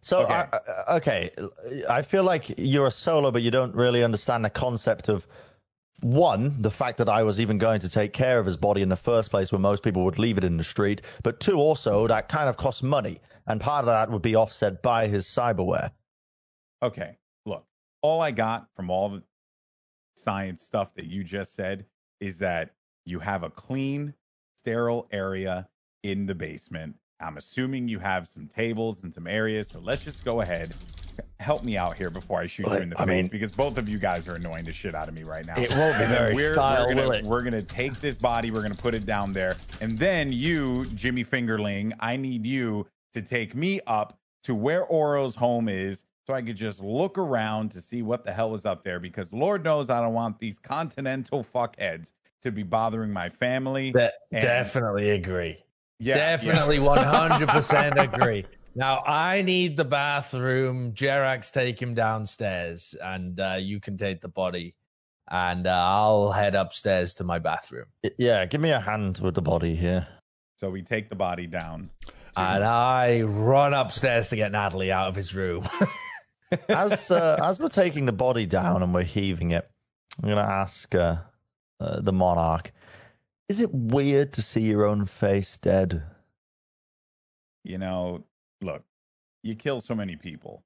So okay. I, okay, I feel like you're a solo, but you don't really understand the concept of one, the fact that I was even going to take care of his body in the first place, when most people would leave it in the street. But two, also that kind of costs money, and part of that would be offset by his cyberware. Okay, look, all I got from all the science stuff that you just said is that you have a clean, sterile area in the basement I'm assuming you have some tables and some areas. So let's just go ahead. Help me out here before I shoot but, you in the I face mean, because both of you guys are annoying the shit out of me right now. It won't be very we're, style, we're gonna, will it? We're gonna take this body, we're gonna put it down there, and then you, Jimmy Fingerling, I need you to take me up to where Oro's home is so I could just look around to see what the hell is up there because Lord knows I don't want these continental fuckheads to be bothering my family. That, definitely agree. Yeah, Definitely 100% agree. Now, I need the bathroom. Jerax, take him downstairs, and uh, you can take the body. And uh, I'll head upstairs to my bathroom. Yeah, give me a hand with the body here. So we take the body down. And I run upstairs to get Natalie out of his room. As uh, as we're taking the body down and we're heaving it, I'm gonna ask uh, uh, the monarch: Is it weird to see your own face dead? you know, look, you kill so many people,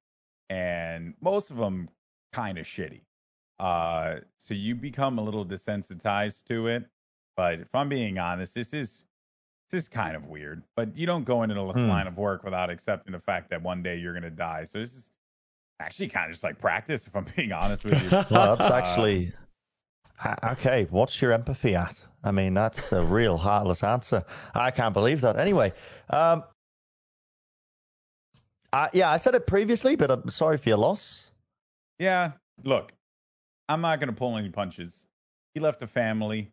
and most of them kind of shitty. Uh, so you become a little desensitized to it. But if I'm being honest, this is this is kind of weird. But you don't go into this Hmm. line of work without accepting the fact that one day you're gonna die. So this is actually kind of just like practice. If I'm being honest with you. Well, that's Uh, actually Uh, okay. What's your empathy at? I mean, that's a real heartless answer. I can't believe that. Anyway, um, I, yeah, I said it previously, but I'm sorry for your loss. Yeah, look, I'm not going to pull any punches. He left the family.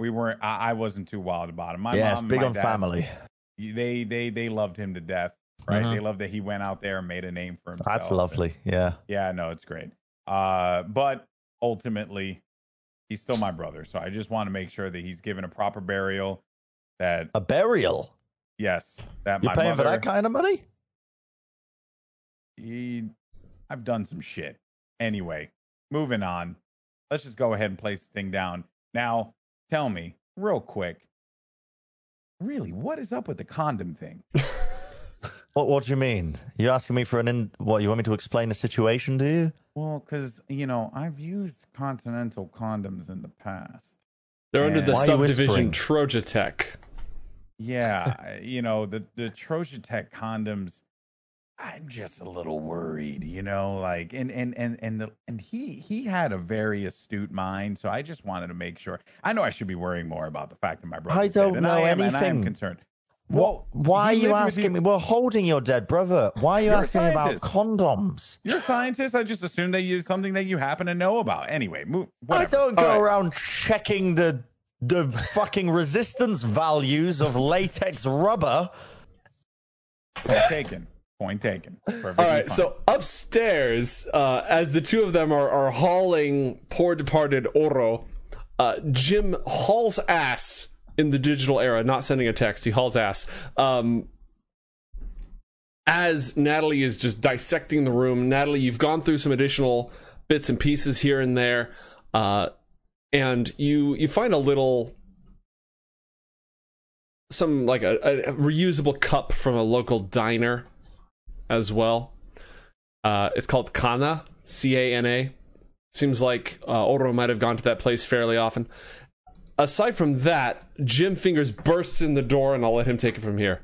We weren't. I, I wasn't too wild about him. My yes, mom, big on dad, family. They they they loved him to death. Right? Mhm. They loved that he went out there and made a name for himself. That's and- lovely. Yeah. yeah, no, it's great. Uh, but ultimately, he's still my brother. So I just want to make sure that he's given a proper burial. That A burial. yes, that You're my paying mother. for that kind of money? he, I've done some shit. Anyway, moving on. Let's just go ahead and place this thing down. Now, tell me, real quick, really, what is up with the condom thing? What What do you mean? You're asking me for an in? What you want me to explain the situation to you? Well, because, you know, I've used Continental condoms in the past. They're under the Why are you subdivision whispering? Trojatech. Yeah, you know, the, the Trojan Tech condoms. I'm just a little worried, you know, like and and and and the and he he had a very astute mind, so I just wanted to make sure. I know I should be worrying more about the fact that my brother. I don't I know am, and I am anything. concerned. What? Why are you asking me? We're holding your dead brother. Why are you asking me about condoms? You're a scientist. I just assumed that you something that you happen to know about. Anyway, move. Whatever. I don't All go right. around checking the the fucking resistance values of latex rubber. Taken. Point taken. Perfectly All right, fine. so upstairs, uh, as the two of them are, are hauling poor departed Oro, uh, Jim hauls ass in the digital era, not sending a text. He hauls ass. Um, as Natalie is just dissecting the room, Natalie, you've gone through some additional bits and pieces here and there, uh, and you you find a little some like a, a reusable cup from a local diner as well. Uh, it's called Kana, C A N A. Seems like uh, Oro might have gone to that place fairly often. Aside from that, Jim Fingers bursts in the door, and I'll let him take it from here.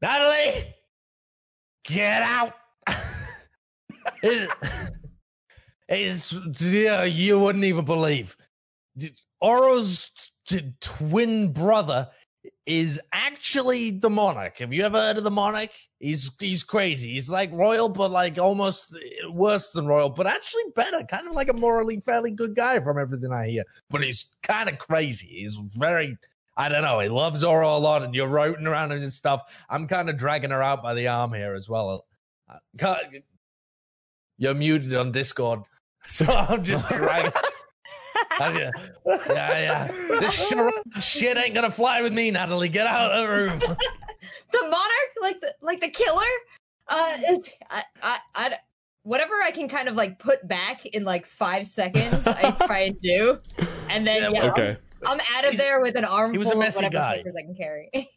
Natalie, get out. it, it's yeah, you wouldn't even believe. Oro's t- twin brother is actually the monarch. Have you ever heard of the monarch? He's he's crazy. He's like royal, but like almost worse than royal, but actually better. Kind of like a morally fairly good guy from everything I hear. But he's kind of crazy. He's very I don't know. He loves Oro a lot, and you're routing around and stuff. I'm kind of dragging her out by the arm here as well. Uh, You're muted on Discord, so I'm just dragging. I- yeah, yeah. This shit, shit ain't gonna fly with me, Natalie. Get out of the room. the monarch, like the like the killer. Uh, it, I, I, I, whatever I can kind of like put back in like five seconds, I try and do, and then Yeah, yeah, Okay. I'm, I'm out of there with an armful He was a of messy whatever guy. I can carry.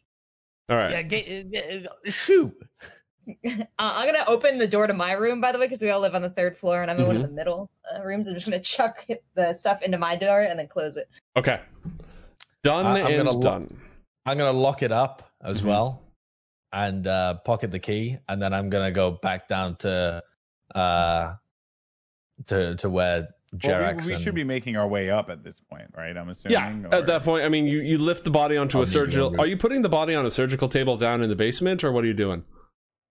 All right. Yeah, get, get, shoot. Uh, I'm gonna open the door to my room, by the way, because we all live on the third floor, and I'm in one of Mm-hmm. the middle uh, rooms. I'm just gonna chuck the stuff into my door and then close it. Okay. Done I- I'm and gonna lo- done. I'm gonna lock it up as Mhm. well, and uh, pocket the key, and then I'm gonna go back down to uh to to where Well, we, we and- should be making our way up at this point, right? I'm assuming. Yeah. or- At that point, I mean, you, you lift the body onto I'll a surgical. Are you putting the body on a surgical table down in the basement, or what are you doing?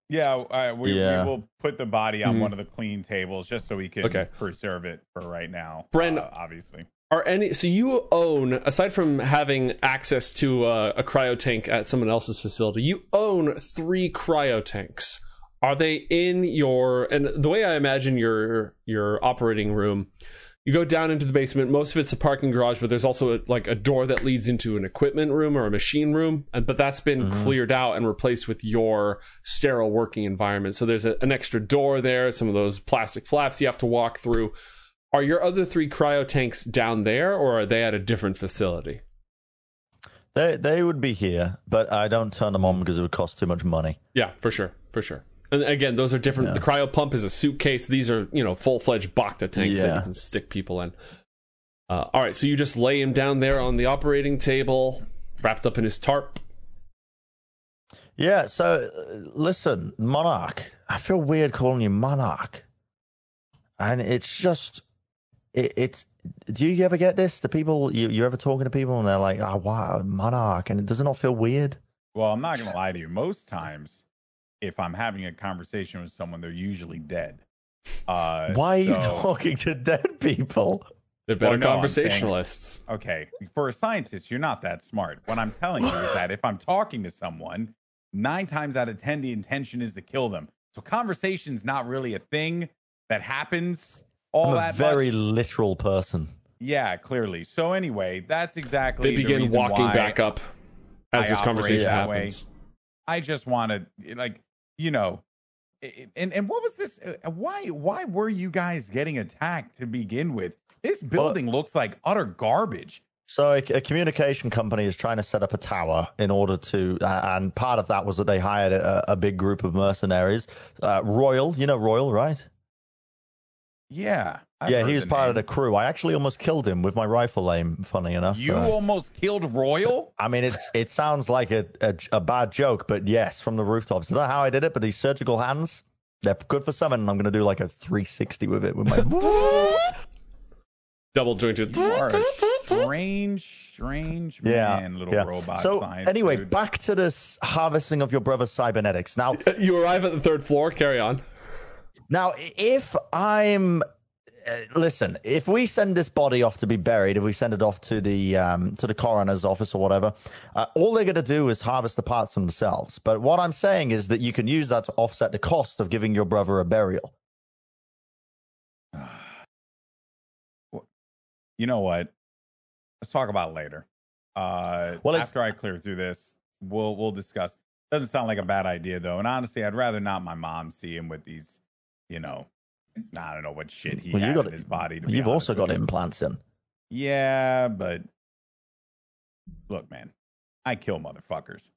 Yeah, uh, we, Yeah. we will put the body on Mhm. one of the clean tables just so we can Okay. preserve it for right now. Bren- uh, obviously. Are any so you own aside from having access to a, a cryo tank at someone else's facility, you own three cryo tanks. Are they in your and the way I imagine your your operating room? You go down into the basement. Most of it's a parking garage, but there's also a, like a door that leads into an equipment room or a machine room. and- But that's been mm-hmm. cleared out and replaced with your sterile working environment. So there's a, an extra door there. Some of those plastic flaps you have to walk through. Are your other three cryo tanks down there, or are they at a different facility? They they would be here, but I don't turn them on because it would cost too much money. Yeah, for sure, for sure. And again, those are different. The cryo pump is a suitcase. These are you know full fledged Bacta tanks that you can stick people in. Uh, all right, so you just lay him down there on the operating table, wrapped up in his tarp. Yeah. So uh, listen, Monarch. I feel weird calling you Monarch, and it's just it, it's. Do you ever get this? The people you you ever talking to people and they're like, "Oh wow, Monarch," and it does it not feel weird? Well, I'm not gonna lie to you. Most times, if I'm having a conversation with someone, they're usually dead. Uh, Why are you talking to dead people? They're better Well, no, I'm saying- conversationalists. Okay, for a scientist, you're not that smart. What I'm telling you is that if I'm talking to someone, nine times out of ten, the intention is to kill them. So conversation's not really a thing that happens all I'm a that very much. literal person. Yeah, clearly. So anyway, that's exactly They begin reason walking why back up as I this conversation that way. happens. I just want to like, you know, and and what was this? uh, Why why were you guys getting attacked to begin with? This building looks like utter garbage. So a, a communication company is trying to set up a tower in order to, uh, and part of that was that they hired a, a big group of mercenaries. Uh, Royal, you know Royal, right? Yeah, I've yeah, he was the part of the crew. I actually almost killed him with my rifle aim. Funny enough, You Uh, almost killed Royal. I mean, it's it sounds like a, a a bad joke, but yes, from the rooftops. I don't know how I did it, but these surgical hands, they're good for something. And I'm going to do like a 360 with it with my. Double jointed. You strange, strange yeah, man, little yeah. robot. So science anyway, dude. back to this harvesting of your brother's cybernetics. Now, You arrive at the third floor. Carry on. Now, if I'm uh, listen, if we send this body off to be buried, if we send it off to the um, to the coroner's office or whatever, uh, all they're going to do is harvest the parts themselves. But what I'm saying is that you can use that to offset the cost of giving your brother a burial. you know what? Let's talk about it later. Uh, Well, after I clear through this, we'll we'll discuss. Doesn't sound like a bad idea though, and honestly, I'd rather not my mom see him with these, you know, I don't know what shit he Well, had got in his body. To You've also got implants in. Yeah, but look, man, I kill motherfuckers.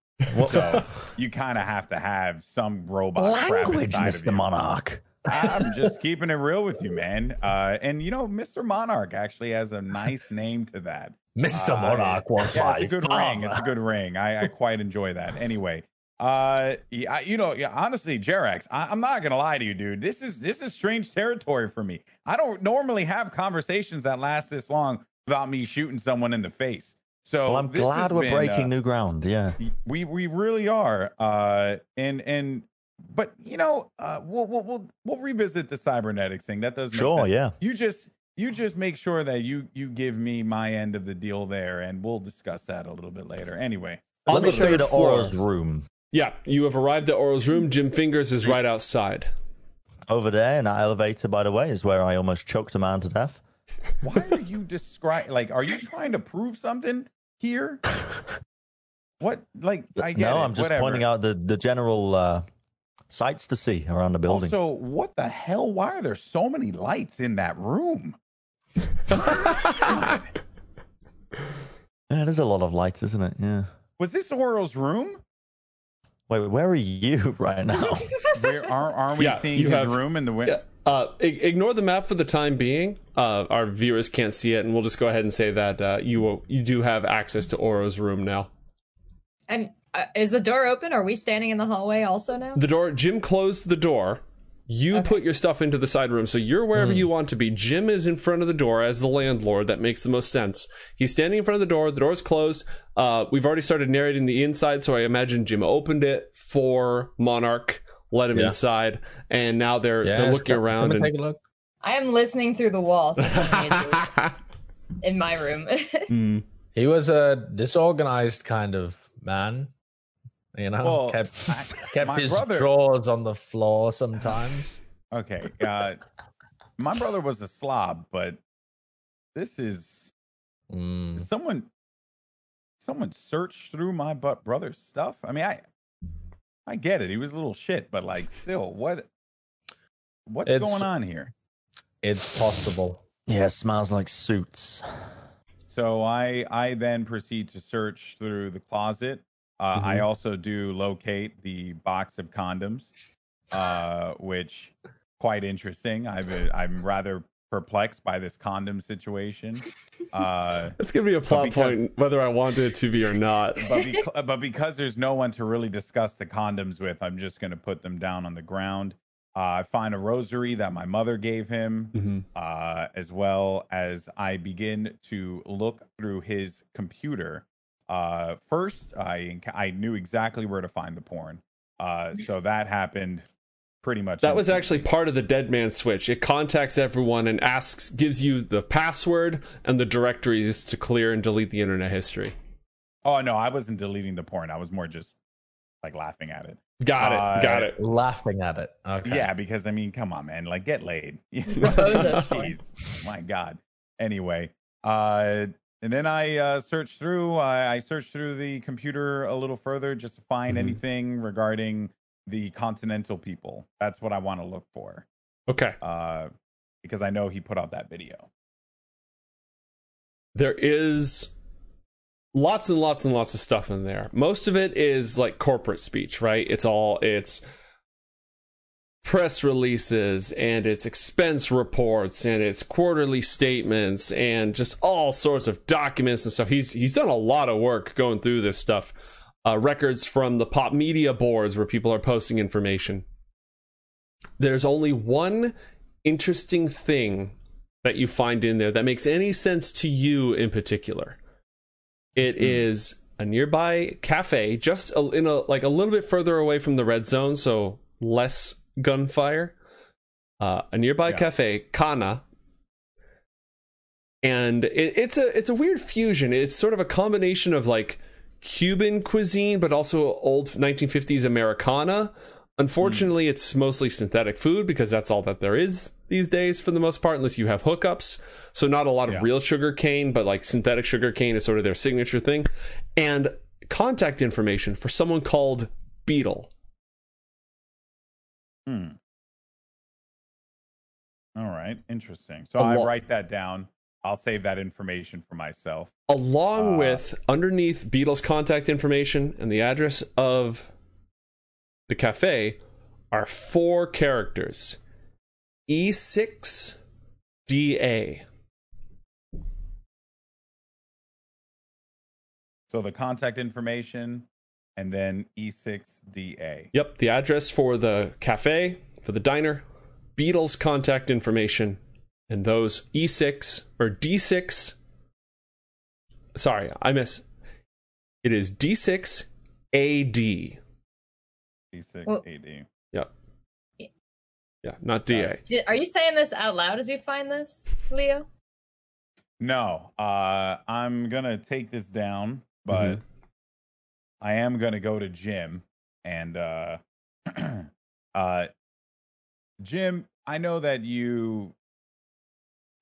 So you kind of have to have some robot Language, you. Monarch. I'm just keeping it real with you, man. Uh, and you know, Mr. Monarch actually has a nice name to that. Mr. Uh, Monarch one Yeah, it's a five. good ring. It's a good ring. I, I quite enjoy that. Anyway, uh, I- you know, yeah, honestly, Jerax, I, I'm not gonna lie to you, dude. This is this is strange territory for me. I don't normally have conversations that last this long without me shooting someone in the face. So Well, I'm glad we're been, breaking uh, new ground. Yeah. we we really are. Uh, and and but you know, uh, we'll we'll we'll, we'll revisit the cybernetics thing. That does make Sure, sense. yeah. You just you just make sure that you you give me my end of the deal there, and we'll discuss that a little bit later. Anyway, On Let me the show you the floor. Oro's room. Yeah, you have arrived at Oro's room. Jim Fingers is right outside. Over there in that elevator, by the way, is where I almost choked a man to death. why are you describing? like? Are you trying to prove something here? What like? I get no, it, I'm just whatever. pointing out the, the general uh, sights to see around the building. So, what the hell? Why are there so many lights in that room? yeah, there's a lot of lights, isn't it? Yeah. Was this Oro's room? Wait, where are you right now? Where are aren't we Yeah, seeing you his have- room in the window? Yeah. Uh, ignore the map for the time being. Uh, our viewers can't see it, and we'll just go ahead and say that uh, you will, you do have access to Oro's room now. And uh, is the door open? Are we standing in the hallway also now? The door. Jim closed the door. You put your stuff into the side room, so you're wherever you want to be. Jim is in front of the door as the landlord. That makes the most sense. He's standing in front of the door. The door's closed. Uh, we've already started narrating the inside, so I imagine Jim opened it for Monarch, let him Yeah. inside, and now they're Yes, they're looking come- around come and and take a look. I am listening through the wall. So someone needs to- in my room. Mm. He was a disorganized kind of man. You know, Well, kept I- kept his brother- drawers on the floor sometimes. Okay. Uh, my brother was a slob, but this is Mm. someone. Someone searched through my but brother's stuff. I mean, I, I get it. He was a little shit, but like, still, what, what's It's- going on here? It's possible. Yeah, smells like suits. So I, I then proceed to search through the closet. Uh, I Mhm. also do locate the box of condoms, uh, which quite interesting. I've, I'm rather perplexed by this condom situation. Uh, It's gonna be a plot because- point, whether I want it to be or not. but, but because there's no one to really discuss the condoms with, I'm just going to put them down on the ground. Uh, I find a rosary that my mother gave him, Mhm. uh, as well as I begin to look through his computer. Uh, first, I I knew exactly where to find the porn, uh, so that happened pretty much. That was actually part of the dead man switch. It contacts everyone and asks, gives you the password and the directories to clear and delete the internet history. Oh no, I wasn't deleting the porn. I was more just like laughing at it. Got it. Uh, got it. Laughing at it. Okay. Yeah, because I mean, come on, man, like get laid. Both of them. Jeez, my God. Anyway, uh, and then I uh, searched through. I, I searched through the computer a little further just to find Mhm. anything regarding the Continental people. That's what I want to look for, Okay. uh, because I know he put out that video. There is lots and lots and lots of stuff in there. Most of it is like corporate speech, right? It's all it's press releases and it's expense reports and it's quarterly statements and just all sorts of documents and stuff. He's he's done a lot of work going through this stuff. Uh, records from the pop media boards where people are posting information. There's only one interesting thing that you find in there that makes any sense to you in particular. It is a nearby cafe, just in a like a little bit further away from the red zone, so less gunfire. Uh, a nearby Yeah. cafe, Kana, and it, it's a it's a weird fusion. It's sort of a combination of like Cuban cuisine, but also old 1950s Americana. Unfortunately, it's mostly synthetic food because that's all that there is these days for the most part, unless you have hookups. So not a lot of Yeah. real sugar cane, but like synthetic sugar cane is sort of their signature thing. And contact information for someone called Beetle. Hmm. All right, interesting. So I write that down. I'll save that information for myself. along Uh, with underneath Beetle's contact information and the address of the cafe are four characters E E6DA. So the contact information and then E E6DA. Yep, the address for the cafe, for the diner, Beetle's contact information, and those E6 or D6. Sorry, I miss. It is D6AD. E6 Well- AD. Yep. Yeah. Yeah, not DA. Did- Are you saying this out loud as you find this, Leo? No, uh, I'm gonna take this down, but Mhm. I am gonna go to Jim and uh, uh, Jim. I know that you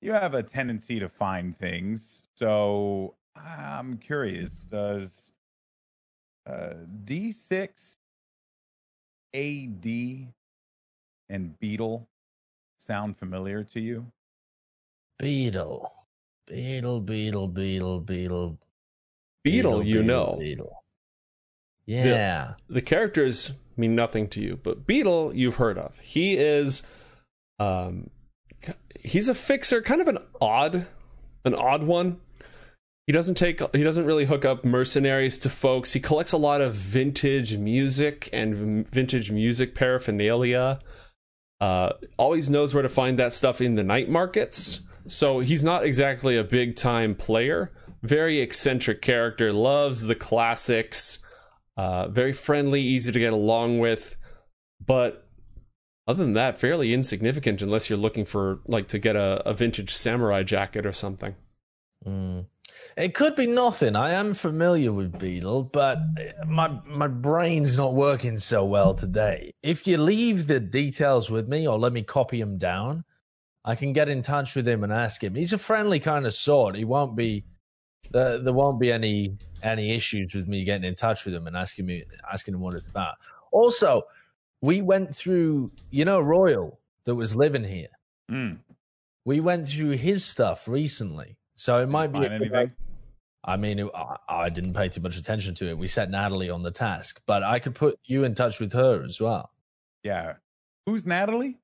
you have a tendency to find things, so I'm curious. Does uh, D6 AD and Beetle sound familiar to you? Beetle. Beetle, beetle, beetle, beetle. Beetle, you know. Beetle. Yeah. the characters mean nothing to you, but Beetle you've heard of. He is um he's a fixer, kind of an odd an odd one. He doesn't take he doesn't really hook up mercenaries to folks. He collects a lot of vintage music and vintage music paraphernalia. Uh always knows where to find that stuff in the night markets. So he's not exactly a big time player. Very eccentric character, loves the classics uh, very friendly, easy to get along with, but other than that, fairly insignificant unless you're looking for like to get a, a vintage samurai jacket or something. Mm. It could be nothing. I am familiar with Beetle, but my my brain's not working so well today. If you leave the details with me or let me copy them down, I can get in touch with him and ask him. He's a friendly kind of sort. He won't be there, there won't be any any issues with me getting in touch with him and asking me asking him what it's about. Also, we went through, you know, Royal that was living here. Mm. We went through his stuff recently, so it might be. Find anything? I mean, it, I, I didn't pay too much attention to it. We set Natalie on the task, but I could put you in touch with her as well. Yeah. Who's Natalie?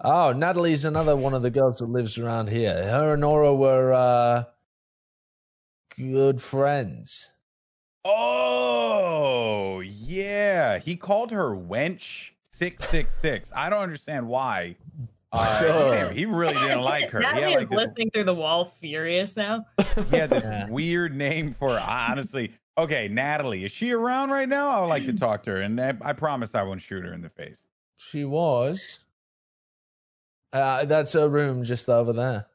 Oh, Natalie's another one of the girls that lives around here. Her and Nora were uh, good friends. Oh, yeah. He called her wench 666. I don't understand why. Uh, Sure. damn, he really didn't like her. He Natalie had, is like, this, listening through the wall, furious now. he had this Yeah. weird name for her. honestly. Okay, Natalie, is she around right now? I would like to talk to her, and I, I promise I won't shoot her in the face. She was. Uh, that's her room just over there.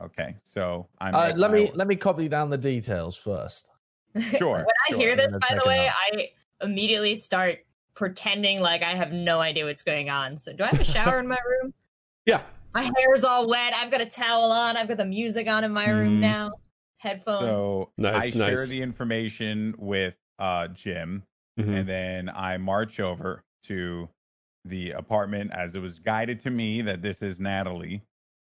Okay, so I'm. Uh, let me let me copy down the details first. Sure. when I sure. hear this, by the way, I immediately start pretending like I have no idea what's going on. So, do I have a shower in my room? Yeah. My hair's all wet. I've got a towel on. I've got the music on in my room Mm. now. Headphones. So Nice, I share the information with uh, Jim, Mhm. and then I march over to the apartment as it was guided to me that this is Natalie,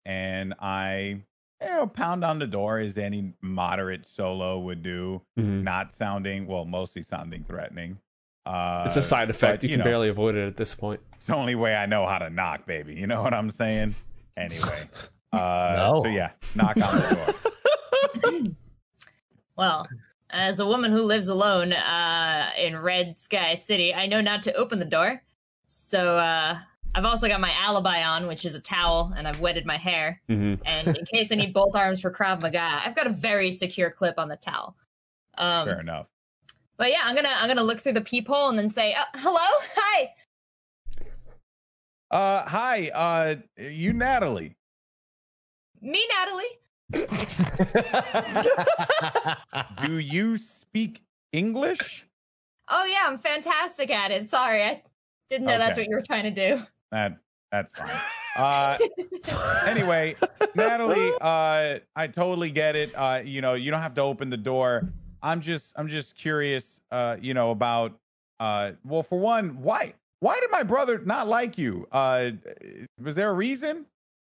and I you know pound on the door as any moderate solo would do, Mhm. not sounding well, mostly sounding threatening. Uh, It's a side effect. but, You, you can know. barely avoid it at this point. It's the only way I know how to knock, baby. You know what I'm saying? Anyway, uh, No. so yeah, knock on the door. well, as a woman who lives alone uh, in Red Sky City, I know not to open the door. So, uh, I've also got my alibi on, which is a towel, and I've wetted my hair. hmm And in case I need both arms for Krav Maga, I've got a very secure clip on the towel. Um, Fair enough. But yeah, I'm gonna I'm gonna look through the peephole and then say, uh, "Hello, hi." Uh, hi, uh, you Natalie. Me, Natalie. Do you speak English? Oh yeah, I'm fantastic at it. Sorry, I didn't know that's what you were trying to do. That that's fine. Uh, anyway, Natalie, uh, I totally get it. Uh, you know, you don't have to open the door. I'm just, I'm just curious. Uh, you know about. Uh, well, for one, why, why did my brother not like you? Uh, was there a reason?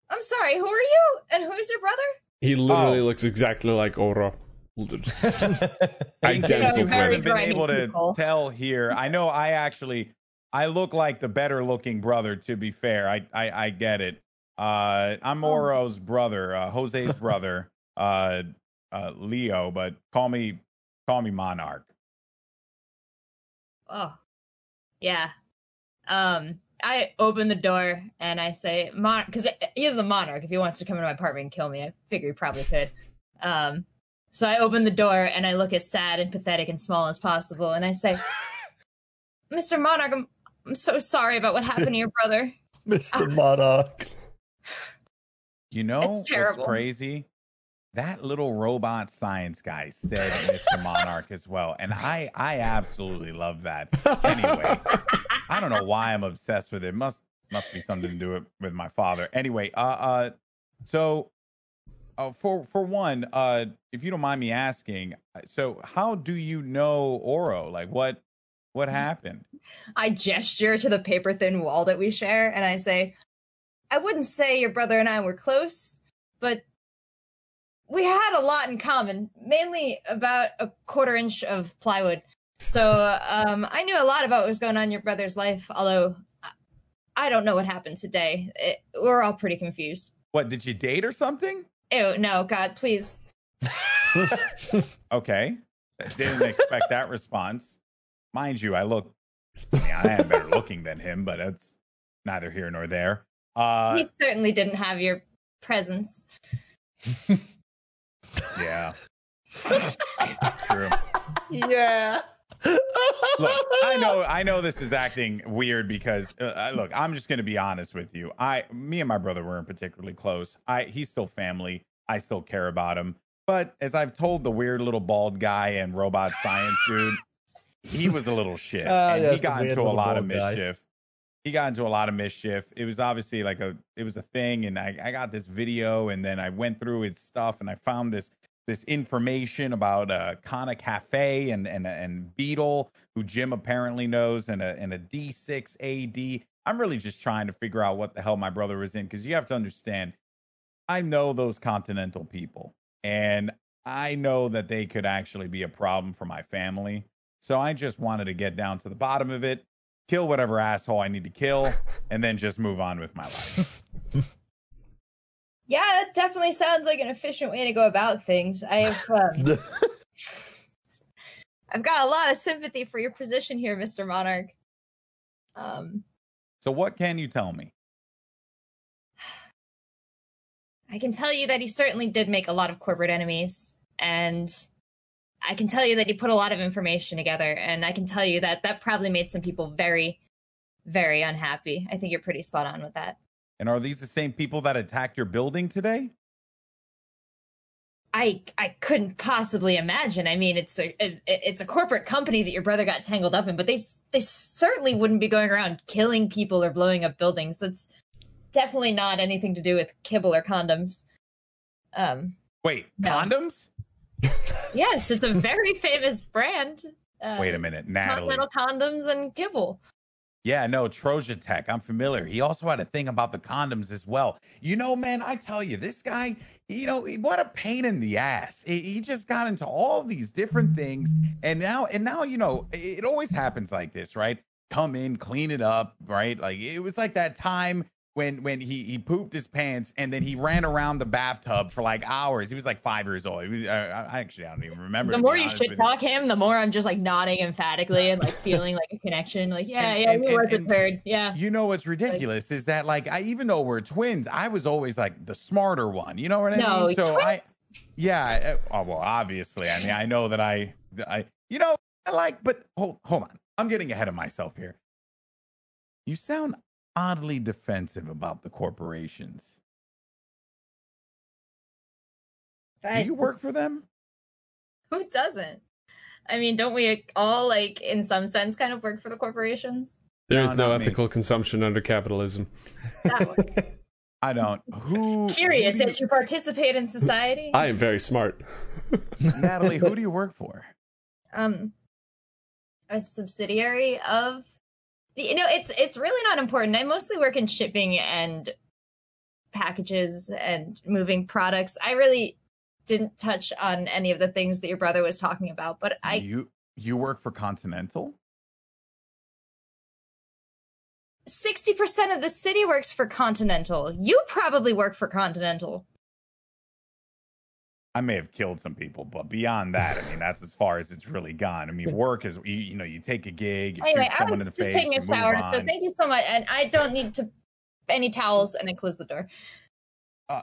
I'm sorry. Who are you? And who's your brother? He literally Oh. looks exactly like Oro. In Identical you haven't been able to people. tell here, I know I actually I look like the better looking brother. To be fair, I I, I get it. Uh, I'm Oh. Oro's brother, uh, Jose's brother, uh, uh, Leo, but call me call me Monarch. Oh, yeah. Um, I open the door and I say, "Mon," because he is the monarch. If he wants to come into my apartment and kill me, I figure he probably could. Um, so I open the door and I look as sad and pathetic and small as possible, and I say, "Mr. Monarch, I'm I'm so sorry about what happened to your brother." Mr. Monarch. You know It's terrible. what's crazy? That little robot science guy said Mr. Monarch as well, and I I absolutely love that. Anyway, I don't know why I'm obsessed with it. Must must be something to do it with my father. Anyway, uh, uh, so, uh, for for one, uh, if you don't mind me asking, uh, so how do you know Oro? Like, what what happened? I gesture to the paper thin wall that we share and I say, I wouldn't say your brother and I were close, but we had a lot in common, mainly about a quarter inch of plywood. So um, I knew a lot about what was going on in your brother's life, although I- don't know what happened today. It, we're all pretty confused. What did you date or something? Ew, no, God, please. Okay, didn't expect that response. Mind you, I look, I, mean, I am better looking than him, but that's neither here nor there. Uh, he certainly didn't have your presence. yeah, true. yeah. look, I know, I know this is acting weird because uh, look, I'm just going to be honest with you. I, me and my brother weren't particularly close. I, he's still family. I still care about him, But as I've told the weird little bald guy and robot science dude, he was a little shit. Ah, and he got into a lot of bald guy. mischief. He got into a lot of mischief. It was obviously like a it was a thing, and I, I got this video, and then I went through his stuff, and I found this this information about uh, Kana Cafe and and and Beetle, who Jim apparently knows, and a and a D6 AD. I'm really just trying to figure out what the hell my brother was in because you have to understand, I know those Continental people, and I know that they could actually be a problem for my family. So I just wanted to get down to the bottom of it, kill whatever asshole I need to kill, and then just move on with my life. Yeah, that definitely sounds like an efficient way to go about things. I have, um, I've got a lot of sympathy for your position here, Mister Monarch. Um, So what can you tell me? I can tell you that he certainly did make a lot of corporate enemies, and I can tell you that he put a lot of information together, and I can tell you that that probably made some people very, very unhappy. I think you're pretty spot on with that. And are these the same people that attacked your building today? I I couldn't possibly imagine. I mean, it's a it, it's a corporate company that your brother got tangled up in, but they they certainly wouldn't be going around killing people or blowing up buildings. That's definitely not anything to do with kibble or condoms. Um, Wait, No. condoms? yes, it's a very famous brand. Uh, Wait a minute, Natalie. Continental condoms and kibble. Yeah, no, Troja Tech. I'm familiar. He also had a thing about the condoms as well. You know, man, I tell you, this guy, you know, what a pain in the ass. He, just got into all these different things, and now, and now, you know, it always happens like this, right? Come in, clean it up, right? Like it was like that time when when he he pooped his pants and then he ran around the bathtub for like hours. He was like five years old. He was, uh, I actually I don't even remember. The more you shit talk him, the more I'm just like nodding emphatically and like feeling like a connection. Like, yeah, And- yeah, and- you were and- the and- third. Yeah. You know what's ridiculous is that like I even though we're twins, I was always like the smarter one. You know what I No, mean? So I twins? yeah, oh, well obviously. I mean, I know that I I you know, I like but hold hold on. I'm getting ahead of myself here. You sound oddly defensive about the corporations. Do you work for them? Who doesn't? I mean, don't we all like in some sense kind of work for the corporations? There is No, no not me. ethical consumption under capitalism. That one. I don't. Who Curious who do that you participate in society. I am very smart. Natalie, who do you work for? um a subsidiary of the you know it's it's really not important. I mostly work in shipping and packages and moving products. I really didn't touch on any of the things that your brother was talking about but i you you work for Continental? 60% of the city works for continental. You probably work for continental I may have killed some people, but beyond that, I mean, that's as far as it's really gone. I mean, work is you, you know, you take a gig, you anyway shoot i someone was in the just face, taking a move shower on. so thank you so much and i don't need to any towels and i close the door Uh,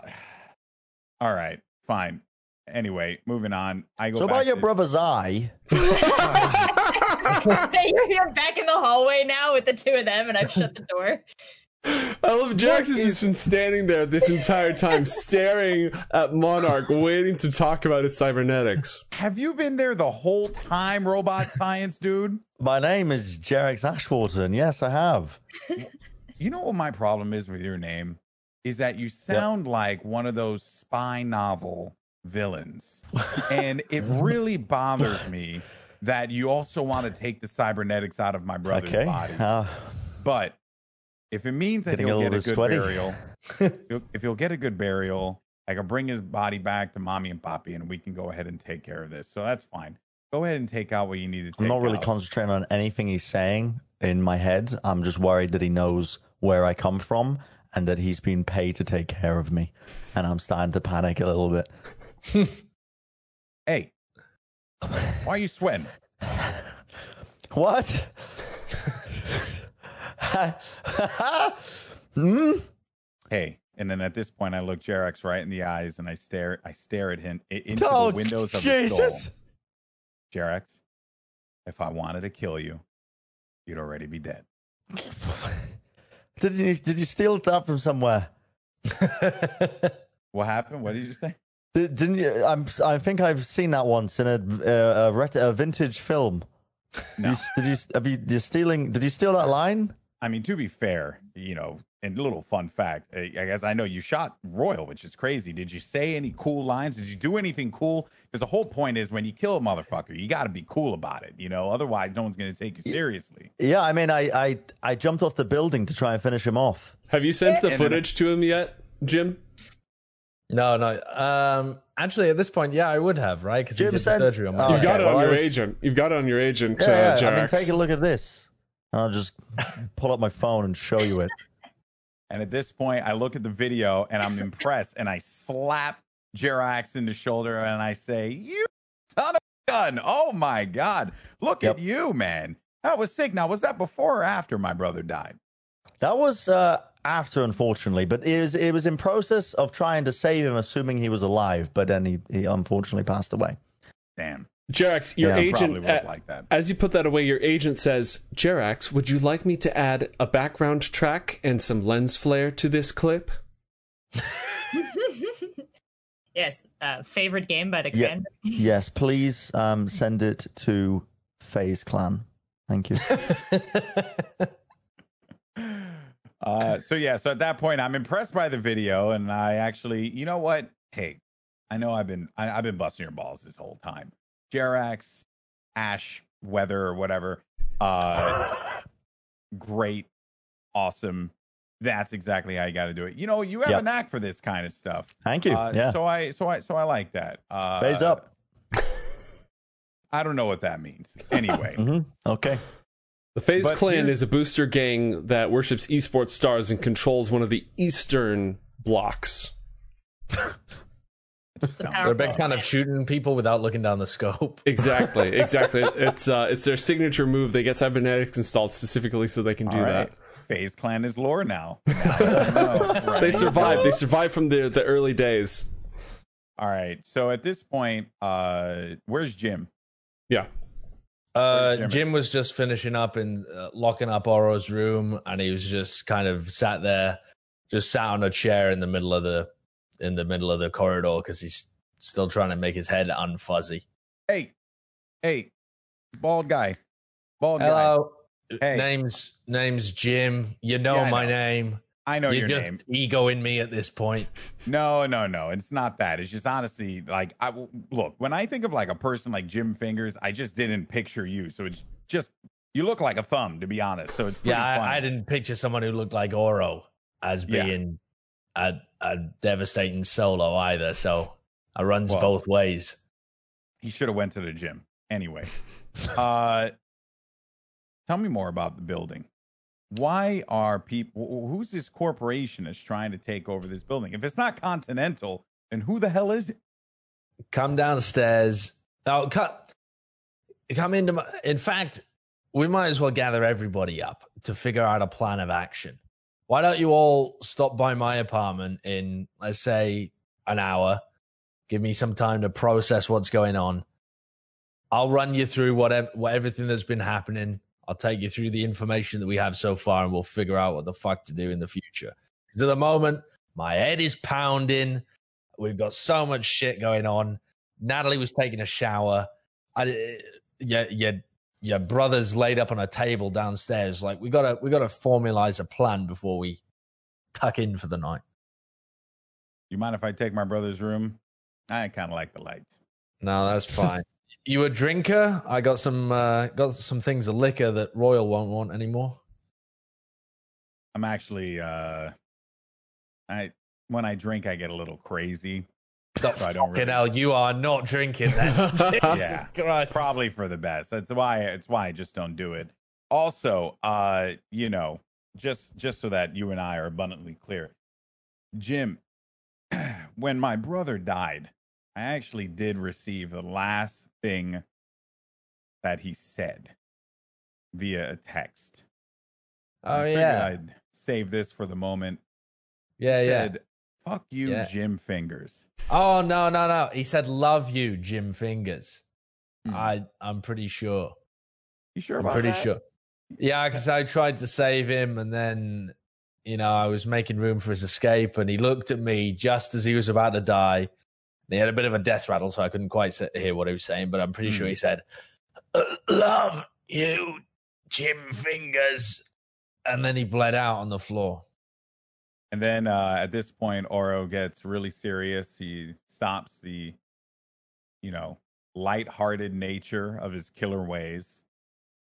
all right, fine. Anyway, moving on. I go. So back about your to- brother's eye. you're, you're back in the hallway now with the two of them, and I've shut the door. I love Jax has just been standing there this entire time, staring at Monarch, waiting to talk about his cybernetics. Have you been there the whole time, robot science dude? My name is Jerax Ashwater, and yes, I have. You know what my problem is with your name is that you sound like one of those spy novel villains, and it really bothers me that you also want to take the cybernetics out of my brother's okay. body. Uh, But if it means that Getting he'll a get a good sweaty. burial, if- he'll get a good burial, I can bring his body back to mommy and poppy, and we can go ahead and take care of this. So that's fine. Go ahead and take out what you need to take. I'm not really out. concentrating on anything he's saying in my head. I'm just worried that he knows where I come from and that he's been paid to take care of me. And I'm starting to panic a little bit. Hey, why are you sweating? What? hmm? Hey, and then at this point, I look Jerax right in the eyes and I stare. I stare at him into Oh, the windows of his Jesus. soul. Jerax, if I wanted to kill you, you'd already be dead. Did you did you steal that from somewhere? What happened? What did you say? Did- Didn't you? I'm, I think I've seen that once in a, uh, a, ret- a vintage film. No. You, did you? Have you? You're stealing? Did you steal that line? I mean, to be fair, you know, and a little fun fact, I I guess I know you shot Royal, which is crazy. Did you say any cool lines? Did you do anything cool? Because the whole point is when you kill a motherfucker, you got to be cool about it, you know. Otherwise, no one's going to take you seriously. Yeah, I mean, I, I, I jumped off the building to try and finish him off. Have you sent the And then- footage to him yet, Jim? No, no. Um, actually, at this point, yeah, I would have, right? Because he did the surgery on my Oh, You've okay, got it on I your was- agent. You've got it on your agent, Yeah, uh, yeah. I mean, take a look at this. I'll just pull up my phone and show you it. And at this point, I look at the video and I'm impressed, and I slap Jerax in the shoulder and I say, "You son of a gun! Oh my god, look Yep. at you, man! That was sick." Now, was that before or after my brother died? That was uh, after, unfortunately, but it was it was in process of trying to save him, assuming he was alive. But then he, he unfortunately passed away. Damn, Jerax, your Yeah, probably agent, would uh, like that. as you put that away, your agent says, Jerax, would you like me to add a background track and some lens flare to this clip? yes, uh, favorite game by the Yeah. Yes, please um, send it to FaZe Clan. Thank you. Uh, so yeah, so at that point, I'm impressed by the video, and I actually, you know what? Hey, I know I've been I, I've been busting your balls this whole time. Jerax, Ash, Weather, or whatever. Uh, great, awesome. That's exactly how you got to do it. You know, you have Yep. a knack for this kind of stuff. Thank you. Uh, yeah. So I, so I, so I like that. Uh, FaZe up. I don't know what that means. Anyway, hmm Okay. The FaZe But Clan here's- is a booster gang that worships esports stars and controls one of the eastern blocks. It's They're powerful big fan of shooting people without looking down the scope. Exactly, exactly. it's uh, it's their signature move. They get cybernetics installed specifically so they can do all right. that. FaZe Clan is lore now. Now right? They survived. They survived from the the early days. All right. So at this point, uh, where's Jim? Yeah. Uh, Where's Jim was just finishing up and uh, locking up Oro's room, and he was just kind of sat there, just sat on a chair in the middle of the in the middle of the corridor because he's still trying to make his head unfuzzy. Hey, hey, bald guy, bald guy. Hello, Hey. name's name's Jim. You know Yeah, my know. name. I know You're your just name. egoing me at this point. No, no, no. It's not that. It's just honestly like I look when I think of like a person like Jim Fingers, I just didn't picture you. So it's just you look like a thumb, to be honest. So it's pretty Yeah, funny. I, I didn't picture someone who looked like Oro as being a, a devastating solo either. So it runs Well. both ways. He should have went to the gym anyway. uh, tell me more about the building. Why are people? Who's this corporation that's trying to take over this building? If it's not Continental, then who the hell is it? Come downstairs. Oh, come, come into my. In fact, we might as well gather everybody up to figure out a plan of action. Why don't you all stop by my apartment in, let's say, an hour? Give me some time to process what's going on. I'll run you through whatever, what everything that's been happening. I'll take you through the information that we have so far, and we'll figure out what the fuck to do in the future. Because at the moment, my head is pounding. We've got so much shit going on. Natalie was taking a shower. I, yeah, yeah, your brother's laid up on a table downstairs. Like we gotta, we gotta formalize a plan before we tuck in for the night. You mind if I take my brother's room? I kind of like the lights. No, that's fine. you a drinker? I got some, uh, got some things of liquor that Royal won't want anymore. I'm actually uh I when I drink I get a little crazy. Oh, I don't fucking really- hell, you are not drinking then. Yeah. Christ. Probably for the best. That's why it's why I just don't do it. Also, uh, you know, just just so that you and I are abundantly clear. Jim, when my brother died, I actually did receive the last thing that he said via a text. Oh I yeah, I'd save this for the moment. yeah, He yeah. said, Fuck you, Yeah. Jim Fingers. Oh no, no, no. He said, "Love you, Jim Fingers." Hmm. I, I'm pretty sure. You sure I'm pretty that? sure. Yeah, because I tried to save him, and then you know I was making room for his escape, and he looked at me just as he was about to die, he had a bit of a death rattle, so I couldn't quite hear what he was saying, but I'm pretty sure Hmm. he said, "Uh, "Love you, Jim Fingers," and then he bled out on the floor. And then uh, at this point, Oro gets really serious. He stops the, you know, light-hearted nature of his killer ways,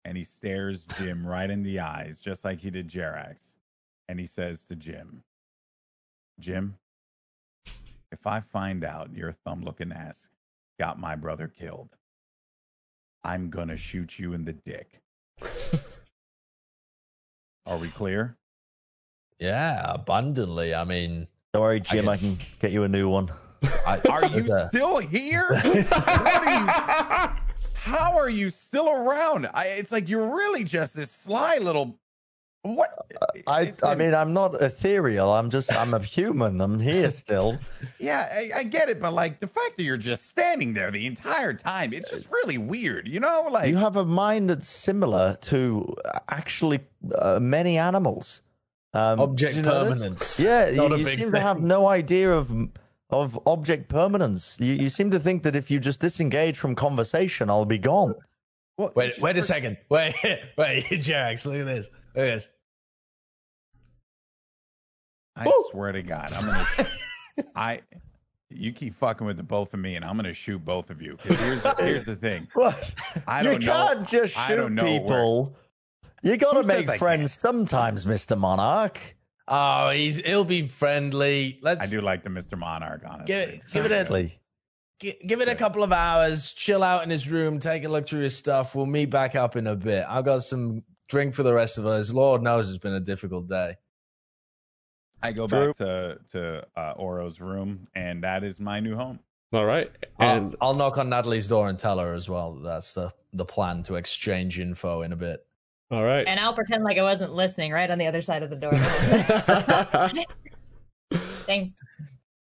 and he stares Jim right in the eyes, just like he did Jerax. And he says to Jim, "Jim, if I find out your thumb-looking ass got my brother killed, I'm gonna shoot you in the dick." Are we clear? Yeah, abundantly. I mean, Don't worry, Jim. I can get you a new one. I, Are you Okay. still here? what are you? How are you still around? I, it's like you're really just this sly little. What? I, It's I in- mean, I'm not ethereal. I'm just, I'm a human. I'm here still. yeah, I, I get it, but like the fact that you're just standing there the entire time, it's just really weird. You know, like you have a mind that's similar to uh, actually uh, many animals. Um, object did you notice? permanence. Yeah, Not you, you big seem to have no idea of of object permanence. You, you seem to think that if you just disengage from conversation, I'll be gone. well, it's Wait, just wait a second. Wait, wait, Jerax, look at this. Look at this. I swear to God, I'm gonna. I. You keep fucking with the both of me, and I'm gonna shoot both of you. 'Cause here's here's the thing. What? I you don't know- can't just I shoot don't know where- people. You got to make I friends sometimes, Mister Monarch. Oh, he's he'll be friendly. Let's I do like the Mr. Monarch, honestly. give it, give it a Exactly. gi- give it a couple of hours. Chill out in his room. Take a look through his stuff. We'll meet back up in a bit. I've got some drink for the rest of us. Lord knows it's been a difficult day. I go True. back to to uh, Oro's room, and that is my new home. All right. I'll, I'll knock on Natalie's door and tell her as well. that That's the the plan to exchange info in a bit. All right. And I'll pretend like I wasn't listening right on the other side of the door. Thanks.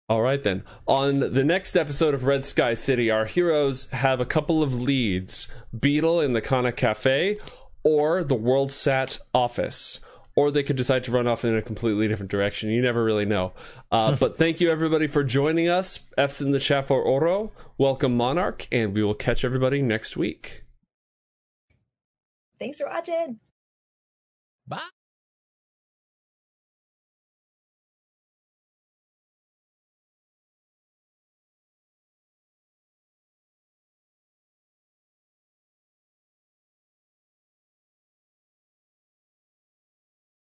All right, then. On the next episode of Red Sky City, our heroes have a couple of leads Beetle in the Kana Cafe or the WorldSat office. Or they could decide to run off in a completely different direction. You never really know. Uh, but thank you, everybody, for joining us. F's in the chat for Oro. Welcome, Monarch. And we will catch everybody next week. Thanks for watching. Bye.